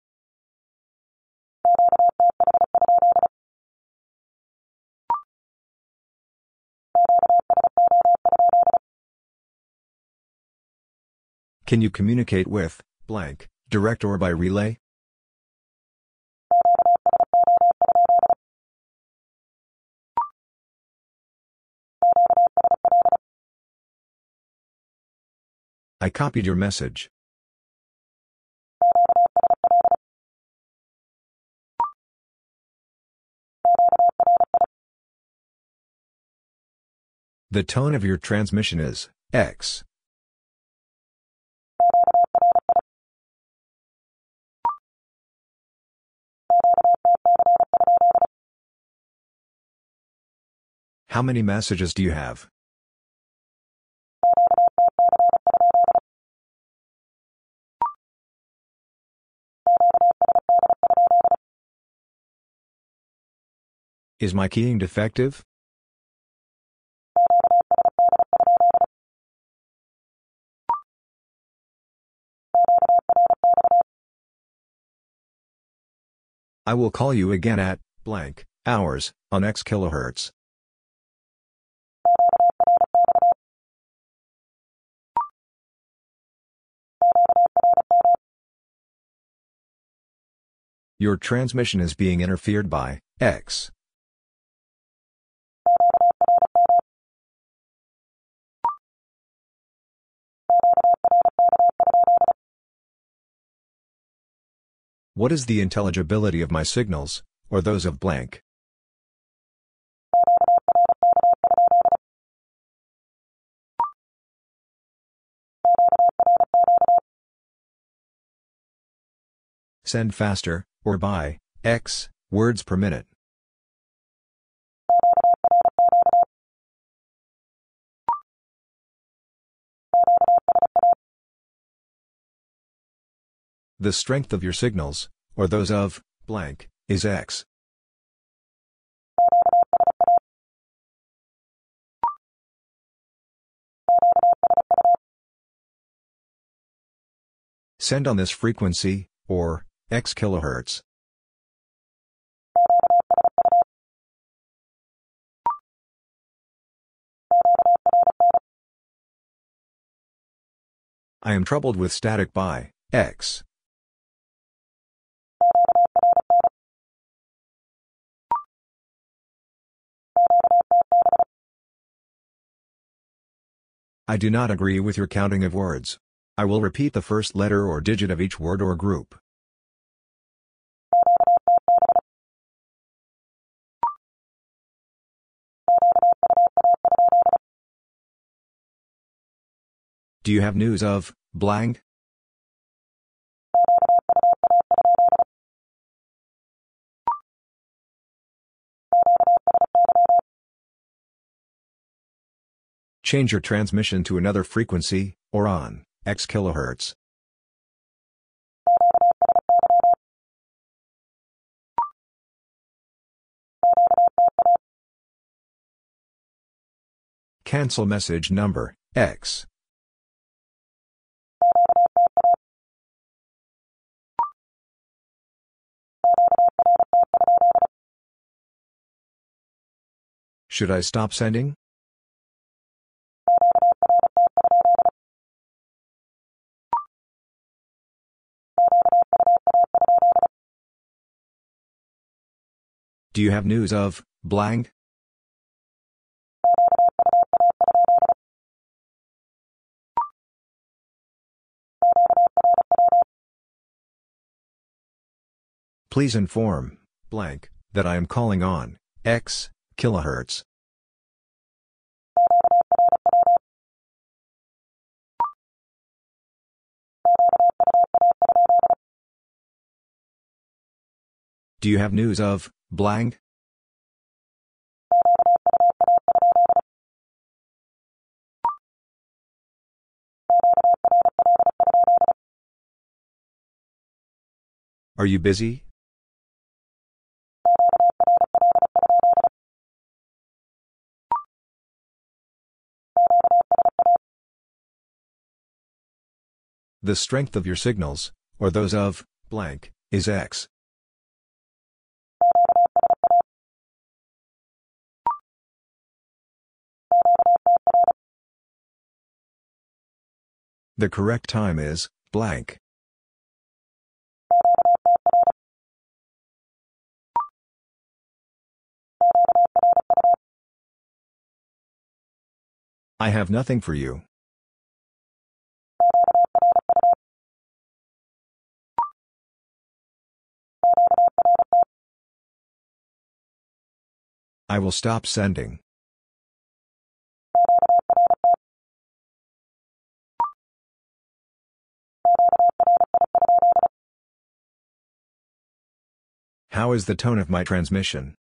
Can you communicate with blank direct or by relay? I copied your message. The tone of your transmission is X. How many messages do you have? Is my keying defective? I will call you again at blank hours on X kilohertz. Your transmission is being interfered by X. What is the intelligibility of my signals, or those of blank? Send faster, or by x words per minute. The strength of your signals, or those of blank, is x. Send on this frequency, or x kilohertz. I am troubled with static by x. I do not agree with your counting of words. I will repeat the first letter or digit of each word or group. Do you have news of blank? Change your transmission to another frequency, or on, x kilohertz. Cancel message number, X. Should I stop sending? Do you have news of blank? Please inform blank that I am calling on X kilohertz. Do you have news of blank? Are you busy? The strength of your signals, or those of blank, is X. The correct time is blank. I have nothing for you. I will stop sending. How is the tone of my transmission?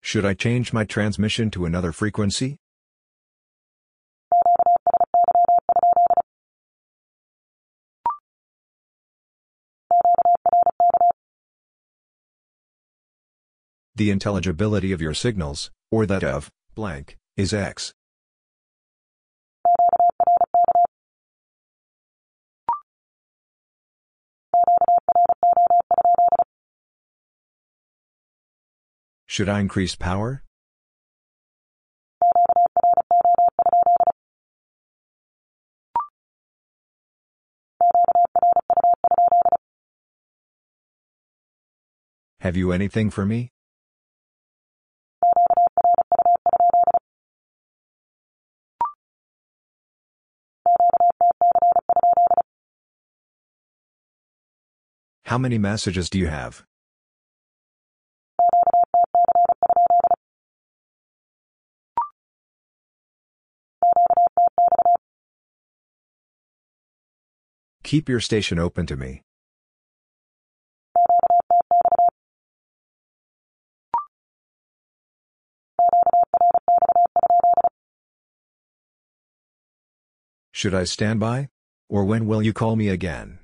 Should I change my transmission to another frequency? the intelligibility of your signals, or that of, blank, is X. Should I increase power? Have you anything for me? How many messages do you have? Keep your station open to me. Should I stand by? Or when will you call me again?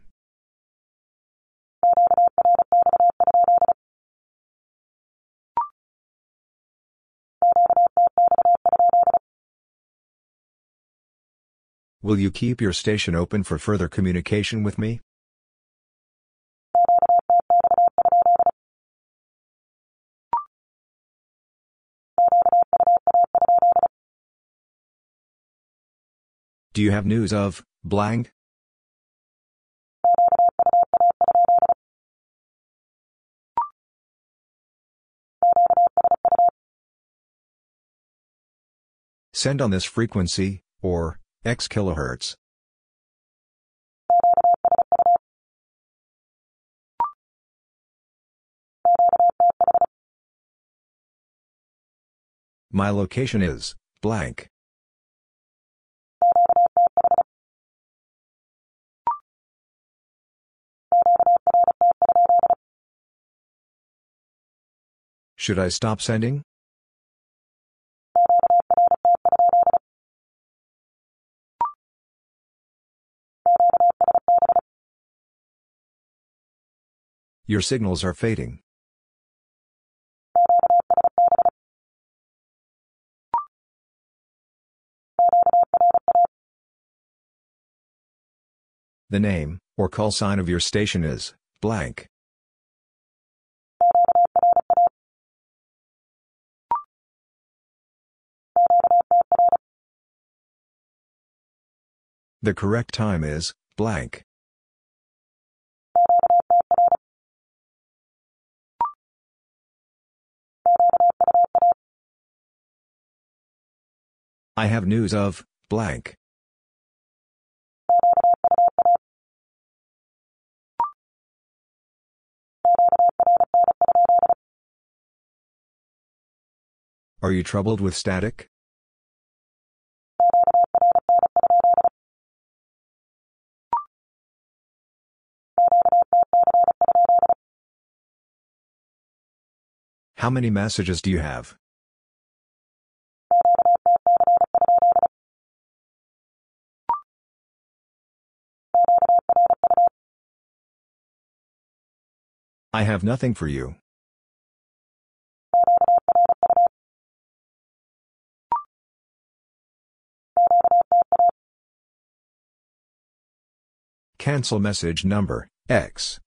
Will you keep your station open for further communication with me? Do you have news of blank? Send on this frequency, or X kilohertz. My location is blank. Should I stop sending? Your signals are fading. The name, or call sign of your station is blank. The correct time is blank. I have news of blank. Are you troubled with static? How many messages do you have? I have nothing for you. Cancel message number X.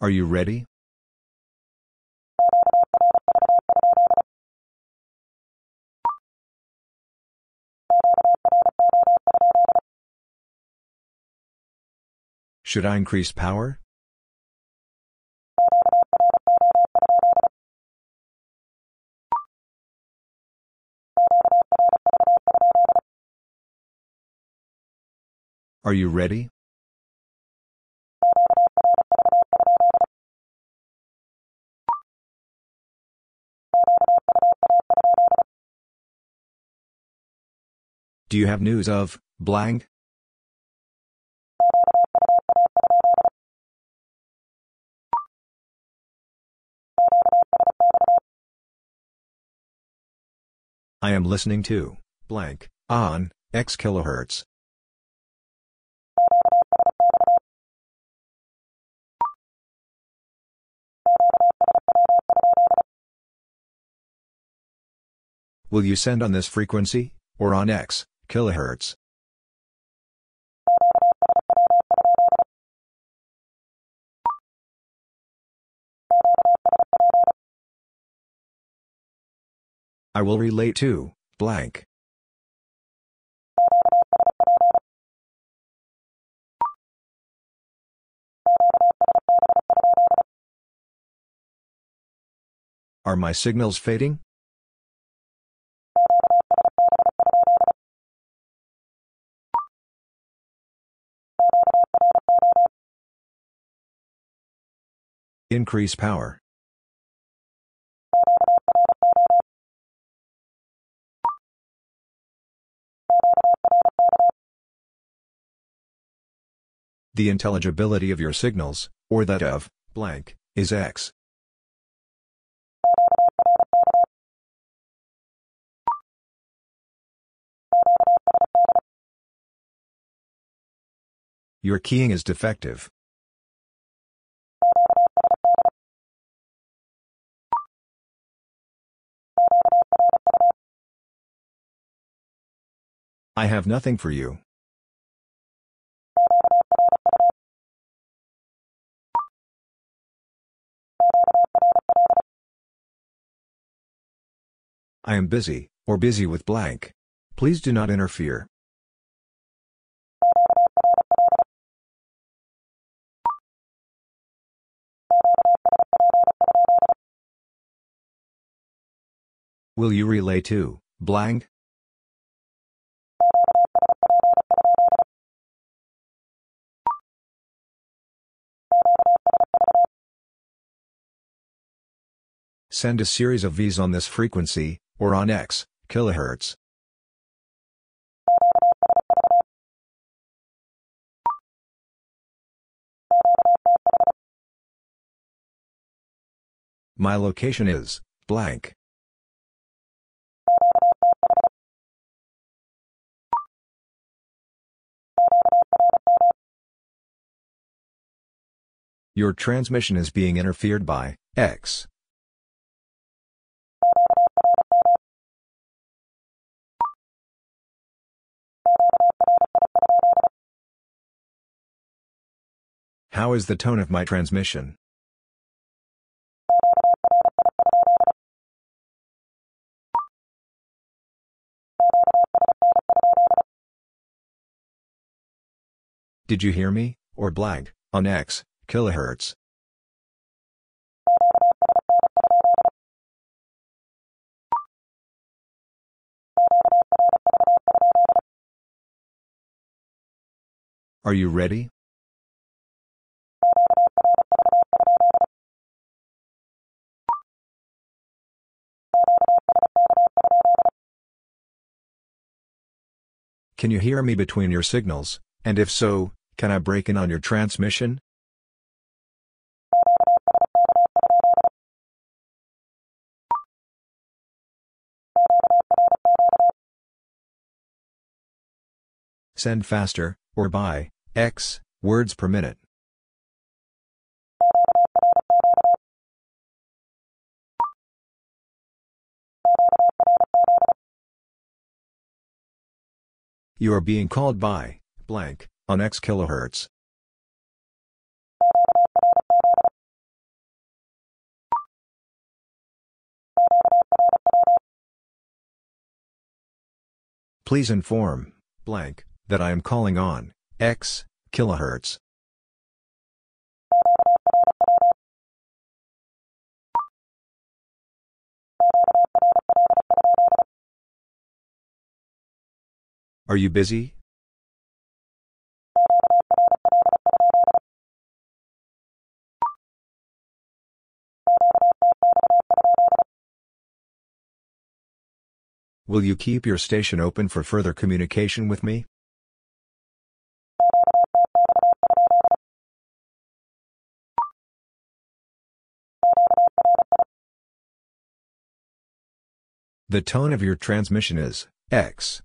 Are you ready? Should I increase power? Are you ready? Do you have news of blank? I am listening to blank on X kilohertz. Will you send on this frequency, or on X kilohertz? I will relate to blank. Are my signals fading? Increase power. The intelligibility of your signals, or that of, blank, is X. Your keying is defective. I have nothing for you. I am busy, or busy with blank. Please do not interfere. Will you relay to, blank? Send a series of Vs on this frequency, or on X, kilohertz. My location is, blank. Your transmission is being interfered by, X. How is the tone of my transmission? Did you hear me, or blank, on X, kilohertz? Are you ready? Can you hear me between your signals, and if so, can I break in on your transmission? Send faster, or by, x, words per minute. You are being called by, blank, on X kilohertz. Please inform, blank, that I am calling on, X, kilohertz. Are you busy? Will you keep your station open for further communication with me? The tone of your transmission is X.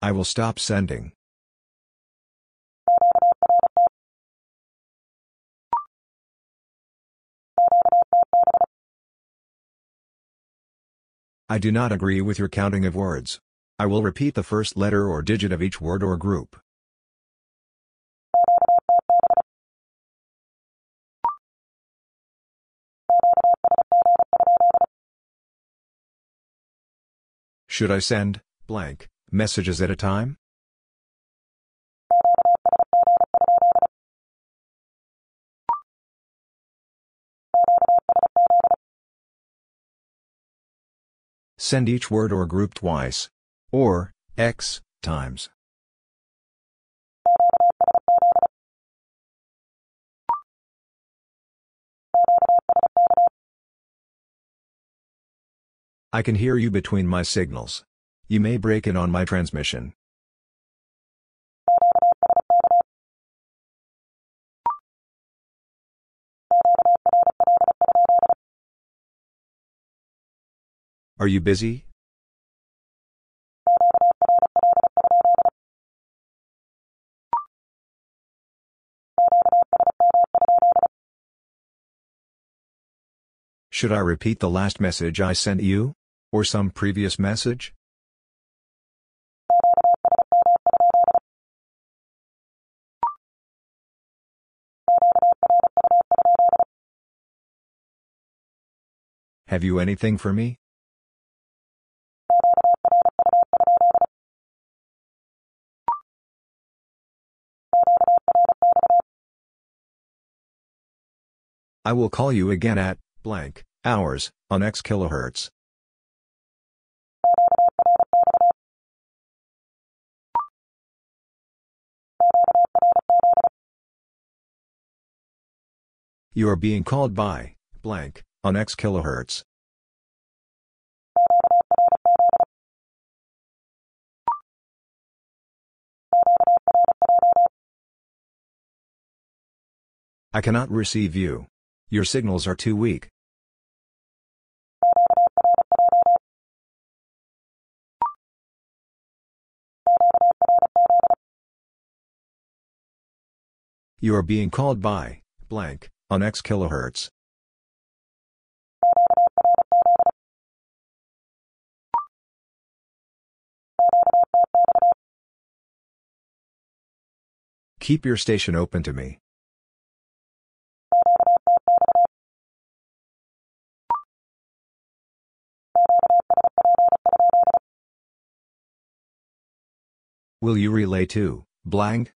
I will stop sending. I do not agree with your counting of words. I will repeat the first letter or digit of each word or group. Should I send, blank, messages at a time? Send each word or group twice. Or, x, times. I can hear you between my signals. You may break in on my transmission. Are you busy? Should I repeat the last message I sent you? Or some previous message? Have you anything for me? I will call you again at blank hours on X kilohertz. You are being called by blank on X kilohertz. I cannot receive you. Your signals are too weak. You are being called by blank on X kilohertz. Keep your station open to me. Will you relay to blank?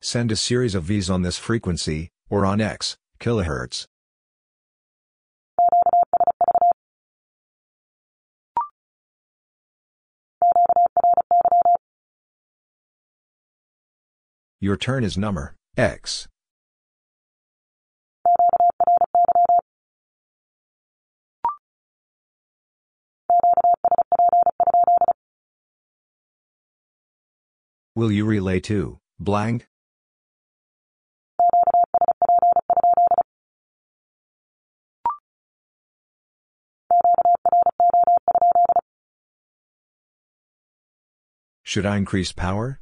Send a series of Vs on this frequency, or on X, kilohertz. Your turn is number X. Will you relay to blank? Should I increase power?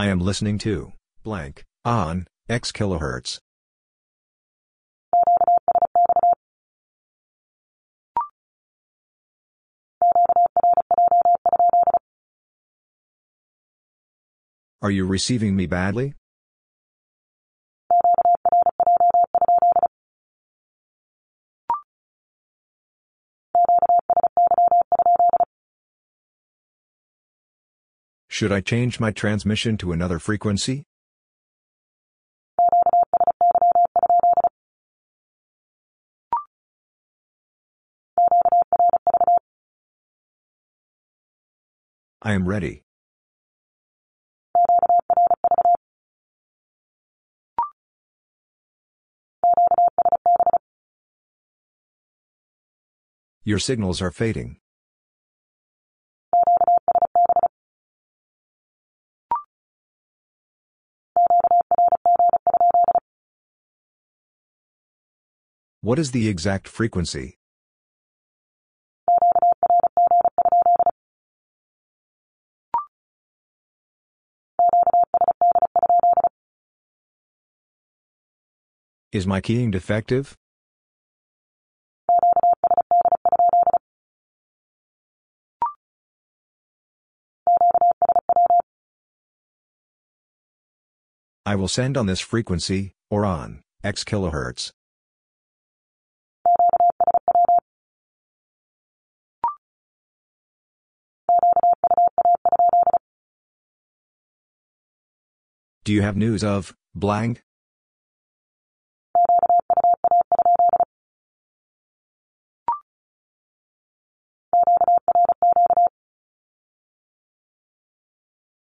I am listening to blank on X kilohertz. Are you receiving me badly? Should I change my transmission to another frequency? I am ready. Your signals are fading. What is the exact frequency? Is my keying defective? I will send on this frequency, or on, x kilohertz. Do you have news of, blank?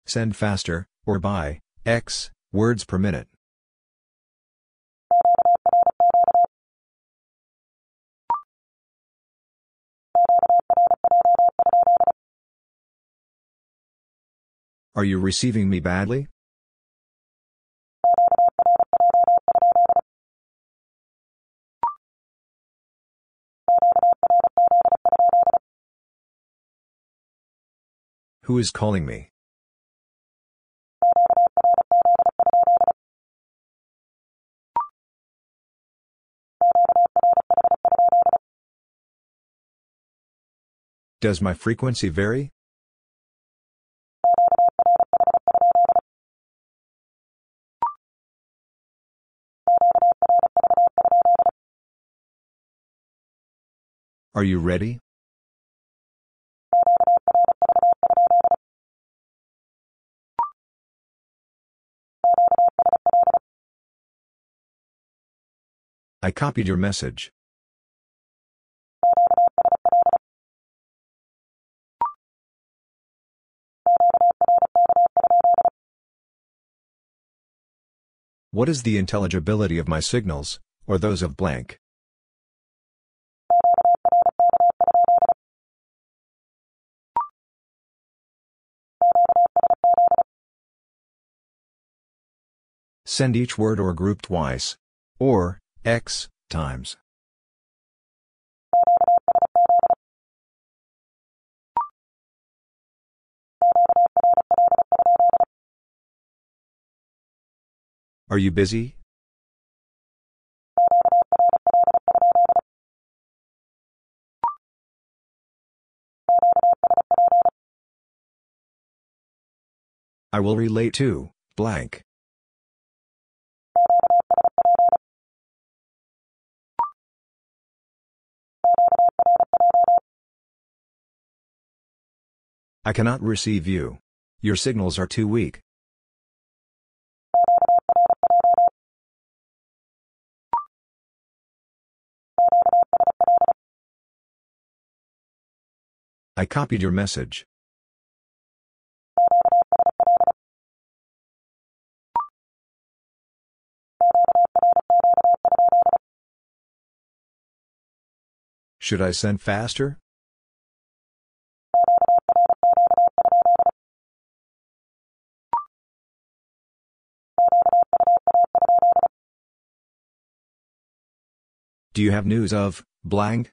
Send faster, or by, x, words per minute. Are you receiving me badly? Who is calling me? Does my frequency vary? Are you ready? I copied your message. What is the intelligibility of my signals, or those of blank? Send each word or group twice. Or, x, times. Are you busy? I will relate to, blank. I cannot receive you. Your signals are too weak. I copied your message. Should I send faster? Do you have news of, blank?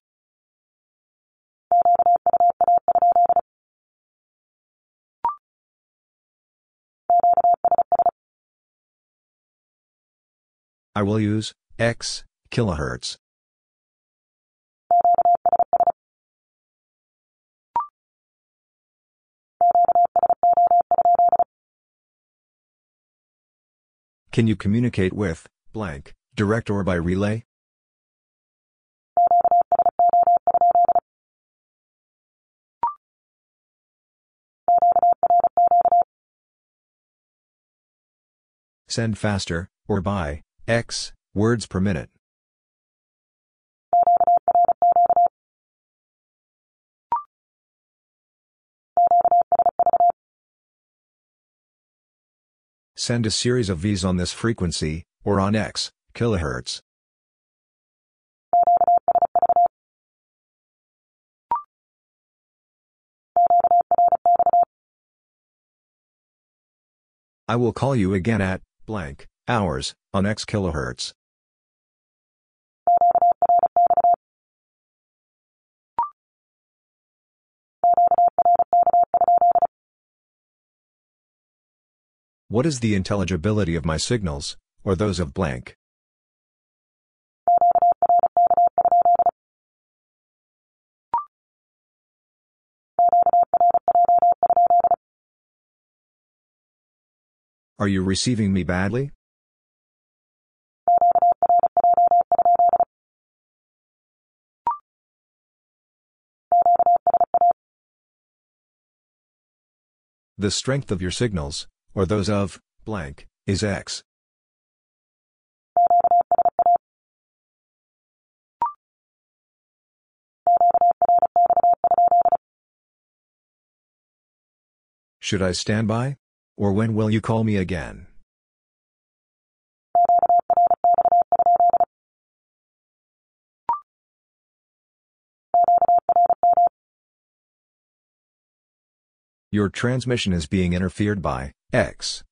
I will use, x, kilohertz. Can you communicate with, blank, direct or by relay? Send faster, or by, x, words per minute. Send a series of Vs on this frequency, or on x, kilohertz. I will call you again at, blank, hours, on x kilohertz. What is the intelligibility of my signals, or those of blank? Are you receiving me badly? The strength of your signals, or those of blank, is X. Should I stand by? Or when will you call me again? Your transmission is being interfered by X.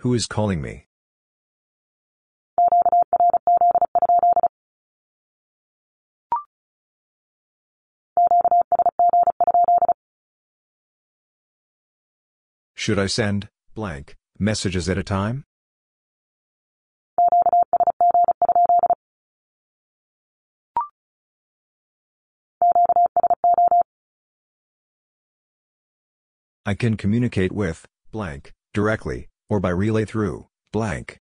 Who is calling me? Should I send blank messages at a time? I can communicate with blank directly or by relay through blank.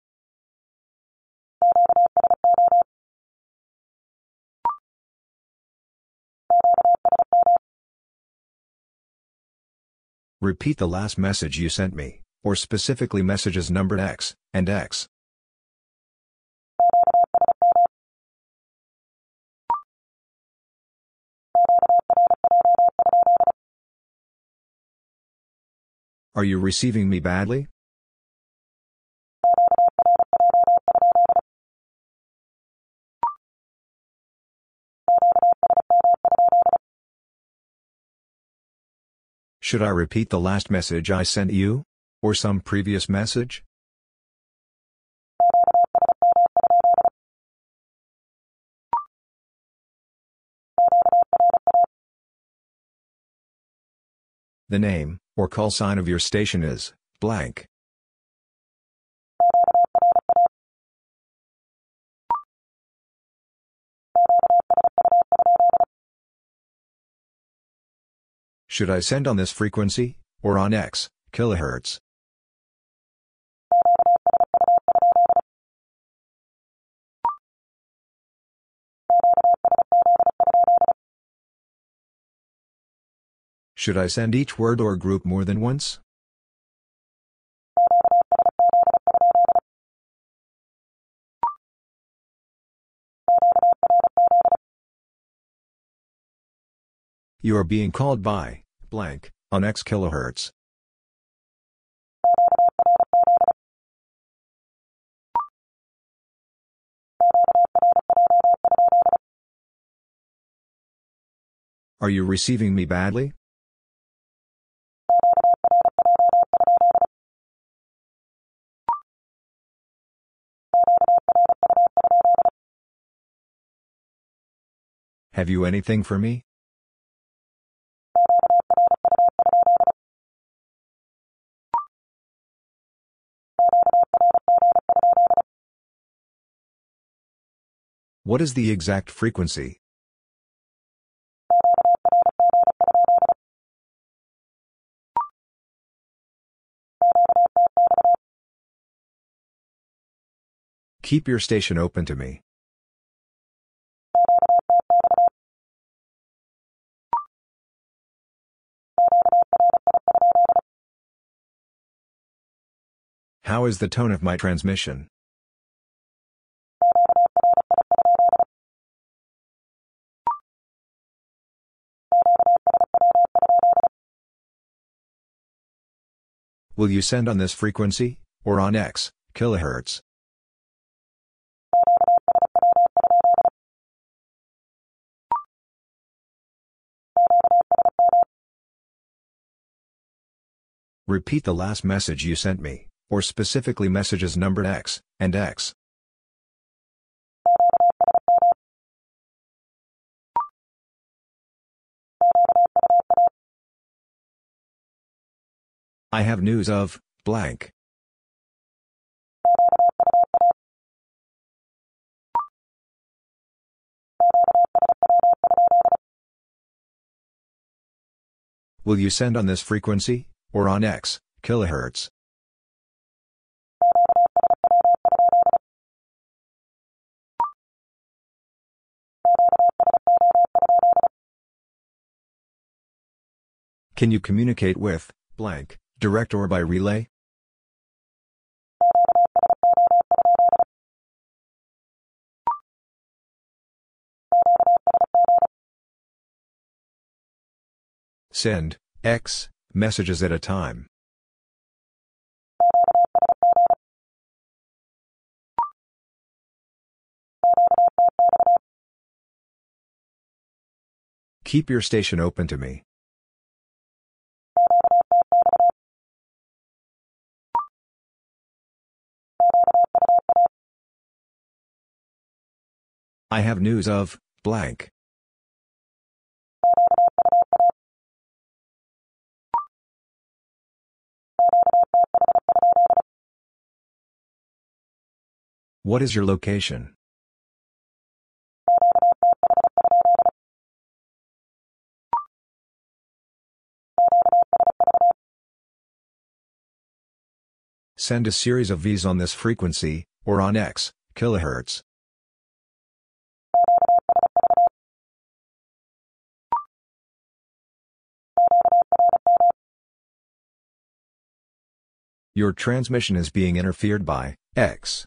Repeat the last message you sent me, or specifically messages numbered X and X. Are you receiving me badly? Should I repeat the last message I sent you? Or some previous message? The name, or call sign of your station is blank. Should I send on this frequency, or on X, kilohertz? Should I send each word or group more than once? You are being called by blank on X kilohertz. Are you receiving me badly? Have you anything for me? What is the exact frequency? Keep your station open to me. How is the tone of my transmission? Will you send on this frequency, or on X, kilohertz? Repeat the last message you sent me, or specifically messages numbered X and X. I have news of, blank. Will you send on this frequency, or on X, kilohertz? Can you communicate with, blank? Direct or by relay? Send, X, messages at a time. Keep your station open to me. I have news of, blank. What is your location? Send a series of Vs on this frequency, or on X, kilohertz. Your transmission is being interfered by X.